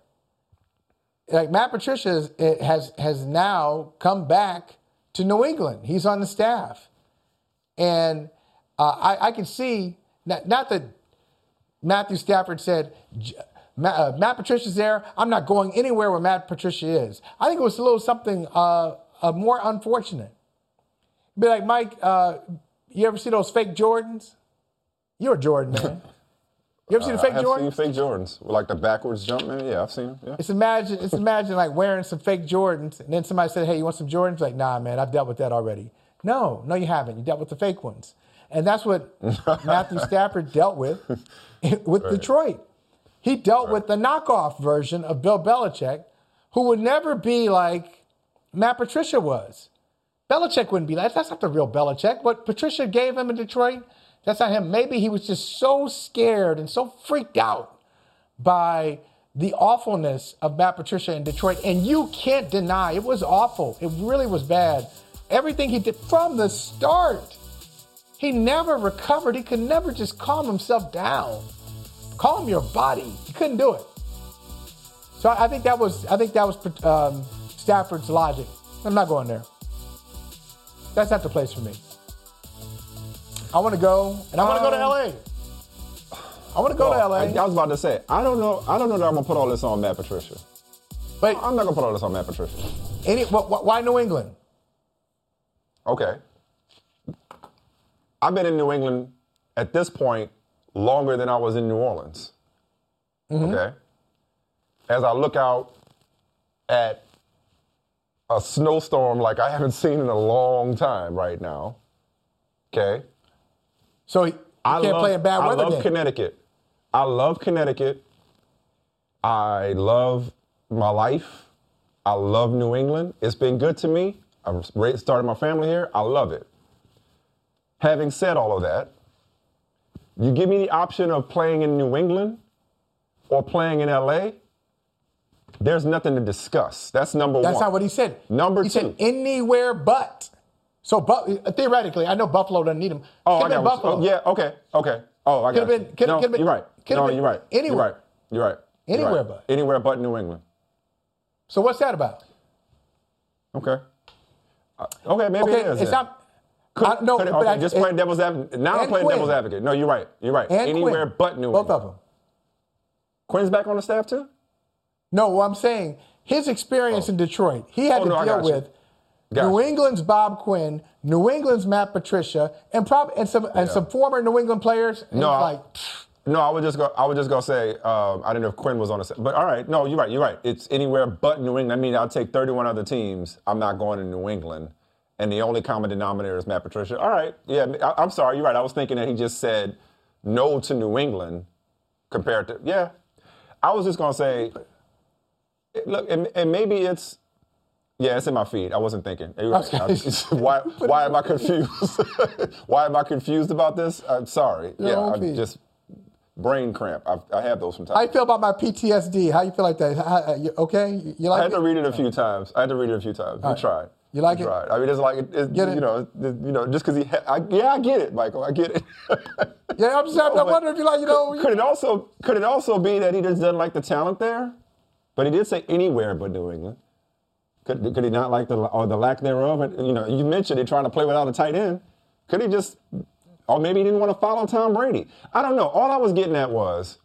[SPEAKER 2] Like Matt Patricia has, has has now come back to New England. He's on the staff, and uh, I, I can see not, not that Matthew Stafford said. Matt, uh, Matt Patricia's there. I'm not going anywhere where Matt Patricia is. I think it was a little something uh, uh, more unfortunate. Be like, Mike, uh, you ever see those fake Jordans? You're a Jordan man. You ever seen the fake
[SPEAKER 1] I have
[SPEAKER 2] Jordans?
[SPEAKER 1] seen fake Jordans, like the backwards jump man. Yeah, I've seen them. Yeah.
[SPEAKER 2] It's imagine, it's imagine like wearing some fake Jordans, and then somebody said, "Hey, you want some Jordans?" Like, nah, man, I've dealt with that already. No, no, you haven't. You dealt with the fake ones, and that's what Matthew Stafford dealt with with Detroit. He dealt with the knockoff version of Bill Belichick, who would never be like Matt Patricia was. Belichick wouldn't be like that's not the real Belichick. What Patricia gave him in Detroit, that's not him. Maybe he was just so scared and so freaked out by the awfulness of Matt Patricia in Detroit. And you can't deny it was awful. It really was bad. Everything he did from the start, he never recovered. He could never just calm himself down. Calm your body. He couldn't do it. So I think that was I think that was um, Stafford's logic. I'm not going there. That's not the place for me. I want to go, and I want to go to
[SPEAKER 1] Um,
[SPEAKER 2] LA. I want to go to LA.
[SPEAKER 1] I, I was about to say, I don't know. I don't know that I'm gonna put all this on Matt Patricia.
[SPEAKER 2] but
[SPEAKER 1] I'm not gonna put all this on Matt Patricia.
[SPEAKER 2] any, wh- wh- why New England?
[SPEAKER 1] Okay. I've been in New England at this point longer than I was in New Orleans. Okay. As I look out at a snowstorm like I haven't seen in a long time right now. Okay.
[SPEAKER 2] So you
[SPEAKER 1] I
[SPEAKER 2] can't
[SPEAKER 1] love,
[SPEAKER 2] play a bad weather.
[SPEAKER 1] I love
[SPEAKER 2] game.
[SPEAKER 1] Connecticut. I love Connecticut. I love my life. I love New England. It's been good to me. I've ra- started my family here. I love it. Having said all of that, you give me the option of playing in New England or playing in LA, there's nothing to discuss. That's number
[SPEAKER 2] That's
[SPEAKER 1] one.
[SPEAKER 2] That's not what he said.
[SPEAKER 1] Number
[SPEAKER 2] he
[SPEAKER 1] two.
[SPEAKER 2] said anywhere but. So bu- theoretically, I know Buffalo doesn't need him.
[SPEAKER 1] Oh,
[SPEAKER 2] Could've
[SPEAKER 1] I
[SPEAKER 2] been
[SPEAKER 1] got
[SPEAKER 2] Buffalo.
[SPEAKER 1] oh, yeah, okay, okay. Oh, I got
[SPEAKER 2] Could've been-
[SPEAKER 1] you.
[SPEAKER 2] could've-
[SPEAKER 1] no,
[SPEAKER 2] been-
[SPEAKER 1] you're right. No,
[SPEAKER 2] been
[SPEAKER 1] you're right.
[SPEAKER 2] anywhere.
[SPEAKER 1] You're right. You're right. You're
[SPEAKER 2] Anywhere
[SPEAKER 1] right.
[SPEAKER 2] but.
[SPEAKER 1] Anywhere but New England.
[SPEAKER 2] So what's that about?
[SPEAKER 1] Okay. Uh, okay, maybe
[SPEAKER 2] Okay,
[SPEAKER 1] it is.
[SPEAKER 2] it's
[SPEAKER 1] then.
[SPEAKER 2] not.
[SPEAKER 1] Could,
[SPEAKER 2] I, no,
[SPEAKER 1] could
[SPEAKER 2] but
[SPEAKER 1] okay,
[SPEAKER 2] I,
[SPEAKER 1] just playing devil's advocate. Now I'm playing
[SPEAKER 2] Quinn.
[SPEAKER 1] devil's advocate. No, you're right. You're right.
[SPEAKER 2] and
[SPEAKER 1] Anywhere
[SPEAKER 2] Quinn.
[SPEAKER 1] but New England.
[SPEAKER 2] Both of them.
[SPEAKER 1] Quinn's back on the staff too?
[SPEAKER 2] No, I'm saying, his experience in Detroit, he had
[SPEAKER 1] Oh,
[SPEAKER 2] to
[SPEAKER 1] no,
[SPEAKER 2] deal with New. England's Bob Quinn, New England's Matt Patricia, and probably and some and some former New England players.
[SPEAKER 1] No,
[SPEAKER 2] like
[SPEAKER 1] No, I would just go. I would just go say. Um, I didn't know if Quinn was on the. set, But all right, no, you're right. You're right. It's anywhere but New England. I mean, I'll take 31 other teams. I'm not going to New England, and the only common denominator is Matt Patricia. All right, yeah. I, I'm sorry. You're right. I was thinking that he just said no to New England compared to yeah. I was just gonna say. Look, and, and maybe it's. Yeah, it's in my feed. I wasn't thinking.
[SPEAKER 2] Okay.
[SPEAKER 1] I- why? Why am I confused? why am I confused about this? I'm sorry.
[SPEAKER 2] Your
[SPEAKER 1] yeah, I'm
[SPEAKER 2] feed.
[SPEAKER 1] just brain cramp. I, I have those from time.
[SPEAKER 2] how you feel about my PTSD? How you feel like that? How, you, okay, you, you
[SPEAKER 1] I
[SPEAKER 2] like
[SPEAKER 1] had
[SPEAKER 2] it?
[SPEAKER 1] to read it a few times. I had to read it a few times. We
[SPEAKER 2] right.
[SPEAKER 1] tried.
[SPEAKER 2] You like
[SPEAKER 1] we
[SPEAKER 2] it?
[SPEAKER 1] Tried. I mean, it's like it, it,
[SPEAKER 2] Get it?
[SPEAKER 1] you know, you know, just because he, ha- I, yeah, I get it, Michael. I get it.
[SPEAKER 2] Yeah, I'm just I
[SPEAKER 1] but
[SPEAKER 2] wonder if you like you know.
[SPEAKER 1] could it also could it also be that he just doesn't like the talent there? But he did say anywhere but New England. Could, could he not like the or the lack thereof? And, you know, you mentioned he trying to play without a tight end. Could he just, or maybe he didn't want to follow Tom Brady? I don't know. All I was getting at was,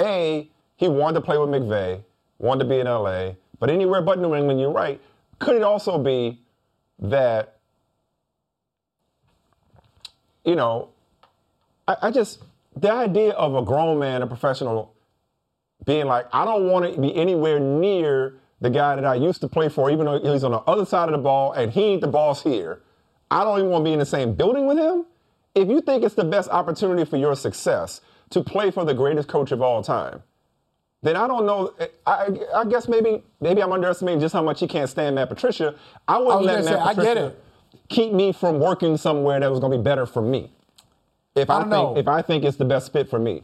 [SPEAKER 1] a he wanted to play with McVay, wanted to be in LA, but anywhere but New England. You're right. Could it also be that, you know, I, I just the idea of a grown man, a professional, being like, I don't want to be anywhere near the guy that I used to play for, even though he's on the other side of the ball and he ain't the boss here. I don't even want to be in the same building with him. If you think it's the best opportunity for your success to play for the greatest coach of all time, then I don't know. I, I guess maybe maybe I'm underestimating just how much he can't stand Matt Patricia. I wouldn't
[SPEAKER 2] was
[SPEAKER 1] let Matt
[SPEAKER 2] say, I get
[SPEAKER 1] Patricia
[SPEAKER 2] it.
[SPEAKER 1] keep me from working somewhere that was going to be better for me. If
[SPEAKER 2] I
[SPEAKER 1] I, think
[SPEAKER 2] know.
[SPEAKER 1] if I think it's the best fit for me,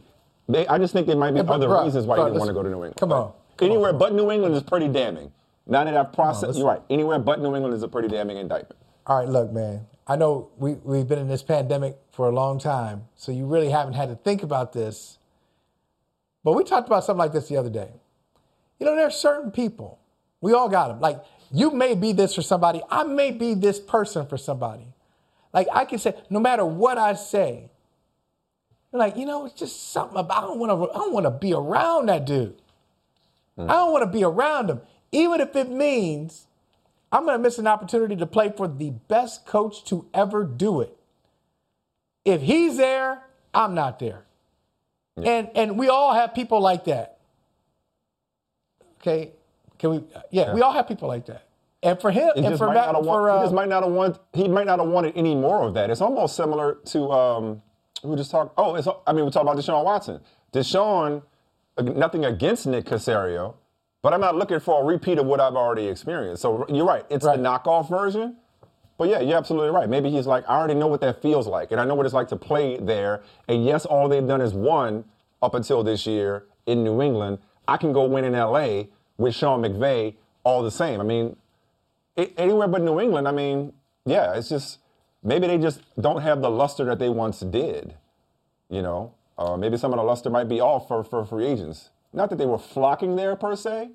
[SPEAKER 1] They- I just think there might be
[SPEAKER 2] Yeah,
[SPEAKER 1] other
[SPEAKER 2] bruh,
[SPEAKER 1] reasons why
[SPEAKER 2] bruh,
[SPEAKER 1] he didn't want to go to New England.
[SPEAKER 2] come on, come
[SPEAKER 1] anywhere
[SPEAKER 2] on,
[SPEAKER 1] but New England is pretty damning. Now that I've processed, you're right. Anywhere but New England is a pretty damning indictment.
[SPEAKER 2] All right, look, man. I know we, we've been in this pandemic for a long time, so you really haven't had to think about this. But we talked about something like this the other day. You know, there are certain people, we all got them. Like, you may be this for somebody, I may be this person for somebody. Like, I can say, no matter what I say, like, you know, it's just something about, I don't want to, I don't want to be around that dude. Mm. I don't want to be around him, even if it means I'm going to miss an opportunity to play for the best coach to ever do it. If he's there, I'm not there. Yeah. And and we all have people like that. Okay? Can we yeah, yeah. we all have people like that. And for him, and for, Matt, for
[SPEAKER 1] uh, he just might not have want he might not have wanted any more of that. It's almost similar to um, we just talked. Oh, it's I mean we talked about Deshaun Watson. Deshaun, nothing against Nick Caserio, but I'm not looking for a repeat of what I've already experienced. So you're right. It's right. the knockoff version. But yeah, you're absolutely right. Maybe he's like, I already know what that feels like, and I know what it's like to play there. And yes, all they've done is won up until this year in New England. I can go win in LA with Sean McVay all the same. I mean, it, anywhere but New England. I mean, yeah, it's just maybe they just don't have the luster that they once did. You know, uh, maybe some of the luster might be off for, for free agents. Not that they were flocking there per se,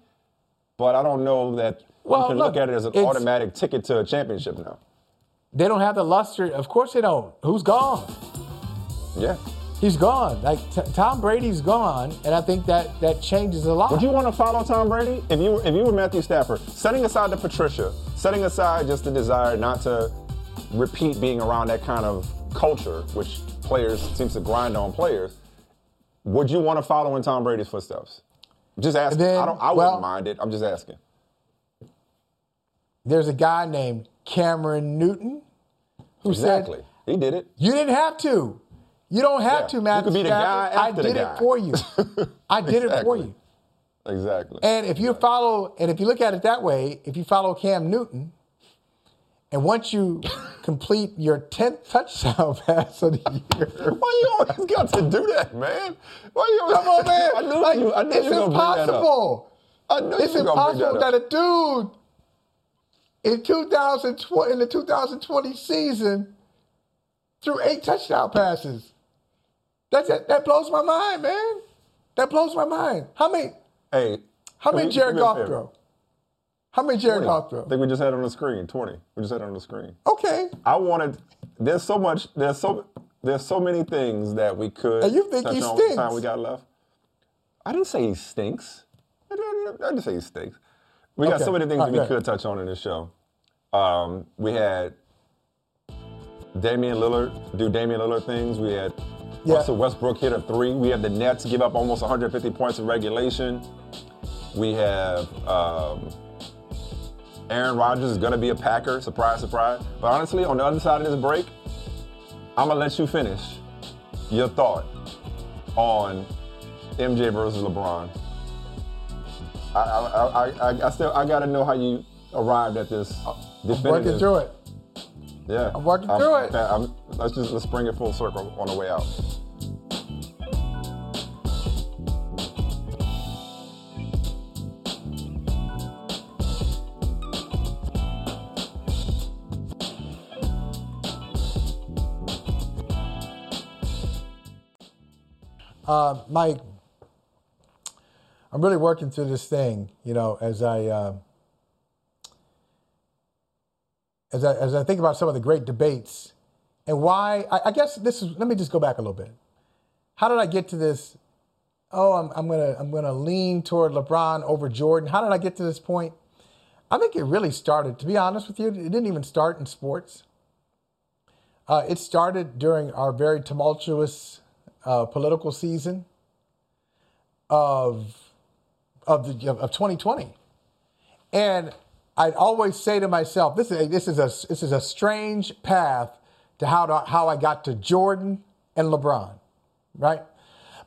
[SPEAKER 1] but I don't know that well, you can look, look at it as an automatic ticket to a championship now.
[SPEAKER 2] They don't have the luster. Of course they don't. Who's gone?
[SPEAKER 1] Yeah.
[SPEAKER 2] He's gone. Like t- Tom Brady's gone, and I think that that changes a lot.
[SPEAKER 1] Would you want to follow Tom Brady if you if you were Matthew Stafford, setting aside the Patricia, setting aside just the desire not to repeat being around that kind of culture, which players seems to grind on players? Would you want to follow in Tom Brady's footsteps? Just asking. Then, I don't. I wouldn't mind it. I'm just asking.
[SPEAKER 2] There's a guy named Cameron Newton
[SPEAKER 1] who exactly. said,
[SPEAKER 2] "He
[SPEAKER 1] did it.
[SPEAKER 2] You didn't have to. You don't have yeah. to, Matt.
[SPEAKER 1] You could be the guy
[SPEAKER 2] I did
[SPEAKER 1] it
[SPEAKER 2] for you. I did exactly. it for you.
[SPEAKER 1] Exactly.
[SPEAKER 2] And if you follow, and if you look at it that way, if you follow Cam Newton, and once you complete your 10th touchdown pass of the year.
[SPEAKER 1] Why you always got to do that, man? Why you
[SPEAKER 2] always, Come on, man. I knew, like, you, I knew it's you impossible.
[SPEAKER 1] I knew
[SPEAKER 2] it's impossible that, that, a dude in 2020 in the 2020 season threw eight touchdown passes. That's that, that blows my mind, man. That blows my mind. How many?
[SPEAKER 1] Hey,
[SPEAKER 2] how many Jared Goff throw? How many Jared Goff?
[SPEAKER 1] I think we just had it on the screen. Twenty. We just had it on the screen.
[SPEAKER 2] Okay.
[SPEAKER 1] I wanted. There's so much. There's so. There's so many things that we could.
[SPEAKER 2] And you think he
[SPEAKER 1] on
[SPEAKER 2] stinks?
[SPEAKER 1] Time we got left. I didn't say he stinks. I didn't, I didn't say he stinks. We okay. got so many things right, we could touch on in this show. Um, we had Damian Lillard do Damian Lillard things. We had yeah. Russell Westbrook hit a three. We had the Nets give up almost 150 points in regulation. We have um, Aaron Rodgers is going to be a Packer. Surprise, surprise. But honestly, on the other side of this break, I'm going to let you finish your thought on MJ versus LeBron. I, I, I, I, still I got to know how you arrived at this.
[SPEAKER 2] I'm working through it.
[SPEAKER 1] Yeah,
[SPEAKER 2] I'm working I'm, through it.
[SPEAKER 1] I'm, let's just let's bring it full circle on the way out.
[SPEAKER 2] Uh, Mike, I'm really working through this thing, you know, as I uh, as I as I think about some of the great debates and why. I, I, guess this is. Let me just go back a little bit. How did I get to this? Oh, I'm, I'm gonna I'm gonna lean toward LeBron over Jordan. How did I get to this point? I think it really started. To be honest with you, it didn't even start in sports. Uh, it started during our very tumultuous uh, political season of of the of 2020, and I'd always say to myself, this is this is a this is a strange path to how to, how I got to Jordan and LeBron, right?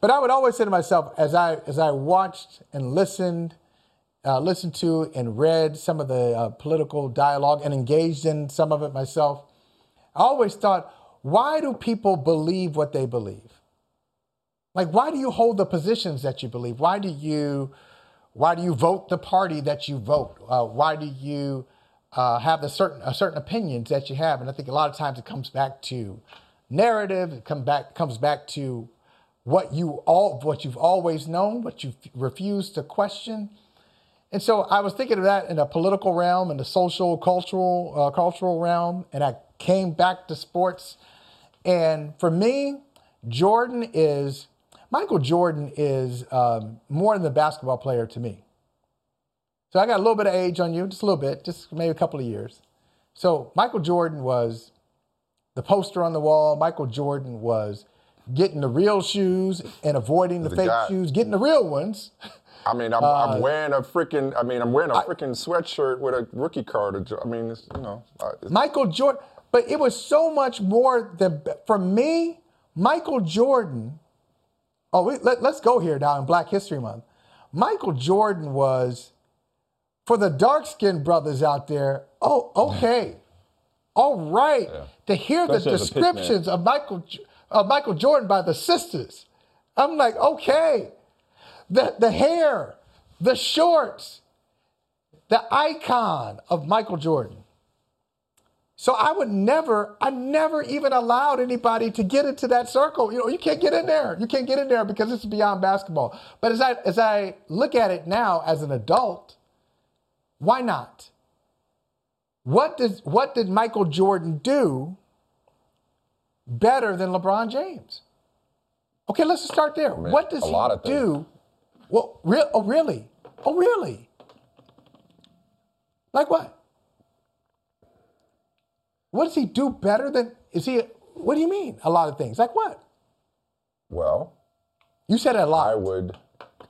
[SPEAKER 2] But I would always say to myself as I as I watched and listened, uh, listened to and read some of the uh, political dialogue and engaged in some of it myself, I always thought, why do people believe what they believe? Like, why do you hold the positions that you believe? Why do you, why do you vote the party that you vote? Uh, why do you uh, have the certain uh, certain opinions that you have, and I think a lot of times it comes back to narrative. It comes back comes back to what you all what you've always known, what you refuse to question. And so I was thinking of that in a political realm, in the social, cultural, uh, cultural realm, and I came back to sports. And for me, Jordan is Michael Jordan is um, more than a basketball player to me. So I got a little bit of age on you, just a little bit, just maybe a couple of years. So Michael Jordan was the poster on the wall. Michael Jordan was getting the real shoes and avoiding the, the fake guy. shoes, getting the real ones.
[SPEAKER 1] I mean, I'm, uh, I'm, wearing a freaking. I mean, I'm wearing a freaking sweatshirt with a rookie card. I mean, it's, you know.
[SPEAKER 2] It's, Michael Jordan, but it was so much more than for me. Michael Jordan. Oh, we, let, let's go here now in Black History Month. Michael Jordan was for the dark skinned brothers out there, oh, okay. All right. Yeah. To hear Especially the descriptions of Michael of Michael Jordan by the sisters. I'm like, okay. The the hair, the shorts, the icon of Michael Jordan. So I would never, I never even allowed anybody to get into that circle. You know, you can't get in there. You can't get in there because it's beyond basketball. But as I as I look at it now as an adult, why not? What does what did Michael Jordan do better than LeBron James? Okay, let's just start there. What does he do? Well, re- oh really? Oh really? Like what? What does he do better than? Is he? What do you mean? A lot of things. Like what?
[SPEAKER 1] Well,
[SPEAKER 2] you said a lot.
[SPEAKER 1] I would,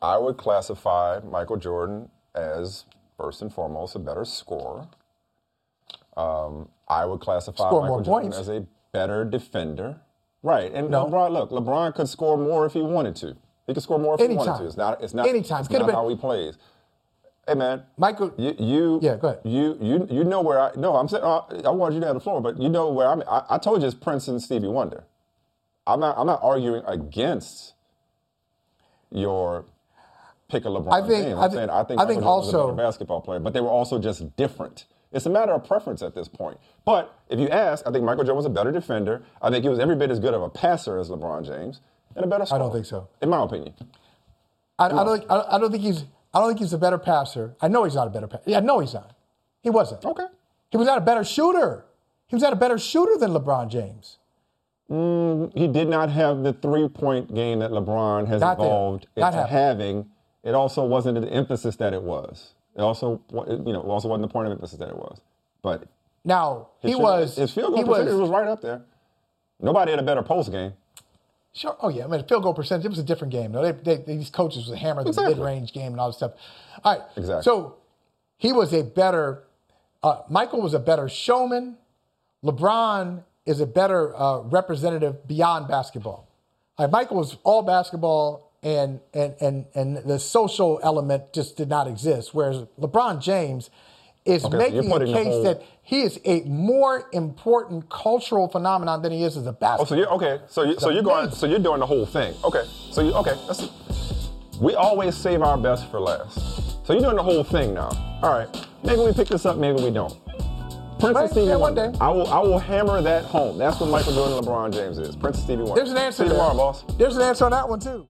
[SPEAKER 1] I would classify Michael Jordan as first and foremost, a better scorer. Um, I would classify
[SPEAKER 2] score
[SPEAKER 1] Michael
[SPEAKER 2] Jordan
[SPEAKER 1] points. as a better defender. Right. And no. LeBron, look, LeBron could score more if he wanted to. He could score more if
[SPEAKER 2] Anytime.
[SPEAKER 1] he wanted to. It's not. It's not.
[SPEAKER 2] Anytime.
[SPEAKER 1] It's not been, how he plays. Hey man,
[SPEAKER 2] Michael.
[SPEAKER 1] You, you,
[SPEAKER 2] yeah, go ahead.
[SPEAKER 1] You, you, you know where I. No, I'm saying uh, I want you to have the floor, but you know where I'm. I, I told you it's Prince and Stevie Wonder. I'm not. I'm not arguing against your pick a LeBron I think, James. I'm I saying I think, I think also was a basketball player, but they were also just different. It's a matter of preference at this point. But if you ask, I think Michael Jordan was a better defender. I think he was every bit as good of a passer as LeBron James, and a better scorer.
[SPEAKER 2] I don't think so.
[SPEAKER 1] In my opinion.
[SPEAKER 2] I, I don't. I don't think he's. I don't think he's a better passer. I know he's not a better passer. Yeah, no, he's not. He wasn't.
[SPEAKER 1] Okay.
[SPEAKER 2] He was not a better shooter. He was not a better shooter than LeBron James.
[SPEAKER 1] Mm, he did not have the three-point game that LeBron has not evolved into having it also wasn't the emphasis that it was. It also, you know, also wasn't the point of emphasis that it was. But
[SPEAKER 2] now he was
[SPEAKER 1] his field goal percentage was, was, right up there. Nobody had a better post game.
[SPEAKER 2] Sure. Oh yeah. I mean, field goal percentage. It was a different game. They, they, these coaches would hammer the exactly. mid-range game and all this stuff. All right.
[SPEAKER 1] Exactly.
[SPEAKER 2] So he was a better. Uh, Michael was a better showman. LeBron is a better uh, representative beyond basketball. Right, Michael was all basketball and and and and the social element just did not exist. Whereas LeBron James is okay, making a case whole... that he is a more important cultural phenomenon than he is as a basketball.
[SPEAKER 1] Oh, so you're okay. So you, so you're going. So you're doing the whole thing. Okay. So you okay? That's, we always save our best for last. So you're doing the whole thing now. All right. Maybe we pick this up. Maybe we don't. Prince and Stevie yeah, Wonder. I will I will hammer that home. That's what Michael Jordan and LeBron James is. Prince and Stevie Wonder.
[SPEAKER 2] There's an answer.
[SPEAKER 1] See you tomorrow, boss.
[SPEAKER 2] There's an answer on that one too.